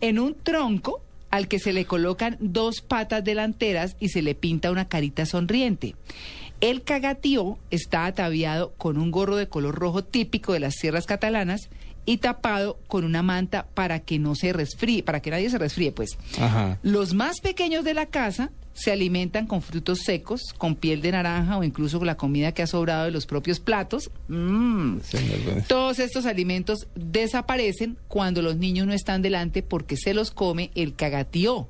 en un tronco al que se le colocan dos patas delanteras y se le pinta una carita sonriente. El cagatío está ataviado con un gorro de color rojo típico de las sierras catalanas y tapado con una manta para que no se resfríe, para que nadie se resfríe, pues. Ajá. Los más pequeños de la casa se alimentan con frutos secos, con piel de naranja o incluso con la comida que ha sobrado de los propios platos. Mm. Todos estos alimentos desaparecen cuando los niños no están delante porque se los come el cagatío.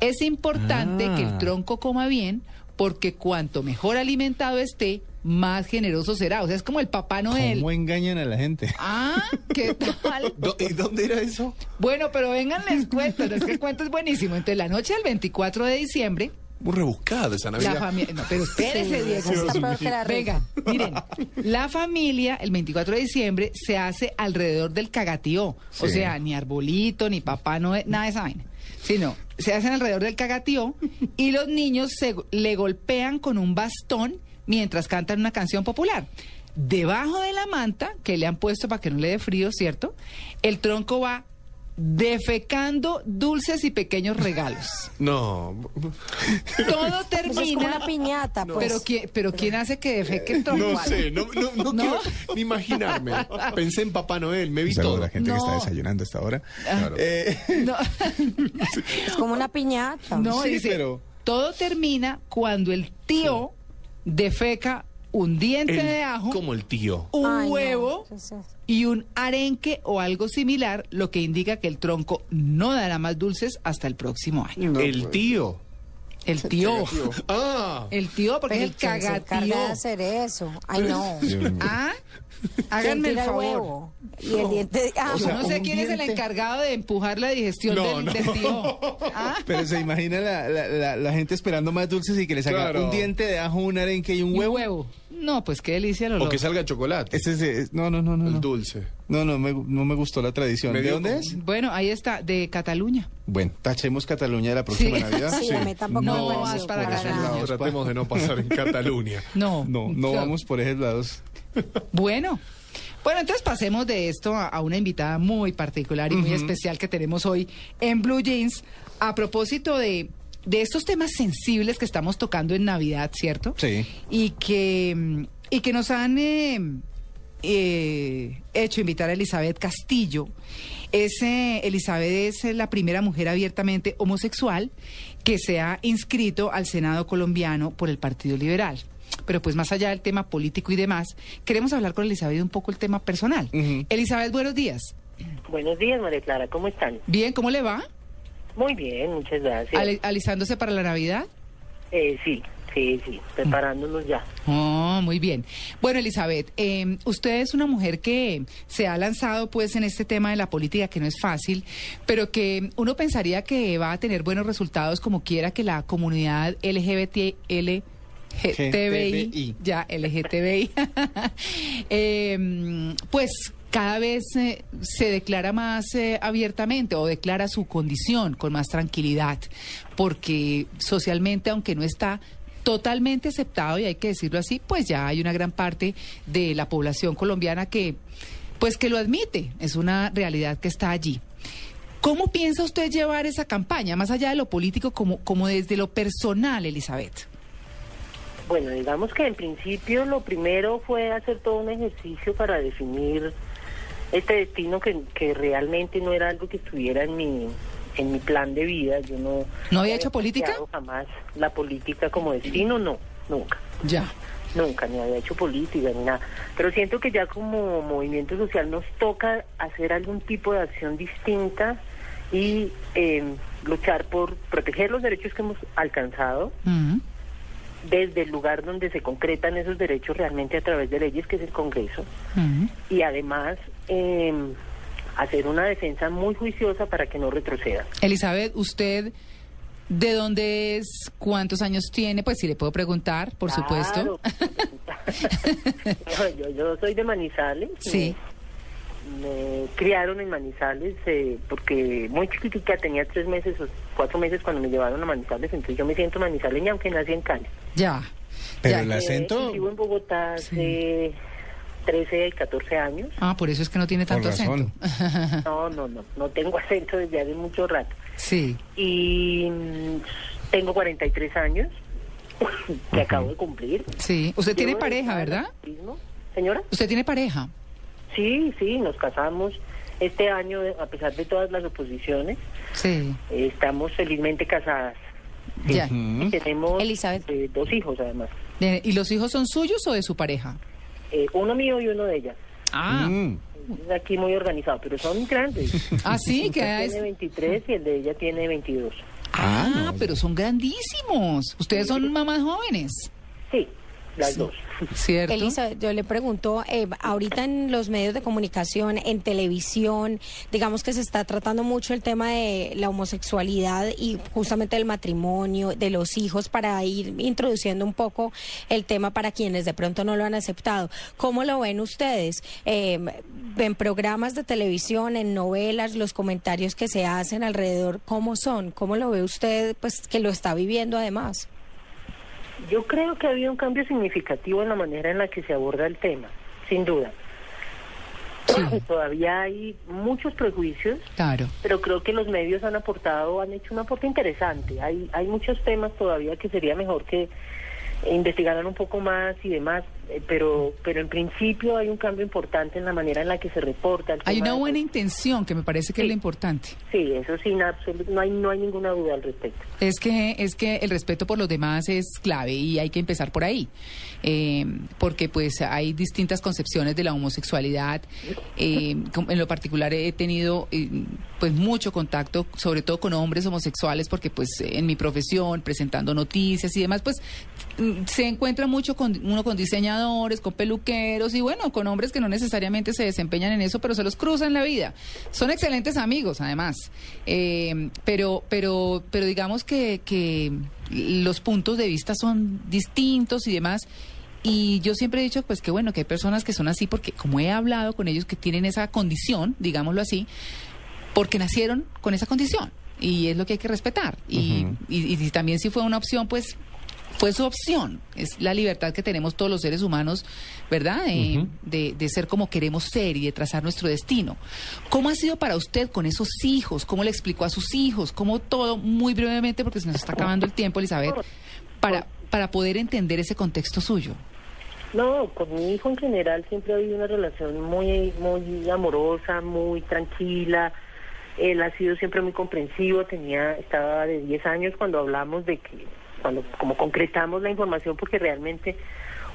Es importante Ah. que el tronco coma bien porque cuanto mejor alimentado esté, más generoso será. O sea, es como el Papá Noel. ¿Cómo engañan a la gente? Ah, ¿qué tal? ¿Y dónde era eso? Bueno, pero vengan, les cuento. Es que el cuento es buenísimo. Entonces, la noche del 24 de diciembre, Muy rebuscada esa la Navidad. familia. No, pero espérese, Sí, Diego. está peor que la Venga, miren. La familia, el 24 de diciembre, se hace alrededor del cagatío. O Sí. sea, ni arbolito, ni papá, no, nada de esa vaina. Sino, se hacen alrededor del cagatío y los niños se, le golpean con un bastón mientras cantan una canción popular. Debajo de la manta, que le han puesto para que no le dé frío, ¿cierto? El tronco va defecando dulces y pequeños regalos. No. Todo Eso es como termina. una piñata, pues. Pero ¿quién, pero ¿quién hace que defeque el tronco? No sé, no, no, no, ¿No? quiero ni imaginarme. Pensé en Papá Noel, me vi todo. la gente que está desayunando a esta hora. Claro. Eh, No, Es como una piñata. no, Sí, dice, pero- todo termina cuando el tío defeca un diente El- de ajo, Como el tío. un Ay, huevo y un arenque o algo similar, lo que indica que el tronco no dará más dulces hasta el próximo año. el tío. El tío. Ah. El tío, porque Pero es el ¿quién se encarga cagatío. de hacer eso? Ay, no. ¿Ah? ¿Quién Háganme el favor. huevo? Y el diente de ajo. Yo no sé un quién es el encargado de empujar la digestión No, del, no. del tío. ¿Ah? Pero se imagina la, la- la- la gente esperando más dulces y que les haga Claro. un diente de ajo, un arenque y un ¿Y huevo. huevo? No, pues qué delicia lo O que salga chocolate. Ese es, es- no, no, no, no. el no. dulce. No, no, me, no me gustó la tradición. ¿De dónde es? Bueno, ahí está, de Cataluña. Bueno, tachemos Cataluña de la próxima Sí. Navidad. Sí, a mí tampoco No me vas para para Cataluña. Tratemos de no pasar en Cataluña. No. No, no vamos por esos lados. Bueno. Bueno, entonces pasemos de esto a, a una invitada muy particular y muy especial que tenemos hoy en Blue Jeans a propósito de, de estos temas sensibles que estamos tocando en Navidad, ¿cierto? Sí. Y que, y que nos han eh, eh, hecho invitar a Elizabeth Castillo. Es, eh, Elizabeth es eh, la primera mujer abiertamente homosexual que se ha inscrito al Senado colombiano por el Partido Liberal. Pero pues más allá del tema político y demás, queremos hablar con Elizabeth un poco el tema personal. Elizabeth, buenos días. Buenos días, María Clara, ¿cómo están? Bien, ¿cómo le va? Muy bien, muchas gracias. Ale- ¿Alistándose para la Navidad? Eh, sí, sí, sí, preparándonos ya. Oh, muy bien. Bueno, Elizabeth, eh, usted es una mujer que se ha lanzado pues en este tema de la política que no es fácil, pero que uno pensaría que va a tener buenos resultados como quiera que la comunidad LGBT, LGTBI, GTBI. ya LGTBI, eh, pues cada vez eh, se declara más eh, abiertamente o declara su condición con más tranquilidad, porque socialmente, aunque no está totalmente aceptado, y hay que decirlo así, pues ya hay una gran parte de la población colombiana que, pues que lo admite, es una realidad que está allí. ¿Cómo piensa usted llevar esa campaña, más allá de lo político, como, como desde lo personal, Elizabeth? Bueno, digamos que en principio lo primero fue hacer todo un ejercicio para definir este destino que, que realmente no era algo que estuviera en mi en mi plan de vida. Yo no ¿No había hecho política? jamás la política como destino, no, nunca. Ya. Nunca, ni había hecho política ni nada. Pero siento que ya como movimiento social nos toca hacer algún tipo de acción distinta y eh, luchar por proteger los derechos que hemos alcanzado Mm. Desde el lugar donde se concretan esos derechos realmente a través de leyes, que es el Congreso, y además eh, hacer una defensa muy juiciosa para que no retroceda. Elizabeth, ¿usted de dónde es? ¿Cuántos años tiene? Pues si le puedo preguntar, por supuesto. Yo soy de Manizales. Sí. Me criaron en Manizales eh, porque muy chiquitica, tenía tres meses o cuatro meses cuando me llevaron a Manizales, entonces yo me siento manizaleña aunque nací en Cali. Ya. Pero Ya. el acento... Eh, vivo en Bogotá hace 13 y 14 años. Ah, por eso es que no tiene tanto acento. No, no, no, no tengo acento desde hace mucho rato. Sí. Y mm, tengo 43 años que acabo de cumplir. Sí. Usted tiene pareja, ¿verdad? Señora. Usted tiene pareja. Sí, sí, nos casamos este año, a pesar de todas las oposiciones. Sí. eh, estamos felizmente casadas. Ya. Y tenemos eh, dos hijos, además. De- ¿Y los hijos son suyos o de su pareja? Eh, uno mío y uno de ella. Ah. Es aquí muy organizado, pero son grandes. Ah, sí, que es- tiene 23 y el de ella tiene 22. Ah, pero son grandísimos. Ustedes son mamás jóvenes. Sí, las dos. ¿Cierto? Elizabeth, yo le pregunto, eh, ahorita en los medios de comunicación, en televisión, digamos que se está tratando mucho el tema de la homosexualidad y justamente del matrimonio, de los hijos, para ir introduciendo un poco el tema para quienes de pronto no lo han aceptado. ¿Cómo lo ven ustedes? Eh, en programas de televisión, en novelas, los comentarios que se hacen alrededor, ¿cómo son? ¿Cómo lo ve usted, pues, que lo está viviendo además? Yo creo que ha habido un cambio significativo en la manera en la que se aborda el tema, sin duda. Todavía hay muchos prejuicios, Claro. pero creo que los medios han aportado, han hecho un aporte interesante. Hay, hay muchos temas todavía que sería mejor que investigaran un poco más y demás, pero, pero en principio hay un cambio importante en la manera en la que se reporta. el Hay una de- buena intención que me parece que es lo importante. Sí, eso absoluto, no hay, no hay ninguna duda al respecto. Es que, es que el respeto por los demás es clave y hay que empezar por ahí. Eh, porque pues hay distintas concepciones de la homosexualidad. Eh, en lo particular he tenido eh, pues mucho contacto, sobre todo con hombres homosexuales, porque pues en mi profesión, presentando noticias y demás, pues mm, se encuentra mucho con uno con diseñadores, con peluqueros y bueno, con hombres que no necesariamente se desempeñan en eso, pero se los cruzan la vida. Son excelentes amigos, además. Eh, pero, pero, pero digamos que, que los puntos de vista son distintos y demás. Y yo siempre he dicho, pues que bueno, que hay personas que son así porque como he hablado con ellos que tienen esa condición, digámoslo así, porque nacieron con esa condición. Y es lo que hay que respetar. Y, y, y también si fue una opción, pues fue su opción. Es la libertad que tenemos todos los seres humanos, ¿verdad? Eh, de, de ser como queremos ser y de trazar nuestro destino. ¿Cómo ha sido para usted con esos hijos? ¿Cómo le explicó a sus hijos? ¿Cómo todo, muy brevemente, porque se nos está acabando el tiempo, Elizabeth, para, para poder entender ese contexto suyo? No, con mi hijo en general siempre ha habido una relación muy, muy amorosa, muy tranquila. Él ha sido siempre muy comprensivo, tenía, estaba de 10 años cuando hablamos de que, cuando como concretamos la información, porque realmente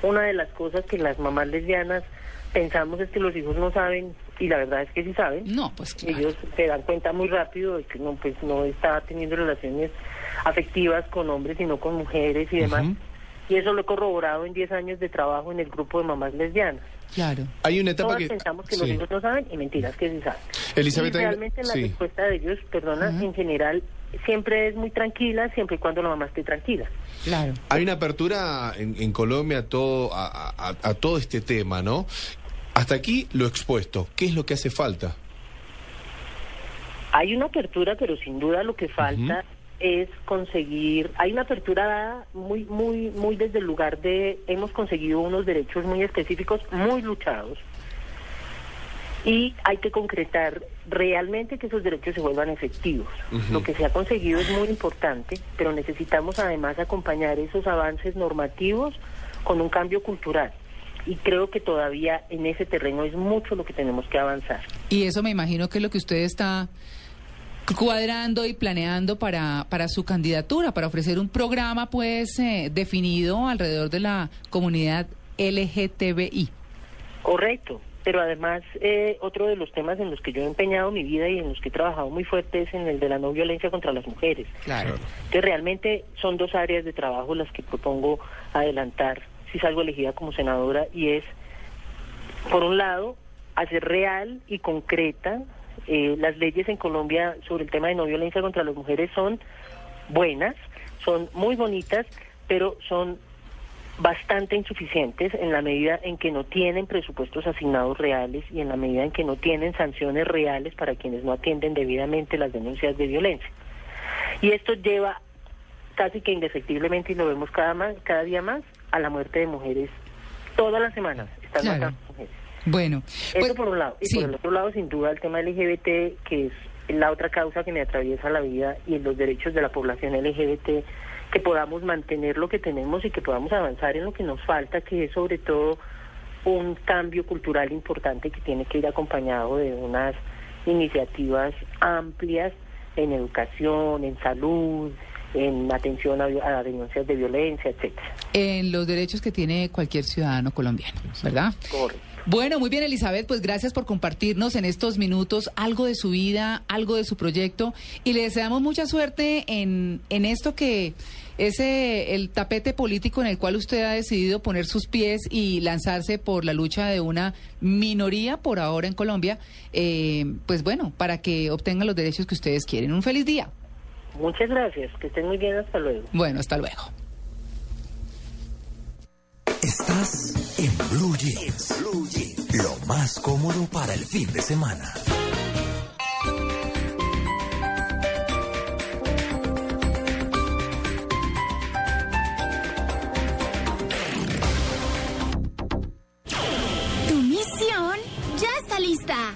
una de las cosas que las mamás lesbianas pensamos es que los hijos no saben, y la verdad es que sí saben. No, pues Ellos se dan cuenta muy rápido de que no, pues no está teniendo relaciones afectivas con hombres, sino con mujeres y demás. Y eso lo he corroborado en 10 años de trabajo en el grupo de mamás lesbianas. Claro. Hay una etapa Todas que... pensamos que los hijos no saben y mentiras que sí saben. Elizabeth, y hay realmente la sí. respuesta de ellos, perdona, en general siempre es muy tranquila, siempre y cuando la mamá esté tranquila. Claro. Hay una apertura en, en Colombia a todo, a, a- a todo este tema, ¿no? Hasta aquí lo expuesto. ¿Qué es lo que hace falta? Hay una apertura, pero sin duda lo que falta es conseguir, hay una apertura dada muy, muy, muy desde el lugar de hemos conseguido unos derechos muy específicos, muy luchados, y hay que concretar realmente que esos derechos se vuelvan efectivos. Lo que se ha conseguido es muy importante, pero necesitamos además acompañar esos avances normativos con un cambio cultural. Y creo que todavía en ese terreno es mucho lo que tenemos que avanzar. Y eso me imagino que es lo que usted está cuadrando y planeando para, para su candidatura, para ofrecer un programa pues eh, definido alrededor de la comunidad LGTBI. Correcto, pero además eh, otro de los temas en los que yo he empeñado mi vida y en los que he trabajado muy fuerte es en el de la no violencia contra las mujeres. Claro. Entonces realmente son dos áreas de trabajo las que propongo adelantar si salgo elegida como senadora y es, por un lado, hacer real y concreta eh, las leyes en Colombia sobre el tema de no violencia contra las mujeres son buenas, son muy bonitas, pero son bastante insuficientes en la medida en que no tienen presupuestos asignados reales y en la medida en que no tienen sanciones reales para quienes no atienden debidamente las denuncias de violencia. Y esto lleva casi que indefectiblemente, y lo vemos cada, más, cada día más, a la muerte de mujeres todas las semanas. Están Claro. matando mujeres. Bueno, Eso pues, por un lado. Y sí. por el otro lado, sin duda, el tema LGBT, que es la otra causa que me atraviesa la vida y en los derechos de la población LGBT, que podamos mantener lo que tenemos y que podamos avanzar en lo que nos falta, que es sobre todo un cambio cultural importante que tiene que ir acompañado de unas iniciativas amplias en educación, en salud, en atención a, a denuncias de violencia, etcétera. en los derechos que tiene cualquier ciudadano colombiano, ¿verdad? Correcto. Bueno, muy bien, Elizabeth, pues gracias por compartirnos en estos minutos algo de su vida, algo de su proyecto y le deseamos mucha suerte en, en esto que es el tapete político en el cual usted ha decidido poner sus pies y lanzarse por la lucha de una minoría por ahora en Colombia, eh, pues bueno, para que obtengan los derechos que ustedes quieren. Un feliz día. Muchas gracias, que estén muy bien, hasta luego. Bueno, hasta luego. Estás en Blue Jeans. Lo más cómodo para el fin de semana. Tu misión ya está lista.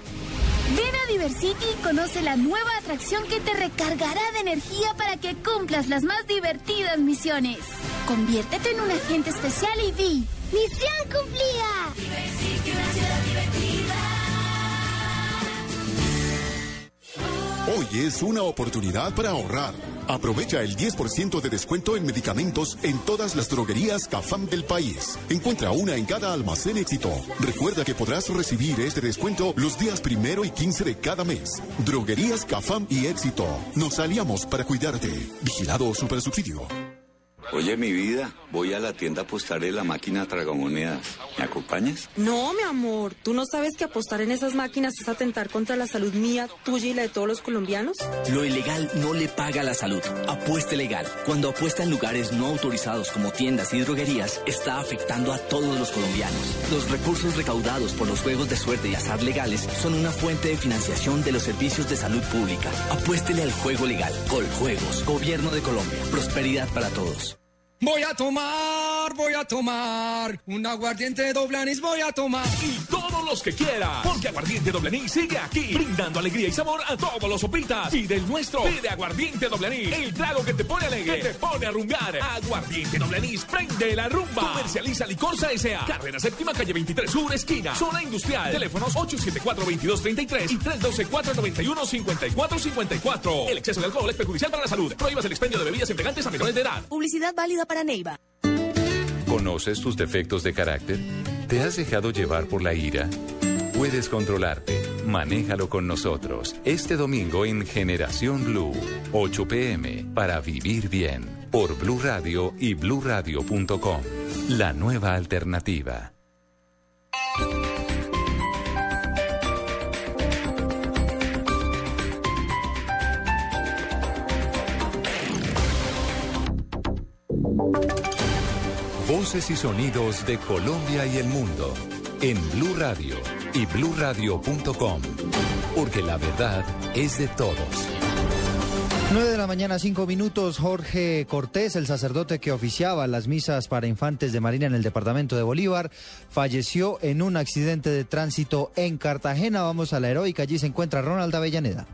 Ven a Diversity y conoce la nueva atracción que te recargará de energía para que cumplas las más divertidas misiones. Conviértete en un agente especial y di. ¡Misión cumplida! Hoy es una oportunidad para ahorrar. Aprovecha el 10% de descuento en medicamentos en todas las droguerías CAFAM del país. Encuentra una en cada almacén éxito. Recuerda que podrás recibir este descuento los días primero y 15 de cada mes. Droguerías CAFAM y éxito. Nos aliamos para cuidarte. Vigilado Supersubsidio. Oye, mi vida, voy a la tienda a apostarle la máquina tragamonedas. ¿Me acompañas? No, mi amor, ¿tú no sabes que apostar en esas máquinas es atentar contra la salud mía, tuya y la de todos los colombianos? Lo ilegal no le paga a la salud. Apueste legal. Cuando apuesta en lugares no autorizados como tiendas y droguerías, está afectando a todos los colombianos. Los recursos recaudados por los juegos de suerte y azar legales son una fuente de financiación de los servicios de salud pública. Apuéstele al juego legal. Coljuegos. Gobierno de Colombia. Prosperidad para todos. Voy a tomar, voy a tomar, un aguardiente doble anís voy a tomar. Y todos los que quiera, porque Aguardiente Doble Anís sigue aquí, brindando alegría y sabor a todos los sopitas. Y del nuestro, pide Aguardiente Doble Anís, el trago que te pone alegre, que te pone a rumbar. Aguardiente Doble Anís, prende la rumba. Comercializa Licorsa S.A. Carrera Séptima, calle 23 Sur, esquina, zona industrial. Teléfonos 874-2233 y 312-491-5454. El exceso de alcohol es perjudicial para la salud. Prohíbas el expendio de bebidas embriagantes a menores de edad. Publicidad válida para Neiva. ¿Conoces tus defectos de carácter? ¿Te has dejado llevar por la ira? Puedes controlarte. Manéjalo con nosotros. Este domingo en Generación Blue, 8 pm, para vivir bien. Por Blue Radio y bluradio.com. La nueva alternativa. Y sonidos de Colombia y el mundo en Blue Radio y bluradio.com, porque la verdad es de todos. 9 de la mañana, 5 minutos. Jorge Cortés, el sacerdote que oficiaba las misas para infantes de Marina en el departamento de Bolívar, falleció en un accidente de tránsito en Cartagena. Vamos a la heroica. Allí se encuentra Ronald Avellaneda.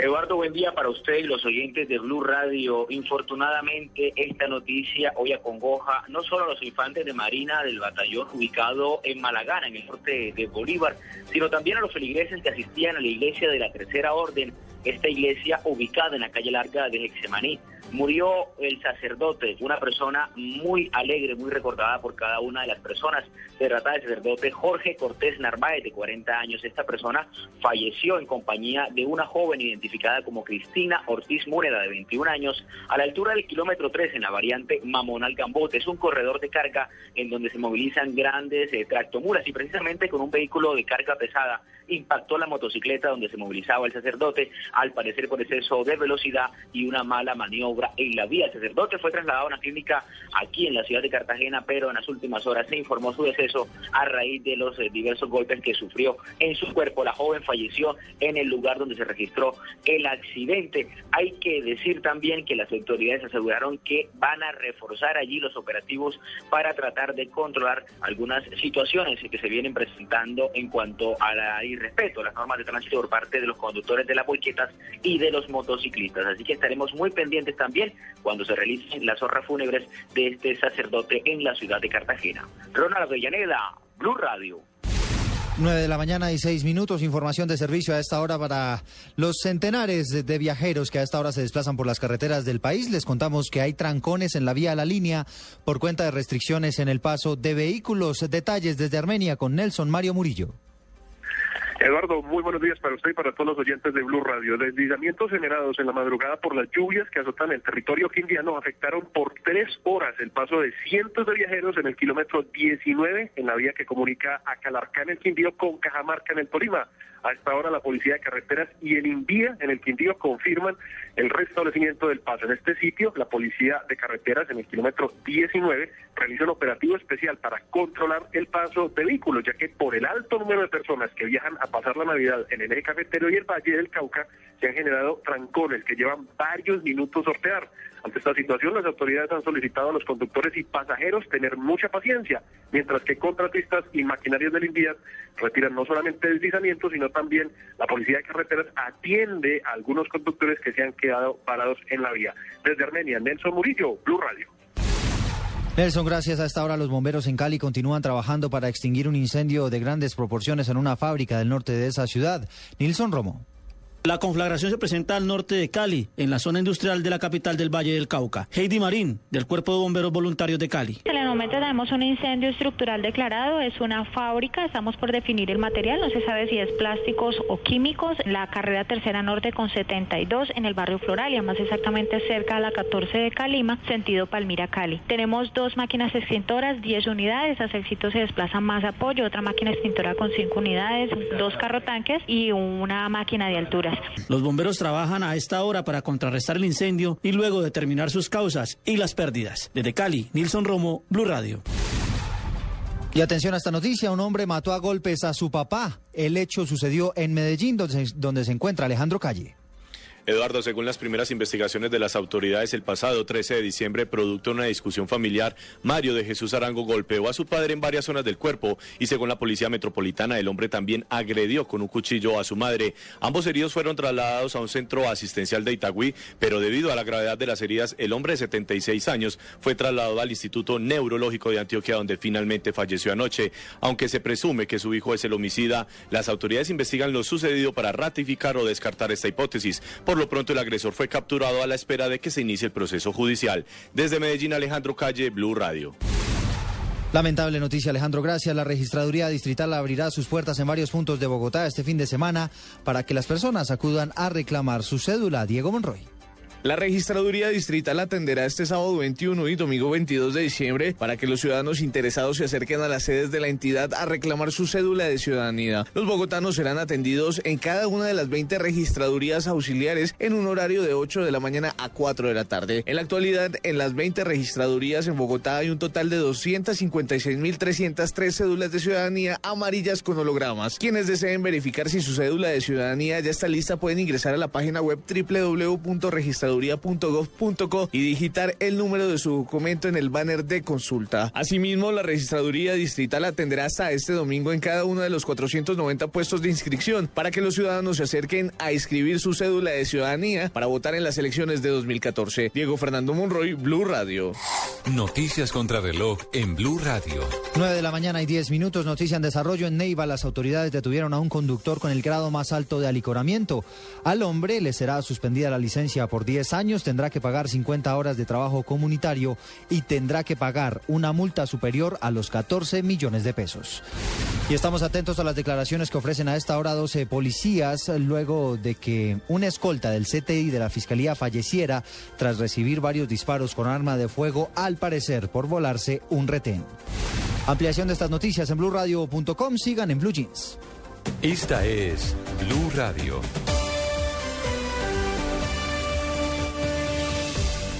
Eduardo, buen día para usted y los oyentes de Blue Radio. Infortunadamente, esta noticia hoy acongoja no solo a los infantes de Marina del batallón ubicado en Malagana, en el norte de Bolívar, sino también a los feligreses que asistían a la iglesia de la Tercera Orden, esta iglesia ubicada en la calle larga de Hexemaní. Murió el sacerdote, una persona muy alegre, muy recordada por cada una de las personas. Se trata del sacerdote Jorge Cortés Narváez, de 40 años. Esta persona falleció en compañía de una joven identificada como Cristina Ortiz Múreda, de 21 años, a la altura del kilómetro 3 en la variante Mamonal Gambote. Es un corredor de carga en donde se movilizan grandes eh, tractomulas y precisamente con un vehículo de carga pesada impactó la motocicleta donde se movilizaba el sacerdote, al parecer por exceso de velocidad y una mala maniobra obra en la vía. El sacerdote fue trasladado a una clínica aquí en la ciudad de Cartagena, pero en las últimas horas se informó su deceso a raíz de los eh, diversos golpes que sufrió en su cuerpo. La joven falleció en el lugar donde se registró el accidente. Hay que decir también que las autoridades aseguraron que van a reforzar allí los operativos para tratar de controlar algunas situaciones que se vienen presentando en cuanto a la irrespeto a las normas de tránsito por parte de los conductores de las boquetas y de los motociclistas. Así que estaremos muy pendientes también cuando se realicen las honras fúnebres de este sacerdote en la ciudad de Cartagena. Ronald Avellaneda, Blue Radio. 9 de la mañana y 6 minutos, información de servicio a esta hora para los centenares de viajeros que a esta hora se desplazan por las carreteras del país. Les contamos que hay trancones en la vía a la línea por cuenta de restricciones en el paso de vehículos. Detalles desde Armenia con Nelson Mario Murillo. Eduardo, muy buenos días para usted y para todos los oyentes de Blue Radio. Deslizamientos generados en la madrugada por las lluvias que azotan el territorio quindiano afectaron por tres horas el paso de cientos de viajeros en el kilómetro 19 en la vía que comunica a Calarcá en el Quindío con Cajamarca en el Tolima. A esta hora la Policía de Carreteras y el INVIA en el Quindío confirman el restablecimiento del paso. En este sitio, la Policía de Carreteras en el kilómetro 19 realiza un operativo especial para controlar el paso de vehículos, ya que por el alto número de personas que viajan a pasar la Navidad en el eje cafetero y el Valle del Cauca, se han generado trancones que llevan varios minutos sortear. Ante esta situación, las autoridades han solicitado a los conductores y pasajeros tener mucha paciencia, mientras que contratistas y maquinarias del INVIAD retiran no solamente deslizamientos, sino también la Policía de Carreteras atiende a algunos conductores que se han quedado parados en la vía. Desde Armenia, Nelson Murillo, Blue Radio. Nelson, gracias. A esta hora los bomberos en Cali continúan trabajando para extinguir un incendio de grandes proporciones en una fábrica del norte de esa ciudad. Nilson Romo. La conflagración se presenta al norte de Cali, en la zona industrial de la capital del Valle del Cauca. Heidi Marín, del Cuerpo de Bomberos Voluntarios de Cali. En el momento tenemos un incendio estructural declarado, es una fábrica, estamos por definir el material, no se sabe si es plásticos o químicos. La carrera tercera norte con 72 en el barrio Floralia, más exactamente cerca a la 14 de Calima, sentido Palmira Cali. Tenemos dos máquinas extintoras, 10 unidades, hacia el sitio se desplaza más apoyo, otra máquina extintora con 5 unidades, dos carrotanques y una máquina de Los bomberos trabajan a esta hora para contrarrestar el incendio y luego determinar sus causas y las pérdidas. Desde Cali, Nilson Romo, Blue Radio. Y atención a esta noticia, un hombre mató a golpes a su papá. El hecho sucedió en Medellín, donde, donde se encuentra Alejandro Calle. Eduardo, según las primeras investigaciones de las autoridades, el pasado 13 de diciembre, producto de una discusión familiar, Mario de Jesús Arango golpeó a su padre en varias zonas del cuerpo y según la policía metropolitana, el hombre también agredió con un cuchillo a su madre. Ambos heridos fueron trasladados a un centro asistencial de Itagüí, pero debido a la gravedad de las heridas, el hombre de 76 años fue trasladado al Instituto Neurológico de Antioquia, donde finalmente falleció anoche. Aunque se presume que su hijo es el homicida, las autoridades investigan lo sucedido para ratificar o descartar esta hipótesis. Lo pronto, el agresor fue capturado a la espera de que se inicie el proceso judicial. Desde Medellín, Alejandro Calle, Blue Radio. Lamentable noticia, Alejandro. Gracias. La registraduría distrital abrirá sus puertas en varios puntos de Bogotá este fin de semana para que las personas acudan a reclamar su cédula. Diego Monroy. La registraduría distrital atenderá este sábado 21 y domingo 22 de diciembre para que los ciudadanos interesados se acerquen a las sedes de la entidad a reclamar su cédula de ciudadanía. Los bogotanos serán atendidos en cada una de las 20 registradurías auxiliares en un horario de 8 de la mañana a 4 de la tarde. En la actualidad, en las 20 registradurías en Bogotá hay un total de 256.303 cédulas de ciudadanía amarillas con hologramas. Quienes deseen verificar si su cédula de ciudadanía ya está lista pueden ingresar a la página web www.registraduría registraduría.gov.co y digitar el número de su documento en el banner de consulta. Asimismo, la registraduría distrital atenderá hasta este domingo en cada uno de los 490 puestos de inscripción para que los ciudadanos se acerquen a inscribir su cédula de ciudadanía para votar en las elecciones de 2014. Diego Fernando Monroy, Blue Radio. Noticias contra reloj en Blue Radio. 9 de la mañana y 10 minutos. Noticia en desarrollo en Neiva. Las autoridades detuvieron a un conductor con el grado más alto de alicoramiento. Al hombre le será suspendida la licencia por 10 años, tendrá que pagar 50 horas de trabajo comunitario y tendrá que pagar una multa superior a los 14 millones de pesos. Y estamos atentos a las declaraciones que ofrecen a esta hora 12 policías luego de que una escolta del CTI de la Fiscalía falleciera tras recibir varios disparos con arma de fuego, al parecer por volarse un retén. Ampliación de estas noticias en blueradio.com. Sigan en Blue Jeans. Esta es Blue Radio.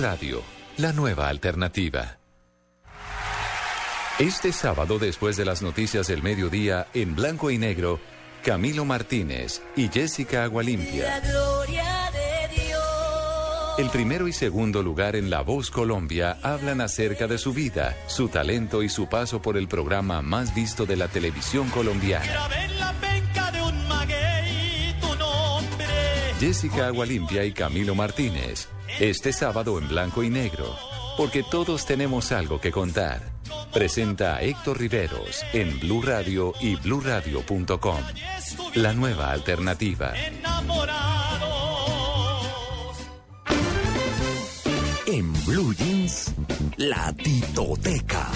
Radio, la nueva alternativa. Este sábado, después de las noticias del mediodía, en blanco y negro, Camilo Martínez y Jessica Agualimpia. El primero y segundo lugar en La Voz Colombia hablan acerca de su vida, su talento y su paso por el programa más visto de la televisión colombiana. Jessica Agualimpia y Camilo Martínez. Este sábado en blanco y negro. Porque todos tenemos algo que contar. Presenta a Héctor Riveros en Blue Radio y bluradio.com. La nueva alternativa. En Blue Jeans, la titoteca.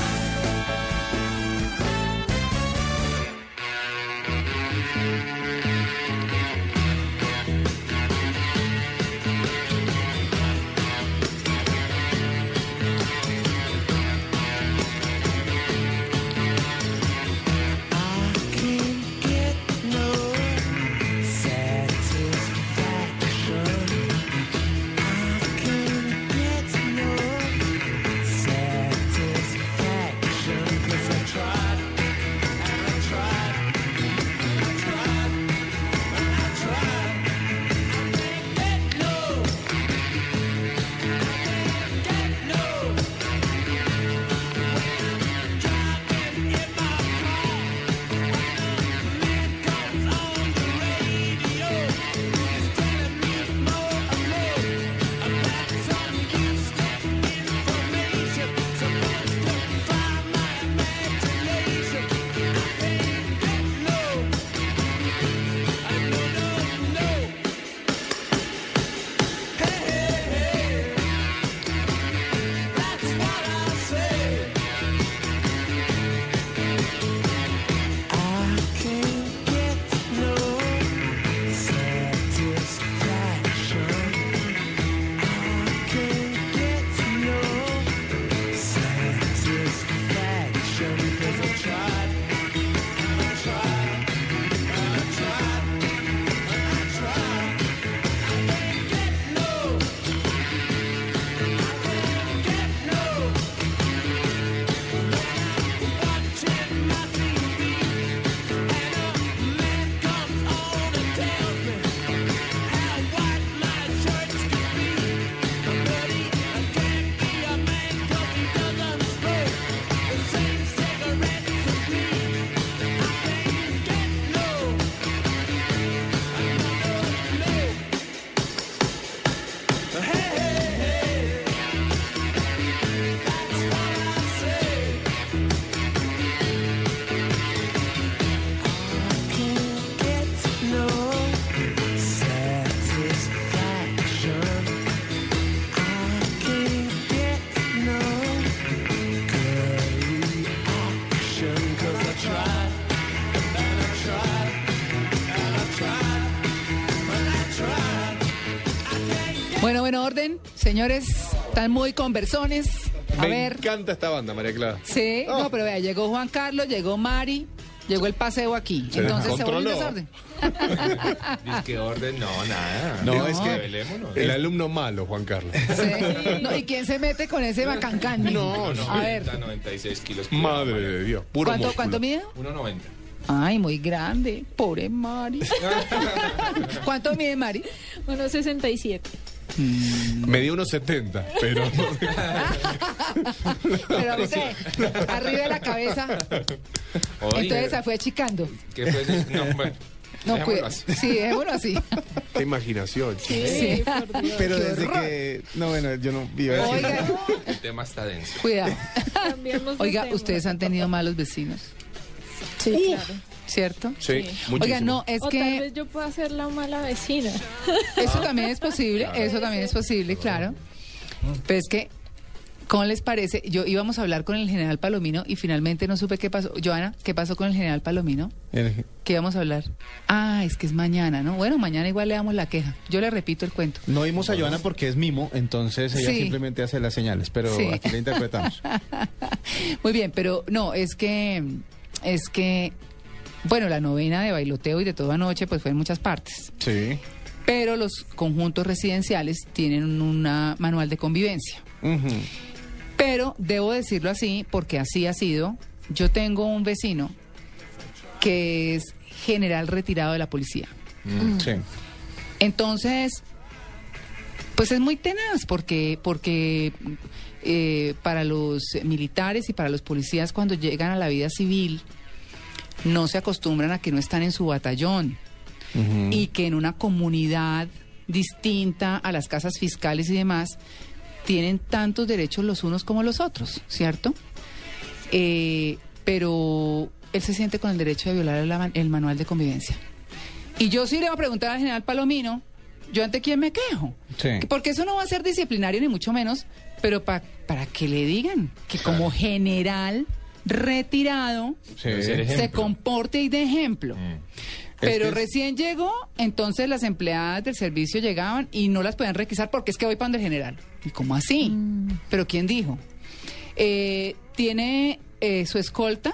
Señores, están muy conversones. A Me ver. encanta esta banda, María Clara. Sí, Oh. no, pero vea, llegó Juan Carlos, llegó Mari, llegó el paseo aquí. Se Entonces se volvió un desorden. que orden, no, nada. No, es que el alumno malo, Juan Carlos. Sí. No, ¿Y quién se mete con ese bacancán? No, no. A ver, 96 kilos. Madre de Dios, puro ¿cuánto, músculo. ¿cuánto mide? 1.90. Ay, muy grande. Pobre Mari. ¿Cuánto mide Mari? 1.67. Me dio unos 70, pero... Pero no sé, arriba de la cabeza. Oye, Entonces se fue achicando. ¿qué fue eso? No, bueno. No, Dejémoslo cuida- así. sí, dejémoslo así. Qué imaginación. Sí, Pero Qué desde horror. que. No, bueno, yo no vivo así. Oiga. El tema está denso. Cuidado. Cambiemos de Oiga, tema. ustedes han tenido malos vecinos, Sí, claro. ¿cierto? Sí, Oiga, no, es o que... tal vez yo pueda ser la mala vecina. Eso también es posible, eso también es posible, claro. Pero es que, ¿cómo les parece? Yo íbamos a hablar con el general Palomino y finalmente no supe qué pasó. Joana, ¿qué pasó con el general Palomino? El- ¿Qué íbamos a hablar? Ah, es que es mañana, ¿no? Bueno, mañana igual le damos la queja. Yo le repito el cuento. No vimos a Joana porque es mimo, entonces ella Sí. simplemente hace las señales, pero Sí. aquí la interpretamos. Muy bien, pero no, es que, es que, bueno, la novena de bailoteo y de toda noche, pues fue en muchas partes. Sí. Pero los conjuntos residenciales tienen una manual de convivencia. Pero debo decirlo así, porque así ha sido. Yo tengo un vecino que es general retirado de la policía. Sí. Entonces, pues es muy tenaz porque, porque eh, para los militares y para los policías cuando llegan a la vida civil no se acostumbran a que no están en su batallón y que en una comunidad distinta a las casas fiscales y demás tienen tantos derechos los unos como los otros, ¿cierto? Eh, pero él se siente con el derecho de violar el, el manual de convivencia. Y yo sí le voy a preguntar al general Palomino, ¿yo ante quién me quejo? Sí. Porque eso no va a ser disciplinario ni mucho menos, pero pa- para que le digan que como general retirado Sí. Se comporte y de ejemplo. Pero Es que es- recién llegó, entonces las empleadas del servicio llegaban y no las podían requisar porque es que voy para donde el general. ¿Y cómo así? ¿Pero quién dijo? Eh, tiene eh, su escolta,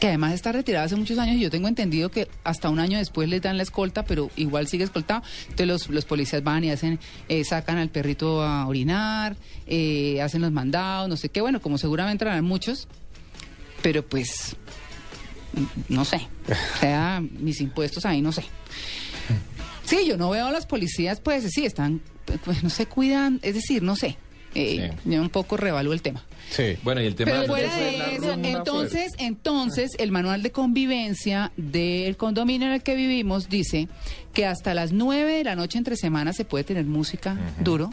que además está retirada hace muchos años y yo tengo entendido que hasta un año después les dan la escolta, pero igual sigue escoltado. Entonces los, los policías van y hacen, eh, sacan al perrito a orinar, eh, hacen los mandados, no sé qué, bueno, como seguramente harán muchos, pero pues, no sé, o sea, mis impuestos ahí, no sé. Sí, yo no veo a las policías, pues sí, están, pues no se cuidan, es decir, no sé, eh, yo un poco revalúo el tema. Sí. Bueno, y el tema Pero fuera de la eso, entonces, entonces el manual de convivencia del condominio en el que vivimos dice que hasta las 9 de la noche entre semanas se puede tener música duro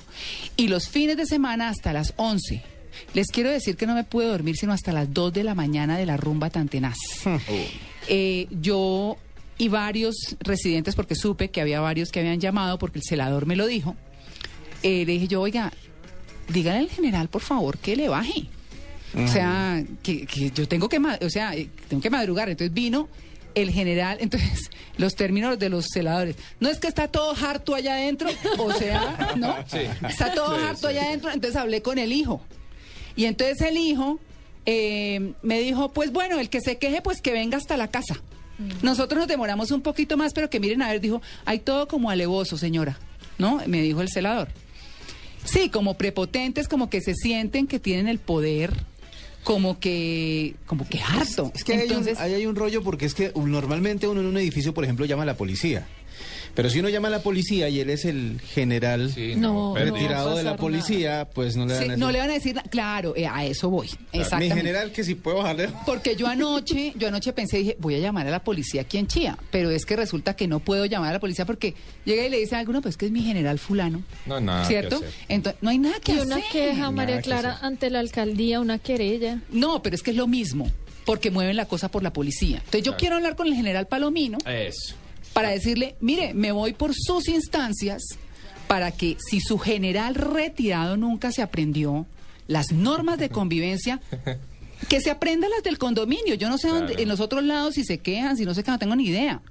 y los fines de semana hasta las 11. Les quiero decir que no me pude dormir sino hasta las 2 de la mañana de la rumba tan tenaz. Eh, yo y varios residentes, porque supe que había varios que habían llamado porque el celador me lo dijo, eh, le dije yo, oiga, dígale al general, por favor, que le baje. O sea, que, que yo tengo que, o sea, eh, tengo que madrugar. Entonces vino el general, entonces los términos de los celadores. No es que está todo harto allá adentro, o sea, ¿no? Sí. Está todo Sí, harto sí. allá adentro. Entonces hablé con el hijo. Y entonces el hijo eh, me dijo, pues bueno, el que se queje, pues que venga hasta la casa. Nosotros nos demoramos un poquito más, pero que miren, a ver, dijo, hay todo como alevoso, señora, ¿no? Me dijo el celador. Sí, como prepotentes, como que se sienten que tienen el poder, como que, como que harto. Es que ahí hay un- Entonces, hay un rollo porque es que normalmente uno en un edificio, por ejemplo, llama a la policía. Pero si uno llama a la policía y él es el general no, retirado no de la policía, pues no le van sí, a decir. no le van a decir, claro, eh, a eso voy. Mi Exactamente. general que si puedo bajarle. Porque yo anoche, yo anoche pensé, dije, voy a llamar a la policía aquí en Chía, pero es que resulta que no puedo llamar a la policía porque llega y le dice a alguno, pues que es mi general fulano, No, nada. que ¿cierto? hacer. Entonces, no hay nada que Y hacer. una queja, María Clara, ante la alcaldía, una querella. No, pero es que es lo mismo, porque mueven la cosa por la policía. Entonces yo Claro. quiero hablar con el general Palomino Eso. Para decirle, mire, me voy por sus instancias para que si su general retirado nunca se aprendió las normas de convivencia, que se aprenda las del condominio. Yo no sé dónde, en los otros lados si se quejan, si no se quejan, no tengo ni idea.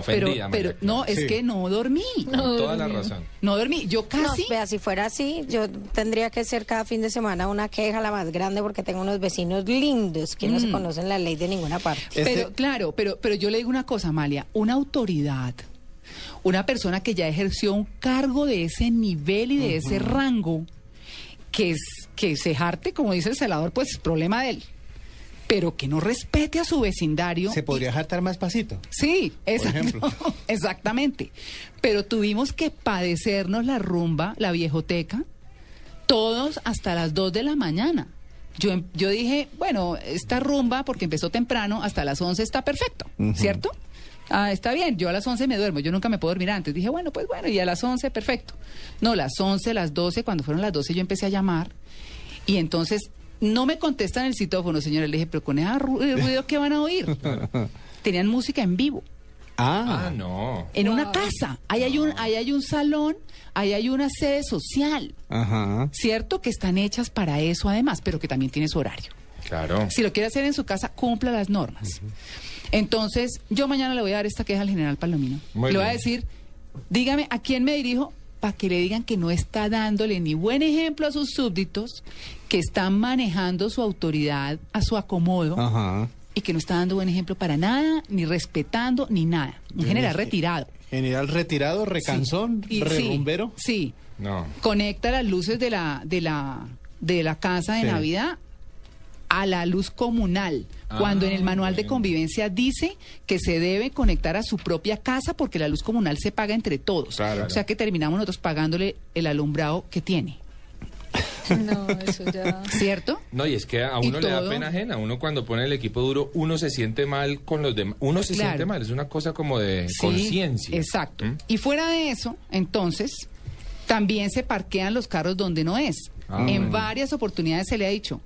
Está Pero, ofendida, María pero no, es Sí. que no dormí. Con toda la razón. No dormí. Yo casi. No, vea, si fuera así, yo tendría que ser cada fin de semana una queja la más grande porque tengo unos vecinos lindos que no se Mm. conocen la ley de ninguna parte. Pero claro, pero, pero yo le digo una cosa, Amalia, una autoridad, una persona que ya ejerció un cargo de ese nivel y de ese rango, que es que se jarte, como dice el celador, pues problema de él. Pero que no respete a su vecindario. Se podría jartar más pasito. Sí, exacto, exactamente. Pero tuvimos que padecernos la rumba, la viejoteca, todos hasta las 2 de la mañana. Yo, em- yo dije, bueno, esta rumba, porque empezó temprano, hasta las 11 está perfecto. ¿cierto? Ah, está bien, yo a las 11 me duermo, yo nunca me puedo dormir antes. Dije, bueno, pues bueno, y a las 11, perfecto. No, las 11, las 12, cuando fueron las 12 yo empecé a llamar y entonces no me contestan el citófono, señora. Le dije, pero con ese eh, ruido que van a oír. Tenían música en vivo. Ah, no. En una casa. Ahí hay un, ahí hay un salón, ahí hay una sede social, Ajá. ¿cierto? Que están hechas para eso además, pero que también tiene su horario. Claro. Si lo quiere hacer en su casa, cumpla las normas. Entonces, yo mañana le voy a dar esta queja al general Palomino. Muy le voy a decir, dígame a quién me dirijo para que le digan que no está dándole ni buen ejemplo a sus súbditos, que están manejando su autoridad a su acomodo Ajá. y que no está dando buen ejemplo para nada, ni respetando, ni nada. Un Yo general no sé. retirado. General retirado, recansón, Y- sí, rerumbero. Sí, No. conecta las luces de la de la de la casa de Sí. Navidad a la luz comunal, Ah, cuando en el manual de convivencia dice que se debe conectar a su propia casa porque la luz comunal se paga entre todos. Claro. O sea que terminamos nosotros pagándole el alumbrado que tiene. No, eso ya. ¿Cierto? No, y es que a uno le da pena ajena. Uno cuando pone el equipo duro, uno se siente mal con los demás. Uno se Claro. siente mal. Es una cosa como de Sí, conciencia. Exacto. ¿Mm? Y fuera de eso, entonces, también se parquean los carros donde no es. Ah, en bueno. varias oportunidades se le ha dicho,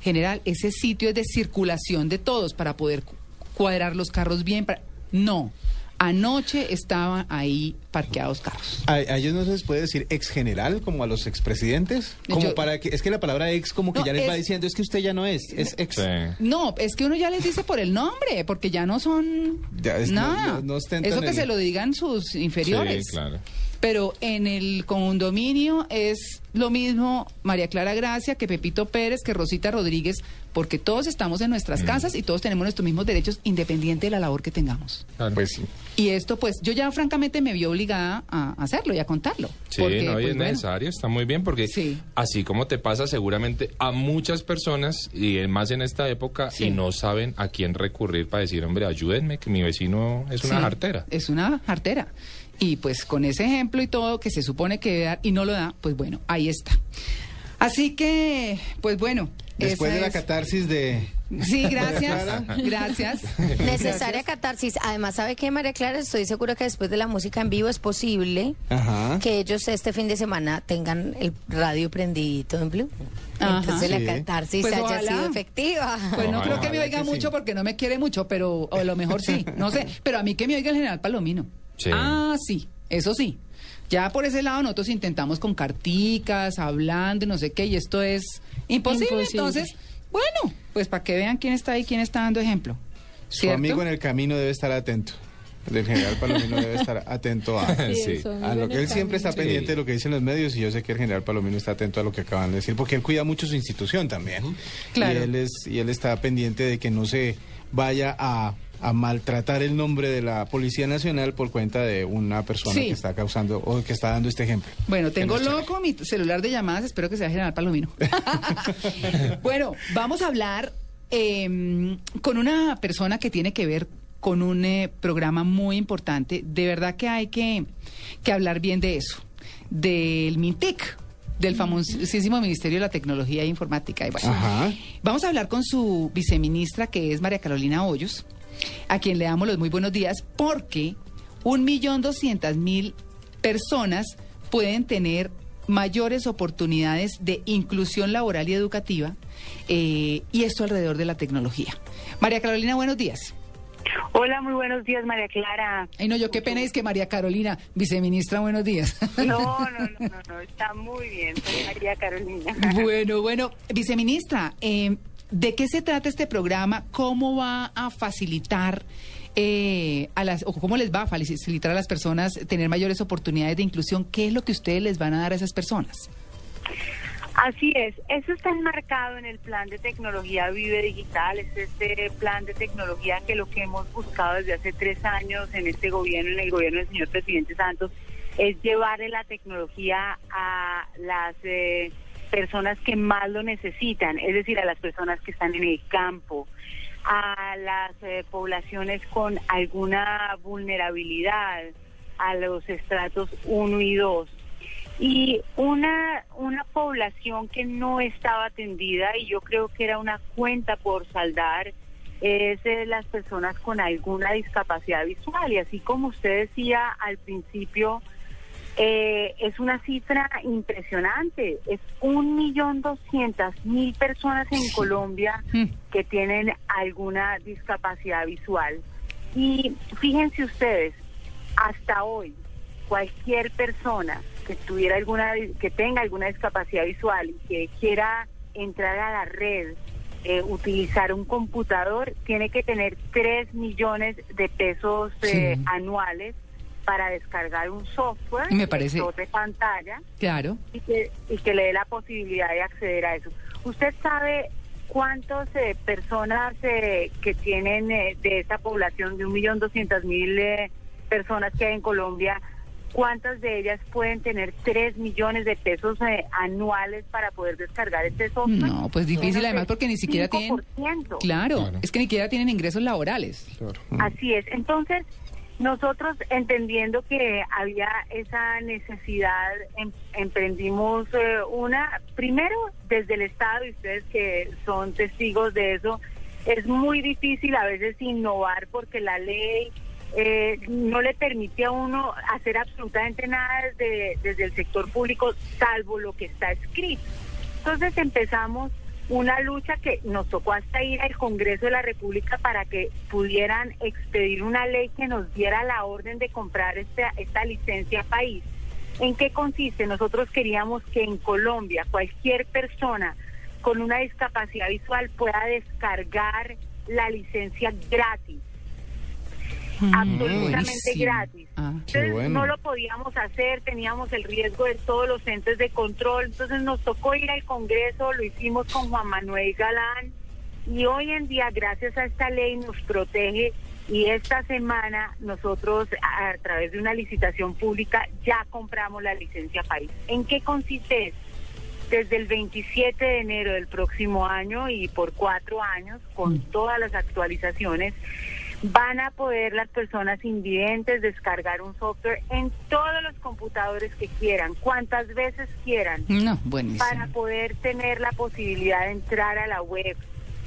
general, ese sitio es de circulación de todos para poder cu- cuadrar los carros bien. Para... No. Anoche estaban ahí parqueados carros. ¿A, a ellos no se les puede decir ex general como a los expresidentes? Como Yo- para que es que la palabra ex como que No, ya les va diciendo es que usted ya no es, es ex. No, es que uno ya les dice por el nombre, porque ya no son Ya es- no- nada. no- no Eso que el- se lo digan sus inferiores. Sí, claro. Pero en el condominio es lo mismo María Clara Gracia que Pepito Pérez, que Rosita Rodríguez, porque todos estamos en nuestras Mm. casas y todos tenemos nuestros mismos derechos independiente de la labor que tengamos. Pues sí. Y esto, pues, yo ya francamente me vi obligada a hacerlo y a contarlo. Sí, porque, no, y pues, es bueno, necesario, está muy bien, porque así como te pasa seguramente a muchas personas, y más en esta época, Sí. y no saben a quién recurrir para decir, hombre, ayúdenme, que mi vecino es una Sí, jartera. Es una jartera. Y pues con ese ejemplo y todo que se supone que debe dar y no lo da, pues bueno, ahí está. Así que, pues bueno. Después de la es- catarsis de Sí, gracias. Gracias. Necesaria catarsis. Además, ¿sabe qué, María Clara? Estoy segura que después de la música en vivo es posible Ajá. que ellos este fin de semana tengan el radio prendidito en Blue. Ajá. Entonces Sí. la catarsis Pues haya ojalá. sido efectiva. Pues no Ojalá, creo que me oiga sí. mucho porque no me quiere mucho, pero o a lo mejor sí, no sé. Pero a mí que me oiga el general Palomino. Sí. Ah, sí, eso sí. Ya por ese lado nosotros intentamos con carticas, hablando y no sé qué, y esto es imposible. Imposible. Entonces, bueno, pues para que vean quién está ahí, quién está dando ejemplo. Su amigo en el camino debe estar atento. El general Palomino debe estar atento a, Sí, lo que él siempre está pendiente Sí. de lo que dicen los medios y yo sé que el general Palomino está atento a lo que acaban de decir porque él cuida mucho su institución también. Claro. Y él, es, y él está pendiente de que no se vaya a, a maltratar el nombre de la Policía Nacional por cuenta de una persona Sí. que está causando o que está dando este ejemplo. Bueno, tengo no es chévere. loco mi celular de llamadas, espero que sea General Palomino. bueno, vamos a hablar eh, con una persona que tiene que ver con un eh, programa muy importante. De verdad que hay que, que hablar bien de eso, del MINTIC, del famosísimo Ministerio de la Tecnología e Informática. Y bueno, Ajá. Vamos a hablar con su viceministra, que es María Carolina Hoyos, a quien le damos los muy buenos días, porque un millón doscientas mil personas pueden tener mayores oportunidades de inclusión laboral y educativa, eh, y esto alrededor de la tecnología. María Carolina, buenos días. Hola, muy buenos días, María Clara. Ay, no, yo qué pena es que María Carolina, viceministra, buenos días. No, no, no, no, no, está muy bien, soy María Carolina. Bueno, bueno, viceministra, eh, ¿de qué se trata este programa? ¿Cómo va a facilitar eh, a las, o cómo les va a facilitar a las personas tener mayores oportunidades de inclusión? ¿Qué es lo que ustedes les van a dar a esas personas? Así es, eso está enmarcado en el plan de tecnología Vive Digital, es este plan de tecnología que lo que hemos buscado desde hace tres años en este gobierno, en el gobierno del señor presidente Santos, es llevarle la tecnología a las eh, personas que más lo necesitan, es decir, a las personas que están en el campo, a las eh, poblaciones con alguna vulnerabilidad, a los estratos 1 y 2 y una una población que no estaba atendida y yo creo que era una cuenta por saldar es eh, las personas con alguna discapacidad visual. Y así como usted decía al principio, eh, es una cifra impresionante. Es un millón doscientas mil personas en Colombia que tienen alguna discapacidad visual. Y fíjense ustedes, hasta hoy, cualquier persona que tuviera alguna, que tenga alguna discapacidad visual y que quiera entrar a la red, eh, utilizar un computador, tiene que tener 3 millones de pesos eh, anuales para descargar un software Me parece- de pantalla Claro. y que, y que le dé la posibilidad de acceder a eso. ¿Usted sabe cuántas eh, personas eh, que tienen eh, de esa población de un millón doscientas mil eh, personas que hay en Colombia, cuántas de ellas pueden tener 3 millones de pesos eh, anuales para poder descargar este software? No, pues difícil además porque ni siquiera tienen... 5%. Claro, es que ni siquiera tienen ingresos laborales. Así es. Entonces, nosotros entendiendo que había esa necesidad, em- emprendimos eh, una, primero desde el Estado, y ustedes que son testigos de eso, es muy difícil a veces innovar porque la ley eh, no le permite a uno hacer absolutamente nada desde, desde el sector público, salvo lo que está escrito. Entonces empezamos una lucha que nos tocó hasta ir al Congreso de la República para que pudieran expedir una ley que nos diera la orden de comprar esta, esta licencia país. ¿En qué consiste? Nosotros queríamos que en Colombia cualquier persona con una discapacidad visual pueda descargar la licencia gratis. Absolutamente buenísimo. gratis. Ah, Entonces bueno. no lo podíamos hacer, teníamos el riesgo de todos los entes de control, entonces nos tocó ir al Congreso, lo hicimos con Juan Manuel Galán y hoy en día gracias a esta ley nos protege y esta semana nosotros a, a través de una licitación pública ya compramos la licencia país. ¿En qué consiste esto? Desde el 27 de enero del próximo año y por cuatro años, con todas las actualizaciones, van a poder las personas invidentes descargar un software en todos los computadores que quieran, cuantas veces quieran, No, buenísimo. para poder tener la posibilidad de entrar a la web,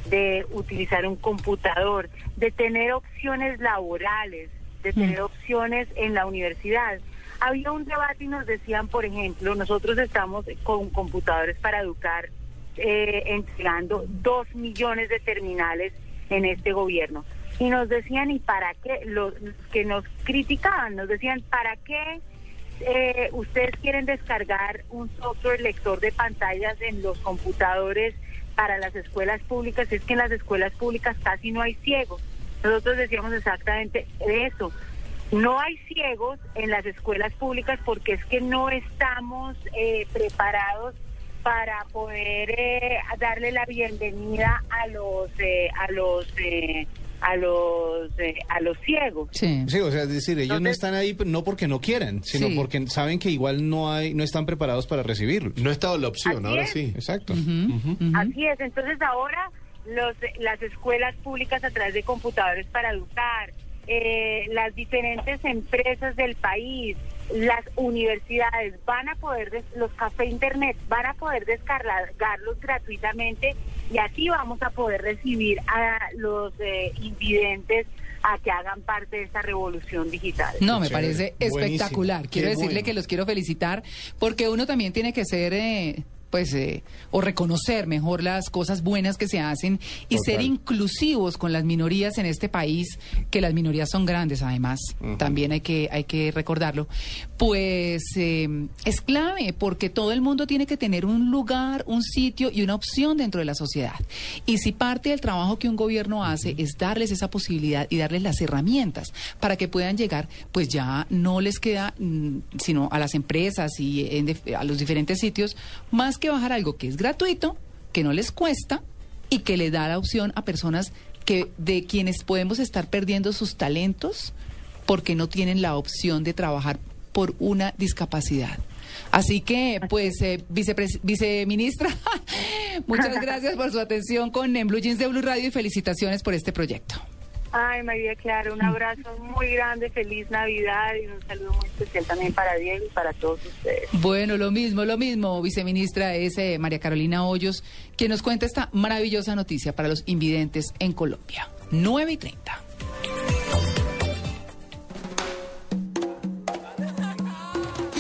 de utilizar un computador, de tener opciones laborales, de tener opciones en la universidad. Había un debate y nos decían, por ejemplo, nosotros estamos con computadores para educar, eh, entregando dos millones de terminales en este gobierno. Y nos decían, ¿y para qué? Los que nos criticaban, nos decían, ¿para qué eh, ustedes quieren descargar un software lector de pantallas en los computadores para las escuelas públicas? Es que en las escuelas públicas casi no hay ciegos. Nosotros decíamos exactamente eso. No hay ciegos en las escuelas públicas porque es que no estamos eh, preparados para poder eh, darle la bienvenida a los eh, a los eh, a los eh, a los ciegos. Sí. o sea, es decir, ellos no están ahí pero no porque no quieran, sino Sí. porque saben que igual no hay, no están preparados para recibirlo. No ha estado la opción, Así ahora es. sí. Exacto. Así es, entonces ahora los, las escuelas públicas a través de computadores para educar, eh, las diferentes empresas del país, las universidades van a poder, des- los café internet van a poder descargarlos gratuitamente y así vamos a poder recibir a los eh, invidentes a que hagan parte de esta revolución digital. No, me parece espectacular. Quiero decirle que los quiero felicitar porque uno también tiene que ser, eh, pues, eh, o reconocer mejor las cosas buenas que se hacen y Total. ser inclusivos con las minorías en este país, que las minorías son grandes además, también hay que, hay que recordarlo. Pues eh, es clave porque todo el mundo tiene que tener un lugar, un sitio y una opción dentro de la sociedad. Y si parte del trabajo que un gobierno hace es darles esa posibilidad y darles las herramientas para que puedan llegar, pues ya no les queda, mm, sino a las empresas y en a los diferentes sitios, más que bajar algo que es gratuito, que no les cuesta y que le da la opción a personas que de quienes podemos estar perdiendo sus talentos porque no tienen la opción de trabajar por una discapacidad. Así que, pues, eh, viceministra, muchas gracias por su atención con En Blue Jeans de Blue Radio y felicitaciones por este proyecto. Ay, María Clara, un abrazo muy grande, feliz Navidad y un saludo muy especial también para Diego y para todos ustedes. Bueno, lo mismo, lo mismo, viceministra, es eh, María Carolina Hoyos, quien nos cuenta esta maravillosa noticia para los invidentes en Colombia. 9 y 30.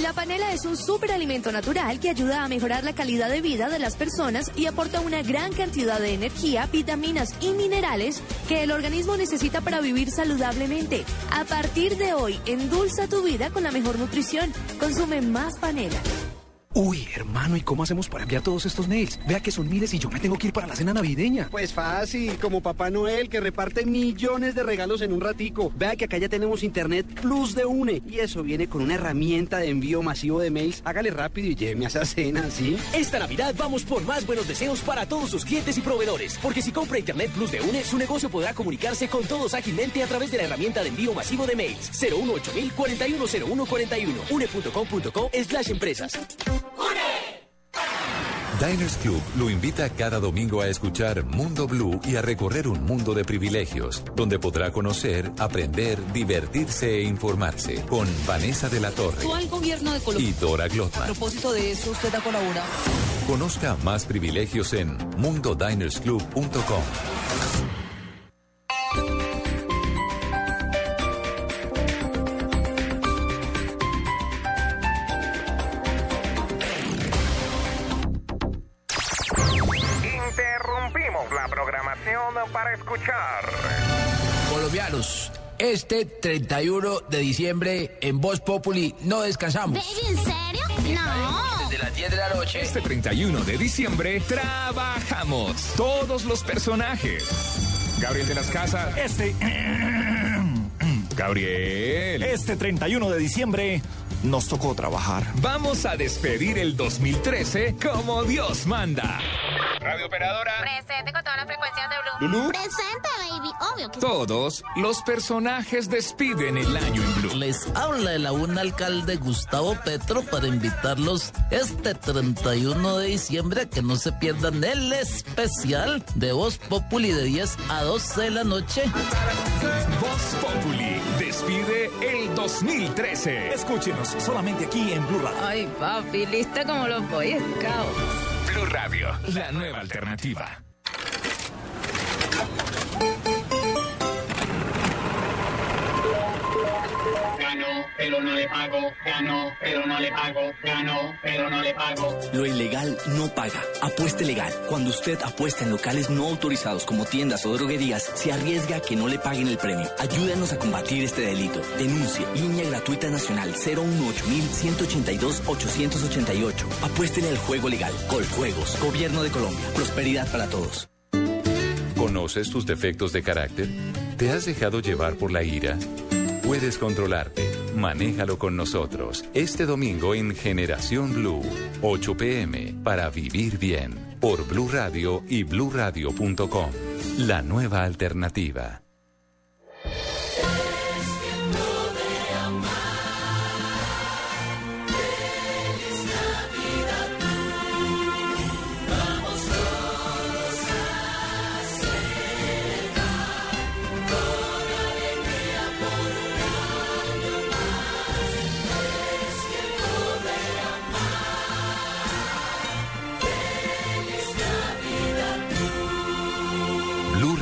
La panela es un superalimento natural que ayuda a mejorar la calidad de vida de las personas y aporta una gran cantidad de energía, vitaminas y minerales que el organismo necesita para vivir saludablemente. A partir de hoy, endulza tu vida con la mejor nutrición. Consume más panela. Uy, hermano, ¿y cómo hacemos para enviar todos estos mails? Vea que son miles y yo me tengo que ir para la cena navideña. Pues fácil, como Papá Noel que reparte millones de regalos en un ratico. Vea que acá ya tenemos Internet Plus de UNE y eso viene con una herramienta de envío masivo de mails. Hágale rápido y lléveme a esa cena, ¿sí? Esta Navidad vamos por más buenos deseos para todos sus clientes y proveedores, porque si compra Internet Plus de UNE, su negocio podrá comunicarse con todos ágilmente a través de la herramienta de envío masivo de mails 018 410141 une.com.co slash empresas. Diners Club lo invita cada domingo a escuchar Mundo Blue y a recorrer un mundo de privilegios, donde podrá conocer, aprender, divertirse e informarse con Vanessa de la Torre gobierno de Colombia. y Dora A Glotman. propósito de eso, usted ha colaborado. Conozca más privilegios en mundodinersclub.com. programación para escuchar. Colombianos, este 31 de diciembre en Voz Populi no descansamos. ¿En serio? No. Desde las 10 de la noche. Este 31 de diciembre trabajamos todos los personajes. Gabriel de las Casas. Este. Gabriel. Este 31 de diciembre nos tocó trabajar. Vamos a despedir el 2013 como Dios manda. Radio Operadora. Presente con todas las frecuencias de Blue. Lulú. Presente, baby. Obvio que Todos los personajes despiden el año en Blue. Les habla el aún alcalde Gustavo Petro para invitarlos este 31 de diciembre a que no se pierdan el especial de Voz Populi de 10 a 12 de la noche. Voz Populi despide el 2013. Escúchenos solamente aquí en Blue Radio. Ay, papi, lista como los Boy Scouts. Blue Radio, la nueva alternativa. Pero no le pago. Ganó, pero no le pago. Ganó, pero no le pago. Lo ilegal no paga. Apueste legal. Cuando usted apuesta en locales no autorizados como tiendas o droguerías, se arriesga a que no le paguen el premio. Ayúdanos a combatir este delito. Denuncie. Línea gratuita nacional 018-182-888. Apuéstele al juego legal. Coljuegos. Gobierno de Colombia. Prosperidad para todos. ¿Conoces tus defectos de carácter? ¿Te has dejado llevar por la ira? Puedes controlarte. Manéjalo con nosotros. Este domingo en Generación Blue, 8 pm, para vivir bien. Por Blue Radio y bluradio.com. La nueva alternativa.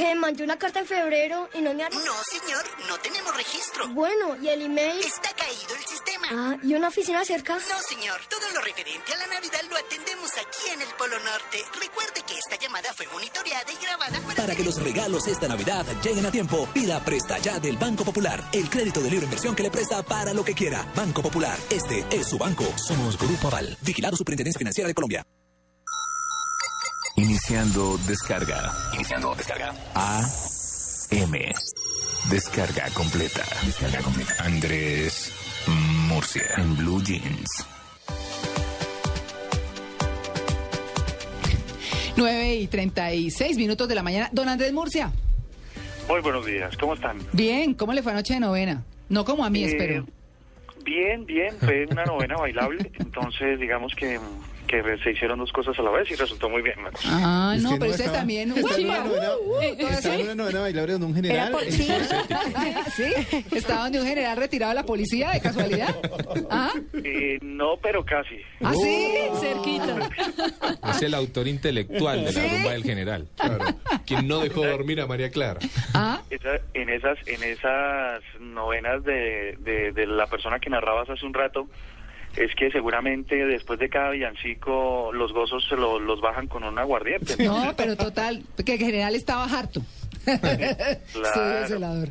Que mandé una carta en febrero y no me ha... No, señor, no tenemos registro. Bueno, ¿y el email? Está caído el sistema. Ah, ¿y una oficina cerca? No, señor, todo lo referente a la Navidad lo atendemos aquí en el Polo Norte. Recuerde que esta llamada fue monitoreada y grabada para... Para que los regalos esta Navidad lleguen a tiempo, pida Presta Ya del Banco Popular, el crédito de libre inversión que le presta para lo que quiera. Banco Popular, este es su banco. Somos Grupo Aval, vigilado Superintendencia Financiera de Colombia. Iniciando descarga. Iniciando descarga. A M. Descarga completa. Descarga completa. Andrés Murcia. En Blue Jeans. 9 y 36 minutos de la mañana. Don Andrés Murcia. Muy buenos días, ¿cómo están? Bien, ¿cómo le fue anoche de novena? No como a mí, Eh, espero. Bien, bien, fue una novena bailable, entonces digamos que, que se hicieron dos cosas a la vez y resultó muy bien. Ah, Es no, pero no ustedes también. estaba en Uy, una novena- uh, uh, estaba en una novena bailable donde un general. Sí. ¿Sí? ¿Estaban de un general retirado de la policía de casualidad? ¿Ah? Eh, no, pero casi. ¿Ah, sí? Cerquita. Es el autor intelectual de la ¿Sí? rumba del general. Quien no dejó dormir a María Clara. ¿Ah? Esa- en esas en esas novenas de, de, de la persona que narrabas hace un rato, es que seguramente después de cada villancico los gozos se lo- los bajan con un aguardiente. No, pero total, que el general estaba harto. Celador.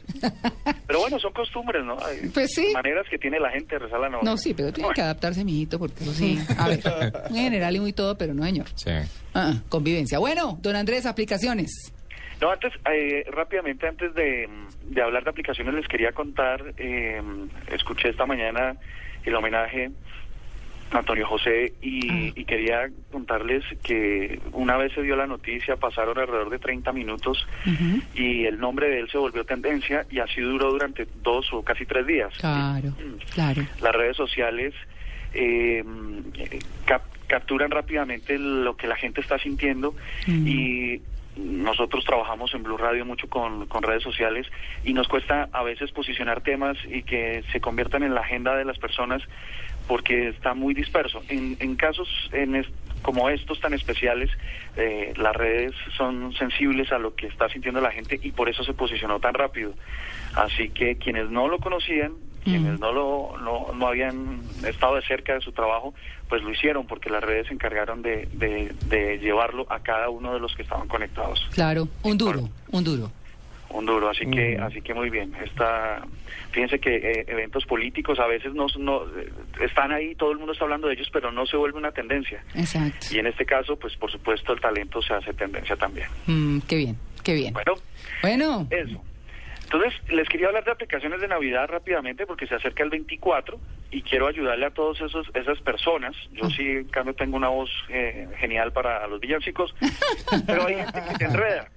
Pero bueno, son costumbres, ¿no? Hay Pues sí. maneras que tiene la gente de rezar la novena. No, sí, pero tiene que adaptarse, mijito, porque eso sí. A ver, muy general y muy todo, pero no, señor. Sí. Ah, convivencia. Bueno, don Andrés, aplicaciones. No, antes, eh, rápidamente, antes de, de hablar de aplicaciones, les quería contar, eh, escuché esta mañana el homenaje a Antonio José y, y quería contarles que una vez se dio la noticia, pasaron alrededor de 30 minutos y el nombre de él se volvió tendencia y así duró durante dos o casi tres días. Claro, claro. Las redes sociales eh, cap- capturan rápidamente lo que la gente está sintiendo y nosotros trabajamos en Blue Radio mucho con, redes sociales y nos cuesta a veces posicionar temas y que se conviertan en la agenda de las personas porque está muy disperso. En, en casos en es- como estos tan especiales, eh, las redes son sensibles a lo que está sintiendo la gente y por eso se posicionó tan rápido. Así que quienes no lo conocían, quienes no lo no, no habían estado de cerca de su trabajo, pues lo hicieron porque las redes se encargaron de, de, de llevarlo a cada uno de los que estaban conectados. Claro, un duro, un duro. Un duro, así que así que muy bien. Está, fíjense que eh, eventos políticos a veces no, no están ahí, todo el mundo está hablando de ellos, pero no se vuelve una tendencia. Exacto. Y en este caso, pues por supuesto el talento se hace tendencia también. Mm, qué bien, qué bien. Bueno, Bueno, eso. Entonces, les quería hablar de aplicaciones de Navidad rápidamente porque se acerca el 24 y quiero ayudarle a todas esos, esas personas. Yo sí, en cambio, tengo una voz eh, genial para los villancicos, pero hay gente que se enreda.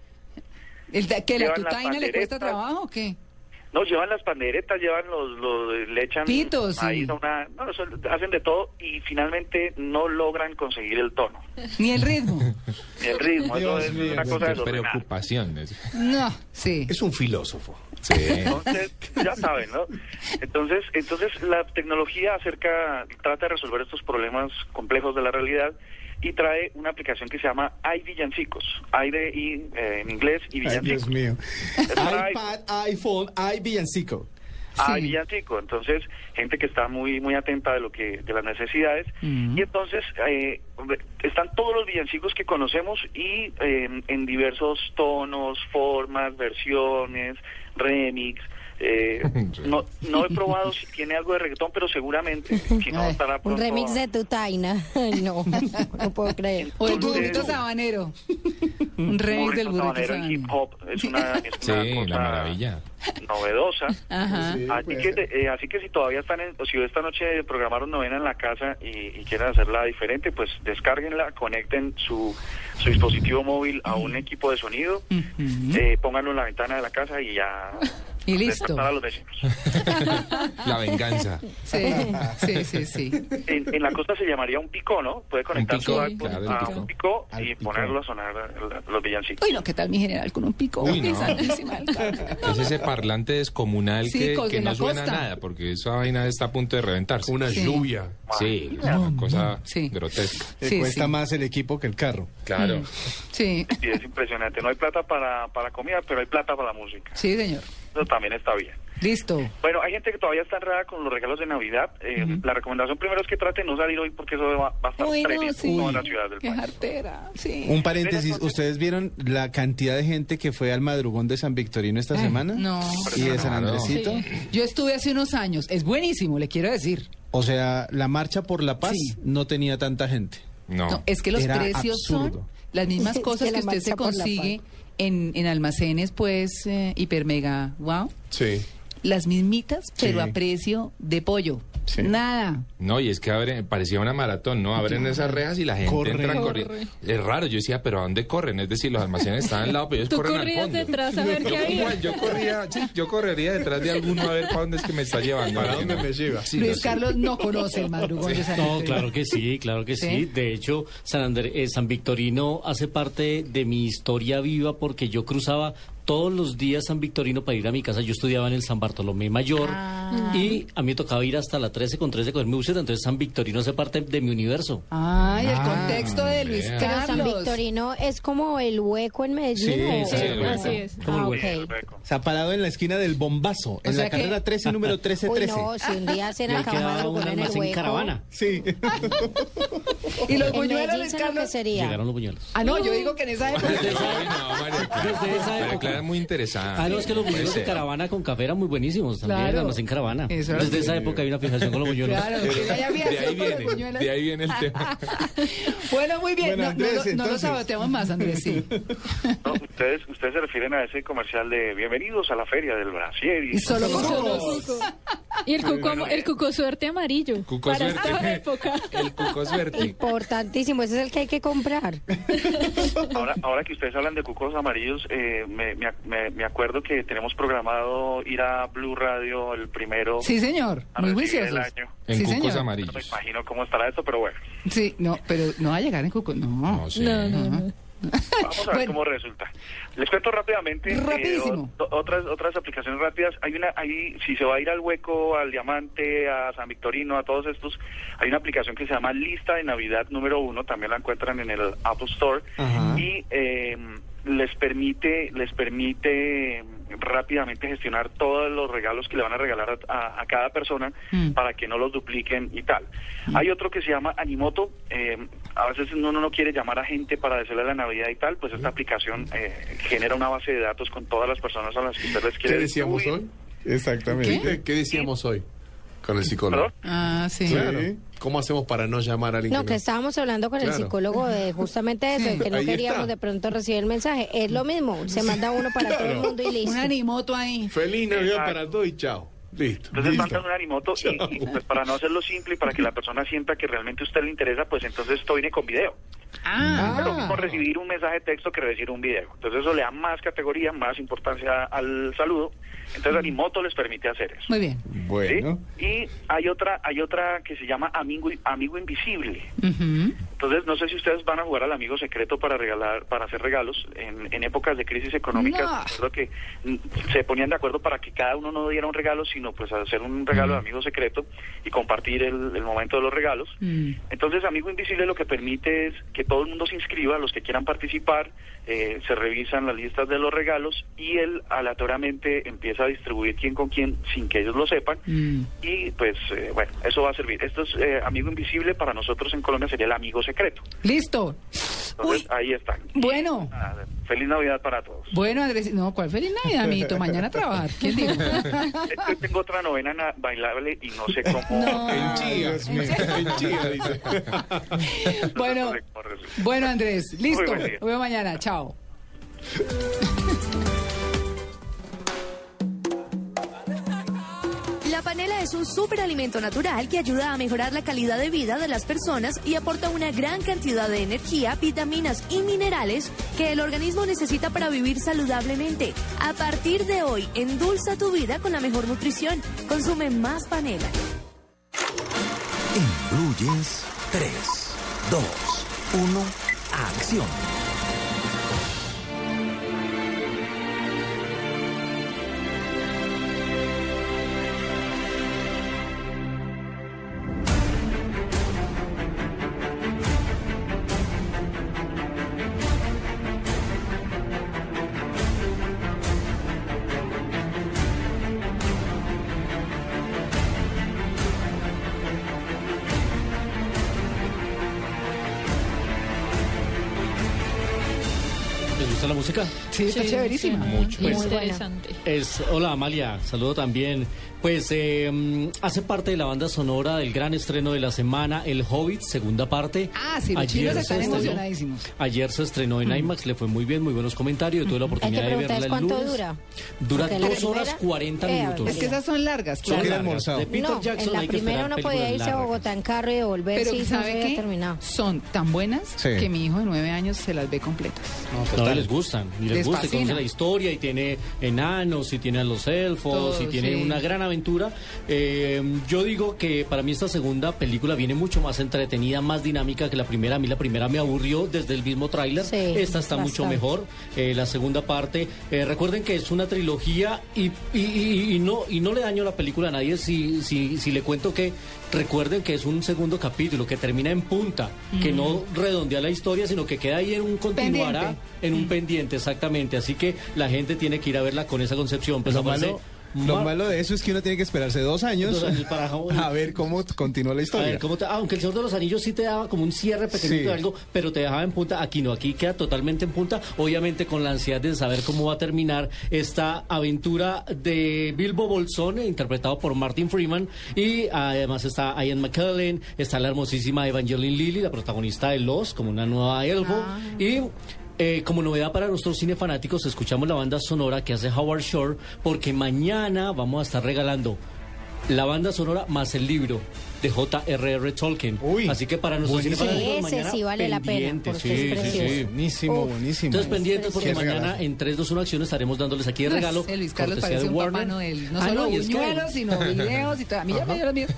¿el de- ¿que la tutaina le cuesta trabajo o qué? No, llevan las panderetas, llevan los, los le echan Pitos, sí. una, no, eso, hacen de todo y finalmente no logran conseguir el tono, Ni el ritmo. ni el ritmo. Eso es una cosa desordenada. preocupación. es- No, sí. Es un filósofo. Sí. Entonces, ya saben, ¿no? Entonces, entonces la tecnología acerca, trata de resolver estos problemas complejos de la realidad y trae una aplicación que se llama iVillancicos. I de I eh, en inglés y Ay, villancicos. Dios mío. IPad, iPhone. Hay villancico, entonces gente que está muy muy atenta de lo que de las necesidades y entonces eh, están todos los villancicos que conocemos y eh, en diversos tonos, formas, versiones, remix. Eh, no, no he probado si tiene algo de reggaetón, pero seguramente si no estará Un remix de tu taina. No, no puedo creer. O el burrito sabanero. Un remix del burrito sabanero hip hop es una, es Sí, una la cosa maravilla. novedosa. Ajá. así, que, eh, así que si todavía están, en, o si esta noche programaron novena en la casa y, y quieren hacerla diferente, pues descárguenla, conecten su, su dispositivo móvil a un equipo de sonido, eh, pónganlo en la ventana de la casa y ya... Y listo. despertar a los vecinos. La venganza. Sí, sí, sí, sí. En, en la costa se llamaría un picó, ¿no? Puede conectar picó, su iPod claro, el a un picó y ponerlo a sonar los villancicos. Uy, no, ¿qué tal mi general con un pico? Uy, no. Es ese parlante descomunal Sí, que, que no suena costa. nada, porque esa vaina está a punto de reventarse. Una Sí. lluvia. Sí, una cosa grotesca. Le Sí, cuesta sí. más el equipo que el carro. Claro. Sí, Sí, es impresionante. No hay plata para, para comida, pero hay plata para la música. sí, señor. Eso también está bien. Listo. Bueno, hay gente que todavía está enredada con los regalos de Navidad. Eh, La recomendación primero es que trate de no salir hoy porque eso va, va a estar Uy, no, tremendo sí. en todas las ciudades del Qué país. jartera. Sí. Un paréntesis, ¿ustedes vieron la cantidad de gente que fue al madrugón de San Victorino esta semana? No. ¿Y de San. Andresito? Sí. Yo estuve hace unos años. Es buenísimo, le quiero decir. O sea, la marcha por la paz Sí. no tenía tanta gente. No. No, es que los Era precios absurdo. son las mismas Es cosas que que, la usted se la consigue en, en almacenes, pues, eh, hiper mega, wow. Sí. Las mismitas, pero Sí. a precio de pollo. Sí. Nada. No, y es que abre, parecía una maratón, ¿no? Abren esas rejas y la gente Corre. entra Corre. corriendo. Es raro, yo decía, pero ¿a dónde corren? Es decir, los almacenes están al lado, pero ellos Tú corren al fondo. detrás a ver yo, qué había. igual, yo corría, sí, yo correría detrás de alguno a ver para dónde es que me está llevando. ¿Para dónde me lleva? Sí, Luis no. Carlos no conoce el madrugón de San No, Victorino. claro que sí, claro que sí. ¿Sí? De hecho, San, André- eh, San Victorino hace parte de mi historia viva porque yo cruzaba todos los días San Victorino para ir a mi casa. Yo estudiaba en el San Bartolomé Mayor Ah. y a mí me tocaba ir hasta la 13 con 13 con mi bus, entonces San Victorino hace parte de mi universo. Ay, el Ah, contexto de Luis vea. Pero San Carlos. Victorino es como el hueco en Medellín. Sí, sí, el hueco. Así es. Como el Ah, hueco. ok. Se ha parado en la esquina del bombazo, en sea la que- carrera 13, número Uy, 1313. no, si un día quedaba un madrugón en el hueco. caravana. Sí. Y los En buñuelos, Medellín, Luis ¿saben lo que Carlos. sería? Llegaron los buñuelos. Ah, no, yo digo que en esa época. Desde esa época. Es muy interesante. Ah, no, es que los buñuelos de caravana con café eran muy buenísimos también, Claro. el almacén caravana. Eso Desde sí. esa época hay una fijación con los buñuelos. Claro, había De ahí viene, de ahí viene el tema. Bueno, muy bien. Bueno, no, Andrés, no, lo- no lo saboteamos más, Andrés, sí. No, ustedes, ustedes se refieren a ese comercial de bienvenidos a la feria del Brasier. Y solo con Solo cuco. Y el cuco, am- el cuco suerte amarillo. Cuco para suerte. esta época. El cuco suerte. Importantísimo, ese es el que hay que comprar. Ahora, ahora que ustedes hablan de cucos amarillos, eh, me, me, me- me acuerdo que tenemos programado ir a Blue Radio el primero. Sí, señor. Muy juiciosos. año. En Sí, cucos señor. No me amarillos. imagino cómo estará esto, pero bueno, Sí, no, pero no va a llegar en cuco. No. No sé. No, no, no. Vamos a ver Bueno. cómo resulta. Les cuento rápidamente eh, o- otras otras aplicaciones rápidas. Hay una, hay, si se va a ir al hueco, al diamante, a San Victorino, a todos estos, hay una aplicación que se llama Lista de Navidad número uno. También la encuentran en el Apple Store Ajá. y eh, les permite les permite eh, rápidamente gestionar todos los regalos que le van a regalar a, a- a cada persona Mm. para que no los dupliquen y tal. Hay otro que se llama Animoto. eh, a veces uno no quiere llamar a gente para decirle la Navidad y tal, pues esta aplicación eh, genera una base de datos con todas las personas a las que usted les quiere ¿Qué decíamos distribuir. hoy? Exactamente. ¿Qué, qué decíamos hoy con el psicólogo? ¿Perdón? Ah, sí. Claro. ¿Cómo hacemos para no llamar a alguien No, que estábamos hablando con el Claro. psicólogo de justamente eso, Sí. que no Ahí queríamos está. de pronto recibir el mensaje. Es lo mismo, se manda uno para todo el mundo y listo. Un animoto ahí. Feliz Navidad Exacto. para todos y chao. Listo. Entonces listo. mandan un animoto y, y, pues para no hacerlo simple y para que la persona sienta que realmente a usted le interesa, pues entonces esto viene con video. Ah, Es lo mismo recibir un mensaje de texto que recibir un video. Entonces eso le da más categoría, más importancia al saludo. Entonces Animoto les permite hacer eso. muy bien. Bueno. ¿sí? Y hay otra, hay otra que se llama Amigo, Amigo Invisible. Entonces no sé si ustedes van a jugar al amigo secreto para regalar, para hacer regalos en, en épocas de crisis económicas. No. Recuerdo que mm, se ponían de acuerdo para que cada uno no diera un regalo, sino pues hacer un regalo de amigo secreto y compartir el, el momento de los regalos. Mm. Entonces, Amigo Invisible lo que permite es que todo el mundo se inscriba, los que quieran participar, eh, se revisan las listas de los regalos y él aleatoriamente empieza a distribuir quién con quién sin que ellos lo sepan. Mm. Y pues, eh, bueno, eso va a servir. Esto es eh, Amigo Invisible, para nosotros en Colombia sería el amigo secreto. Listo. Entonces, ahí están. Bueno. Feliz Navidad para todos. Bueno, Andrés, no, ¿cuál feliz Navidad, amiguito? Mañana a trabajar. ¿Quién dijo? Es que tengo otra novena na- bailable y no sé cómo. No. En Chía, en Chía, dice. Bueno, bueno, Andrés, listo. Nos vemos mañana. Chao. La panela es un superalimento natural que ayuda a mejorar la calidad de vida de las personas y aporta una gran cantidad de energía, vitaminas y minerales que el organismo necesita para vivir saludablemente. A partir de hoy, endulza tu vida con la mejor nutrición. Consume más panela. Jeans, 3, 2, 1, acción. Música? Sí, está chéverísima. Mucho. Muy Pues, interesante. Es, hola Amalia, saludo también. Pues eh, hace parte de la banda sonora del gran estreno de la semana, El Hobbit, segunda parte. Ah, sí, los chinos están emocionadísimos. Ayer se estrenó en IMAX, le fue muy bien, muy buenos comentarios. Tuve la oportunidad de verla el cuánto lunes. dura. Dura Porque la dos horas 40 Eh, minutos. Es que esas son largas, Son largas. De Peter no, Jackson en la hay que primera uno podía irse a. Bogotá en carro y devolverse Pero y no se ¿sabe había qué? terminado. Son tan buenas Sí. que mi hijo de nueve años se las ve completas. No, les gustan, y les, Les gusta, y conoce la historia, y tiene enanos, y tiene a los elfos, Todo, y tiene sí. una gran aventura. Eh, yo digo que para mí esta segunda película viene mucho más entretenida, más dinámica que la primera. A mí la primera me aburrió desde el mismo tráiler. Sí, esta está mucho mejor. Eh, la segunda parte, eh, recuerden que es una trilogía y, y- y- y no, y no le daño la película a nadie si, si, si le cuento que recuerden que es un segundo capítulo que termina en punta, que no redondea la historia, sino que queda ahí en un continuará, Pendiente. en un pendiente, exactamente. Así que la gente tiene que ir a verla con esa concepción. Pues Lo aparece malo, lo Mar- malo de eso es que uno tiene que esperarse dos años, Dos años para- a ver cómo continúa la A historia. ver, ¿cómo te- aunque el Señor de los Anillos sí te daba como un cierre pequeñito Sí. de algo, pero te dejaba en punta. Aquí no, aquí queda totalmente en punta. Obviamente con la ansiedad de saber cómo va a terminar esta aventura de Bilbo Bolsón, interpretado por Martin Freeman. Y además está Ian McKellen, está la hermosísima Evangeline Lilly, la protagonista de Los, como una nueva elfo. Y eh, como novedad para nuestros cine fanáticos, escuchamos la banda sonora que hace Howard Shore, porque mañana vamos a estar regalando la banda sonora más el libro de J.R.R. Tolkien. Así que para nuestros fanáticos Ese sí vale la pena, porque sí, es sí, precioso. sí. Buenísimo, buenísimo. Entonces pendientes porque mañana en 3, 2, 1 acción estaremos dándoles aquí el regalo. Luis Carlos parece de un Papá Warner. Noel. No Ah, solo es que- buñuelos, sino videos y todo. A mí ya me dio los míos.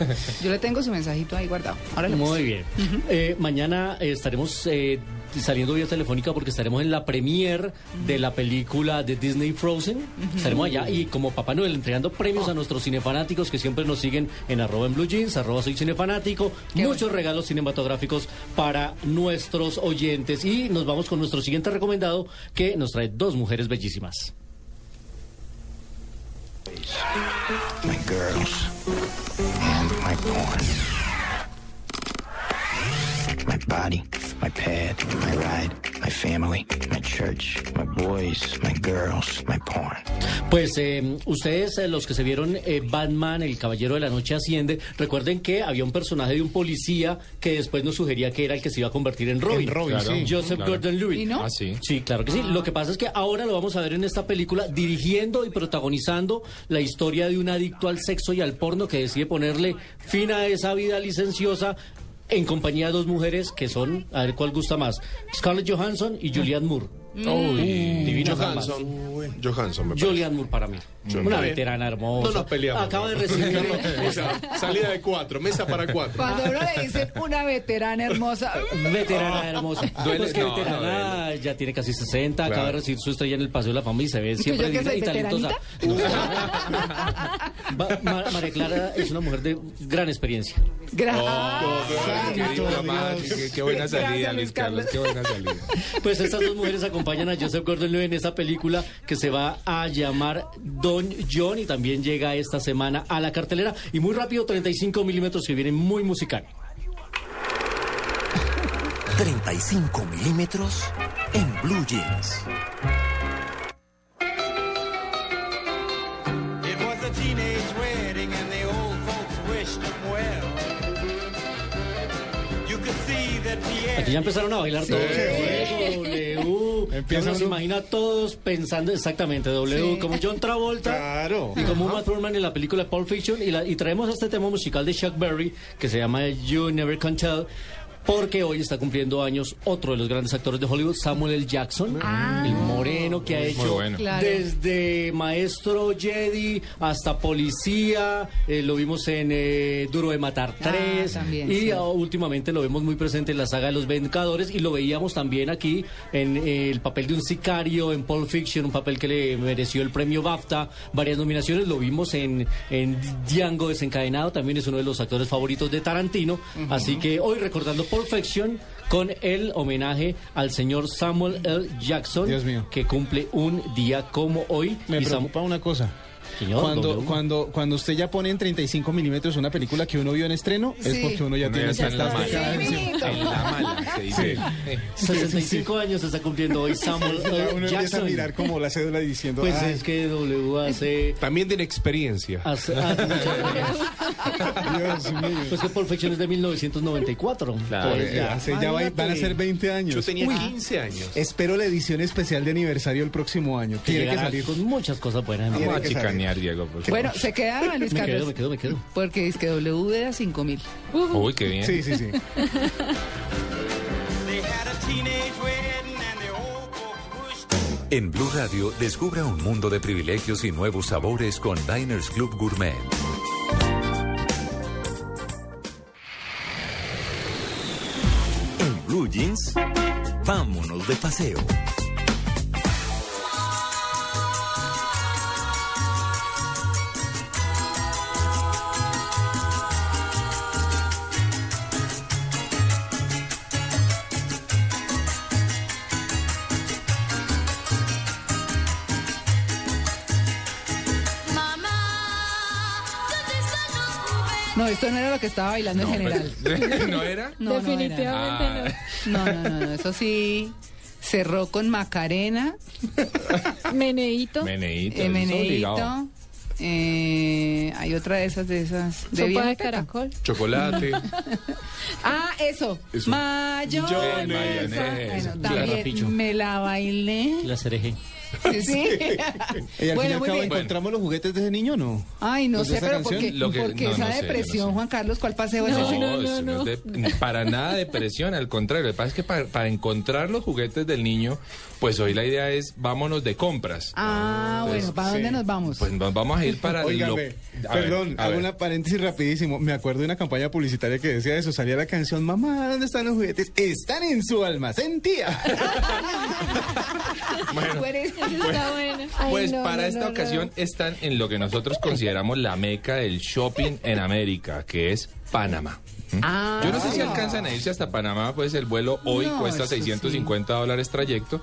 Yo le tengo su mensajito ahí guardado. Ahora Muy bien. Eh, mañana eh, estaremos eh, saliendo vía telefónica porque estaremos en la premier de la película de Disney Frozen. Estaremos allá y como Papá Noel entregando premios a nuestros cinefanáticos que siempre nos siguen en arroba en blue jeans, arroba soy cinefanático. Muchos regalos cinematográficos para nuestros oyentes. Y nos vamos con nuestro siguiente recomendado que nos trae dos mujeres bellísimas. my girls, and my porn. My body, my pad, my ride, my family, my church, my boys, my girls, my porn. Pues eh, ustedes, eh, los que se vieron eh, Batman, el Caballero de la Noche Asciende, recuerden que había un personaje de un policía que después nos sugería que era el que se iba a convertir en Robin. En Robin, Claro. sí. Joseph Claro. Gordon-Levitt. ¿Y no? Ah, sí. Sí, claro que sí. Lo que pasa es que ahora lo vamos a ver en esta película dirigiendo y protagonizando la historia de un adicto al sexo y al porno que decide ponerle fin a esa vida licenciosa en compañía de dos mujeres que son, a ver cuál gusta más, Scarlett Johansson y Julianne Moore. Uy, Divinas ambas. Johansson. Johansson, me parece. Julianne Moore para mí. Una veterana hermosa. No nos peleamos. Acaba de ¿no? recibir. O sea, salida de cuatro, mesa para cuatro. Cuando uno le dice una veterana hermosa. Veterana hermosa. Duele, Pues que no, veterana ya tiene casi 60, acaba de recibir su estrella en el Paseo de la Fama y se ve siempre yo que y talentosa. María Clara es una mujer de gran experiencia. Gracias. Qué diplomático, qué, buena salida, Luis Carlos, qué buena salida. Pues estas dos mujeres acompañan a Joseph Gordon-Levitt en esta película que se va a llamar Don John y también llega esta semana a la cartelera. Y muy rápido, 35 milímetros que viene muy musical. 35 milímetros en Blue Jeans. It was a teenage wedding and the old folks wished them well. You could see that Pierre. Aquí ya empezaron a bailar todos. Empieza Uno se imagina todos pensando exactamente W, Sí. como John Travolta Claro. y como Uma Thurman en la película Pulp Fiction. Y, la- y traemos este tema musical de Chuck Berry que se llama You Never Can Tell. Porque hoy está cumpliendo años otro de los grandes actores de Hollywood, Samuel L. Jackson, el moreno que ha hecho bueno. Desde maestro Jedi hasta policía, eh, lo vimos en eh, Duro de Matar Ah, 3 también, y sí. ah, últimamente lo vemos muy presente en la saga de los Vengadores y lo veíamos también aquí en eh, el papel de un sicario en Pulp Fiction, un papel que le mereció el premio BAFTA, varias nominaciones, lo vimos en, en Django desencadenado, también es uno de los actores favoritos de Tarantino, así que hoy recordando Pulp Fiction con el homenaje al señor Samuel L. Jackson, Dios mío. que cumple un día como hoy. Me Y Sam- preocupa una cosa. Señor, cuando, cuando, cuando usted ya pone en 35 milímetros una película que uno vio en estreno, es Sí. porque uno ya Uno tiene ya en la mala. En la mala, se dice. Eh, 65 años se está cumpliendo hoy Samuel L. uno empieza a Jackson. mirar como la cédula diciendo. Pues "Ay, es que W hace... También tiene experiencia. hace- hace Dios mío. Pues que Pulp Fiction es de 1994. Claro. Entonces, Eh, hace- ya va- van a ser 20 años. Yo tenía Uy, 15 años. Espero la edición especial de aniversario el próximo año. que Tiene que salir. con muchas cosas buenas. ¿no? Vamos a chicanear, Diego. por. Bueno, se queda Luis Me Carlos. quedo, me quedo, me quedo. Porque es que W da 5 mil. Uy, qué bien. Sí, sí, sí. En Blue Radio, descubra un mundo de privilegios y nuevos sabores con Diners Club Gourmet. Blue Jeans, vámonos de paseo. Esto no era lo que estaba bailando en general. ¿No era? No, no era. Definitivamente No, no, no, no, eso sí. Cerró con Macarena, no. Meneíto. Meneíto. eh, obligado. eh, hay otra de esas, de esas. Sopa de caracol. Chocolate. Ah, eso. Eso. Mayonesa. Mayonesa. Bueno, también me la bailé. La cereje. Sí. Y al fin y Bueno, al muy cabo, bien. ¿encontramos los juguetes de ese niño o no? Ay, no ¿Los de sé, esa pero canción? porque, Lo que- porque no, esa no sé, yo no depresión, sé. Juan Carlos, ¿cuál paseo es No, ese? eso no es de- para nada depresión, al contrario. Lo que pasa es que para, para encontrar los juguetes del niño, pues hoy la idea es vámonos de compras. Ah, bueno, ¿para dónde nos vamos? Pues nos vamos a ir para lo... Óigame, a ver, perdón, a hago ver. una paréntesis rapidísimo. Me acuerdo de una campaña publicitaria que decía eso. Salía la canción, mamá, ¿dónde están los juguetes? Están en su almacén, tía. Bueno, Ay, Pues no, para no, esta no, ocasión están en lo que nosotros consideramos la meca del shopping en América, que es Panamá. ¿Mm? Ah. Yo no sé si alcanzan a irse hasta Panamá, pues el vuelo hoy cuesta eso sí. 650 dólares trayecto,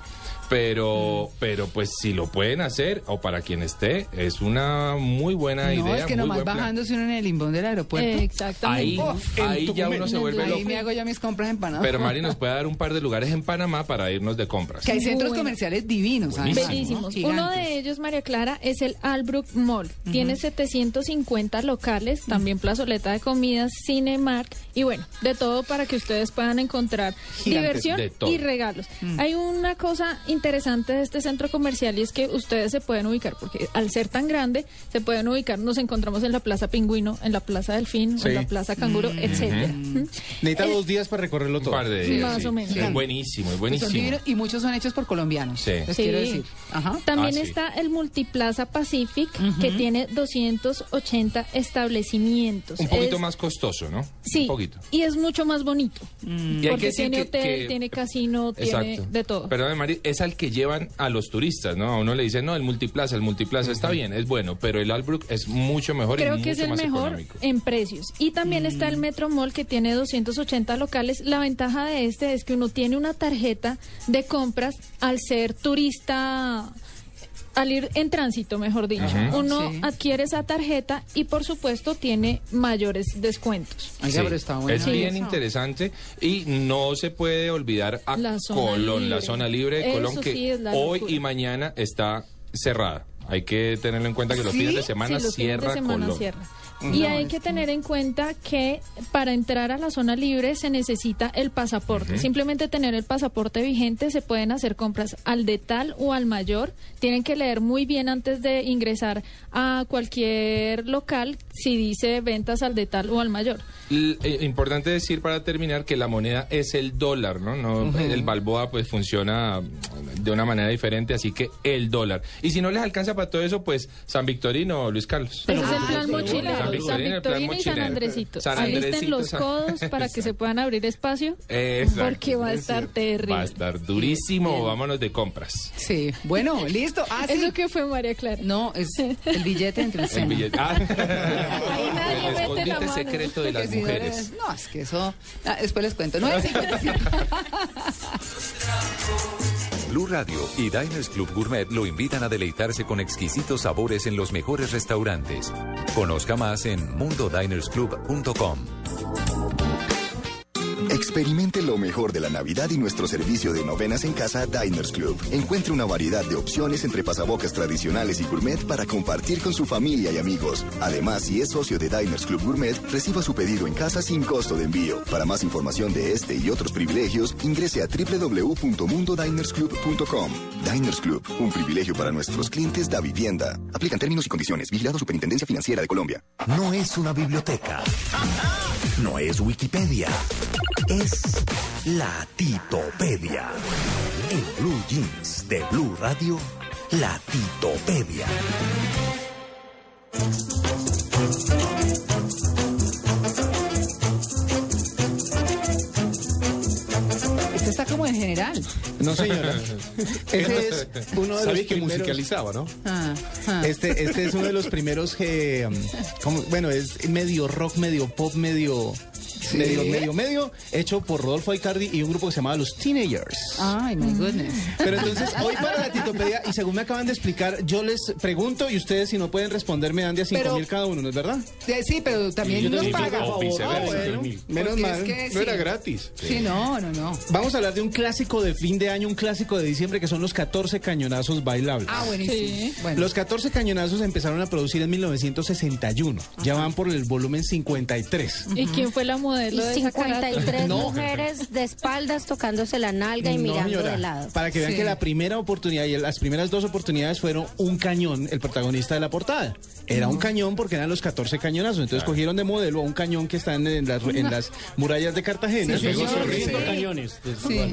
pero, pero pues si lo pueden hacer, o para quien esté, es una muy buena No, idea. es que nomás bajándose uno en el limbón del aeropuerto. Exactamente. Ahí, ahí ya uno se vuelve Ahí loco. me hago yo mis compras en Panamá. Pero Mari nos puede dar un par de lugares en Panamá para irnos de compras. Que hay centros Bueno. comerciales divinos. ¿no? Bellísimos. Gigantes. Uno de ellos, María Clara, es el Albrook Mall. Tiene 750 locales, también plazoleta de comidas, Cinemark y bueno, de todo para que ustedes puedan encontrar Gigantes, diversión y regalos. Hay una cosa interesante de este centro comercial y es que ustedes se pueden ubicar, porque al ser tan grande, se pueden ubicar, nos encontramos en la Plaza Pingüino, en la Plaza Delfín, Sí. en la Plaza Canguro, etcétera. Ujú. Necesita Eh, dos días para recorrerlo Un todo. par de Sí, días. más sí. o menos. Es buenísimo, es buenísimo. y muchos son hechos por colombianos. Sí. Les Sí. quiero decir. Ajá. También Ah, sí. está el Multiplaza Pacific, que tiene 280 establecimientos. Un poquito Es- más costoso, ¿no? Sí, Un poquito. y es mucho más bonito. Y hay que Porque decir tiene que- hotel, que- tiene casino, tiene de todo. Perdón, Mari, es al que llevan a los turistas, ¿no? A uno le dicen, no, el multiplaza, el multiplaza está bien, es bueno, pero el Albrook es mucho mejor y Creo mucho que es el más mejor económico. en precios. Y también está el Metro Mall que tiene 280 locales. La ventaja de este es que uno tiene una tarjeta de compras al ser turista al ir en tránsito, mejor dicho. Ajá. Uno Sí. adquiere esa tarjeta y por supuesto tiene mayores descuentos. Oiga, Sí, está bueno. Es bien interesante y no se puede olvidar a La zona Colón, la zona libre de Eso Colón, que hoy locura. y mañana está cerrada. Hay que tenerlo en cuenta que los ¿Sí? fines de semana Sí, los fines de cierra semana Colón. cierra. No, Y hay es que que- tener en cuenta que para entrar a la zona libre se necesita el pasaporte. Simplemente tener el pasaporte vigente se pueden hacer compras al de tal o al mayor. Tienen que leer muy bien antes de ingresar a cualquier local si dice ventas al de tal o al mayor. L- eh, importante decir para terminar que la moneda es el dólar, ¿no? no El Balboa pues funciona mm, de una manera diferente, así que el dólar. Y si no les alcanza para todo eso, pues San Victorino, Luis Carlos. Ese es el plan mochilero, Victorino, plan Victorino y San. Andresito. San Alisten Andresito, los San- codos para que se puedan abrir espacio. Exacto. Porque va a estar terrible. Va a estar durísimo, vámonos de compras. Sí. Bueno, listo. Ah, sí. ¿Eso que fue María Clara? No, es el billete entre el billete. Ah. Ahí nadie el mete la escondite mano. secreto de las si no mujeres. eres- No, es que eso. Ah, después les cuento. 9.55. Blue Radio y Diners Club Gourmet lo invitan a deleitarse con exquisitos sabores en los mejores restaurantes. Conozca más en mundodinersclub.com. Experimente lo mejor de la Navidad y nuestro servicio de novenas en casa Diners Club. Encuentre una variedad de opciones entre pasabocas tradicionales y gourmet para compartir con su familia y amigos. Además, si es socio de Diners Club Gourmet, reciba su pedido en casa sin costo de envío. Para más información de este y otros privilegios, ingrese a www.mundodinersclub.com. Diners Club, un privilegio para nuestros clientes da vivienda. Aplican términos y condiciones. Vigilado Superintendencia Financiera de Colombia. No es una biblioteca. No es Wikipedia. Es la Titopedia. En Blue Jeans de Blue Radio, la Titopedia. Este está como en general. No, señora. Ese es uno de los Sabía que primeros- musicalizaba, ¿no? Ah, ah. Este, este es uno de los primeros que, um, como- bueno, es medio rock, medio pop, medio, medio, medio, medio, hecho por Rodolfo Icardi y un grupo que se llamaba Los Teenagers. Ay, my goodness. Pero entonces, hoy para la titopedia, y según me acaban de explicar, yo les pregunto y ustedes si no pueden responder me dan de a cinco Pero- mil cada uno, ¿no es verdad? Sí, pero también nos también paga. digo, o viceversa, Ah, bueno. Menos es mal. que No sí. era gratis. Sí, no, no, no. Vamos a hablar de un clásico de fin de año, un clásico de diciembre, que son los 14 cañonazos bailables. Ah, buenísimo. Bueno. Los 14 cañonazos se empezaron a producir en 1961. Ya van por el volumen 53. ¿Y quién fue la modelo Y esa 53 No. mujeres de espaldas tocándose la nalga y No, mirando señora. de lado. Para que vean Sí. que la primera oportunidad y las primeras dos oportunidades fueron un cañón, el protagonista de la portada. Era un cañón porque eran los 14 cañonazos. Entonces cogieron de modelo a un cañón que está en, las, en las murallas de Cartagena. Sí, Luego cinco cañones.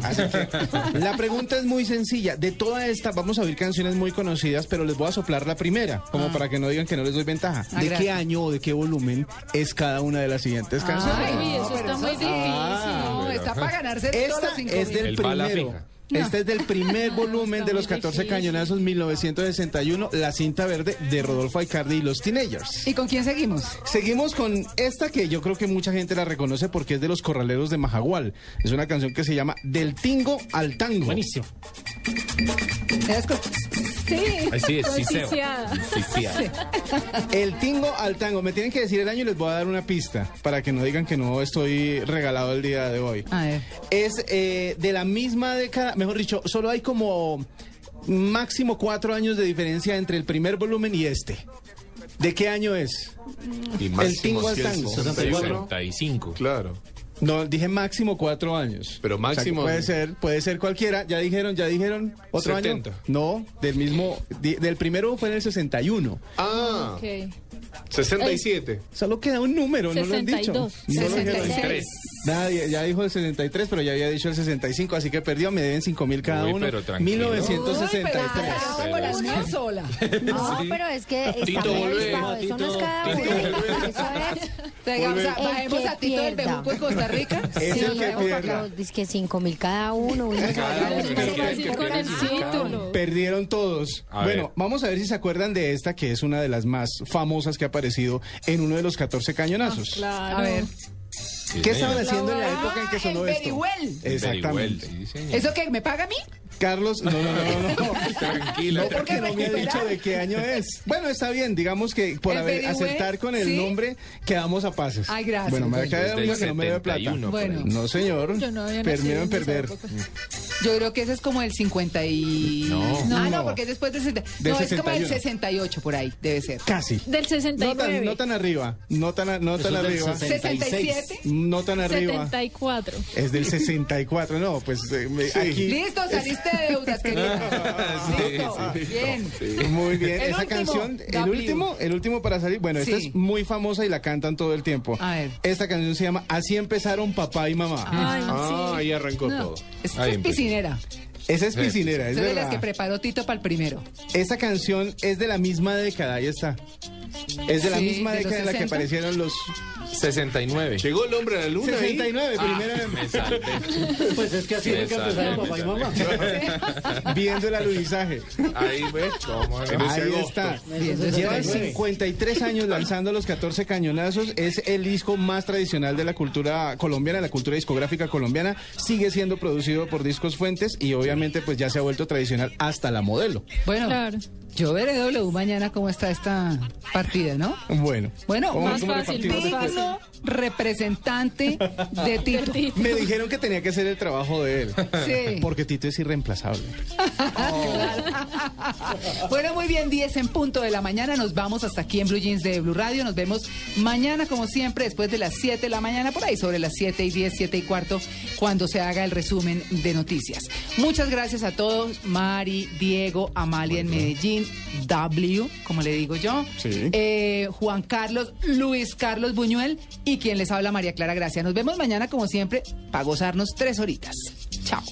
Así que, la pregunta es muy sencilla. De toda esta, vamos a oír canciones muy conocidas, pero les voy a soplar la primera, como Ah. para que no digan que no les doy ventaja. Ah, ¿De qué gracias. año o de qué volumen es cada una de las siguientes canciones? Ay, eso está muy difícil. No, está para ganarse todos Esta los cinco es del primero. fija. Este es del primer volumen de los 14 cañonazos 1961, La cinta verde de Rodolfo Aicardi y los Teenagers. ¿Y con quién seguimos? Seguimos con esta que yo creo que mucha gente la reconoce porque es de los corraleros de Majagual. Es una canción que se llama Del Tingo al Tango. Buenísimo. Sí. Ahí sí es. El tingo al tango. Me tienen que decir el año y les voy a dar una pista para que no digan que no estoy regalado el día de hoy. A ver. Es eh, de la misma década, mejor dicho, solo hay como máximo cuatro años de diferencia entre el primer volumen y este. ¿De qué año es? Y El tingo al tango. 65. Claro. No, dije máximo cuatro años. Pero O sea, máximo- puede ser, puede ser cualquiera. Ya dijeron, ya dijeron otro 70. año. No, del mismo, di- del primero fue en el 61. Ah, Ok. 67. Solo queda un número, no lo han dicho. 62. No. 63. Nadie, ya dijo el 63, pero ya había dicho el 65, así que perdió, me deben 5 mil cada Uy, uno. pero tranquilo. 1963. Ah, por la mía sola. No, pero es que Tito, listado, Eso no es cada uno. Eso es. A Tito del. Bejuco en Costa Rica. Es Sí, el que pierda. dice que 5 mil cada uno. Cada uno, Pero pero con el título. Perdieron todos. A bueno, ver. vamos a ver si se acuerdan de esta, que es una de las más famosas que ha aparecido en uno de los 14 cañonazos. Claro. A ver. Sí, ¿Qué señor. estaban haciendo en la Ah, época en que sonó el esto? Exactamente. Sí. ¿Eso que me paga a mí? Carlos, no, no, no, no. no. Tranquila. No, porque no me ha dicho de qué año es. Bueno, está bien, digamos que por haber acertar con el ¿sí? nombre, quedamos a pases. Ay, gracias. Bueno, me va a caer que no me debe plata. 71, Bueno. No, señor. Yo no había esa perder. Yo creo que ese es como el 50 y... No. Ah, no, No. porque es después del 60. Del No, es como el 61. 68 por ahí, debe ser. Casi. Del No 69. tan, no tan arriba. No tan, no tan arriba. 67. No tan arriba. 74. Es del 64. No, pues eh, me- aquí. Listo, saliste de deudas, querido. Listo, bien. Muy bien. El Esa último, canción, el W. último, el último para salir. Bueno, esta Sí. es muy famosa y la cantan todo el tiempo. A ver. Esta canción se llama Así empezaron papá y mamá. Ay, Ah, sí. ahí arrancó todo. Esta Ahí es empezó. Esa es piscinera, es Soy de las que preparó Tito para el primero. Esa canción es de la misma década, ahí está. Es de la Sí, misma de los década en la que 60. aparecieron los 69. Llegó el hombre a la luna. ahí. 69, Ah, primera me salté. Pues es que así salté, empezaron papá y mamá. viendo el alunizaje. Ahí ves cómo Ahí está. 69. 53 años lanzando los 14 cañonazos. Es el disco más tradicional de la cultura colombiana, la cultura discográfica colombiana. Sigue siendo producido por Discos Fuentes y pues ya se ha vuelto tradicional hasta la modelo. Bueno, yo veré W mañana cómo está esta partida, ¿no? Bueno. Bueno, ¿Cómo- más fácil, más fácil. representante de Tito. Me dijeron que tenía que ser el trabajo de él. Sí. Porque Tito es irreemplazable. Bueno, muy bien, 10 en punto de la mañana. Nos vamos hasta aquí en Blue Jeans de Blue Radio. Nos vemos mañana, como siempre, después de las 7 de la mañana, por ahí sobre las 7 y 10, 7 y cuarto, cuando se haga el resumen de noticias. Muchas gracias a todos. Mari, Diego, Amalia en Medellín, W, como le digo yo. Sí. eh, Juan Carlos, Luis Carlos Buñuel y quien les habla, María Clara Gracia. Nos vemos mañana, como siempre, para gozarnos tres horitas. Chao.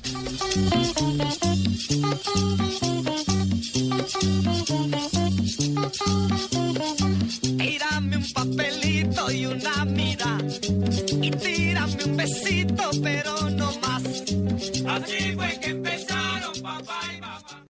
Y dame un papelito y una mira. Y tírame un besito, pero no más. Así fue que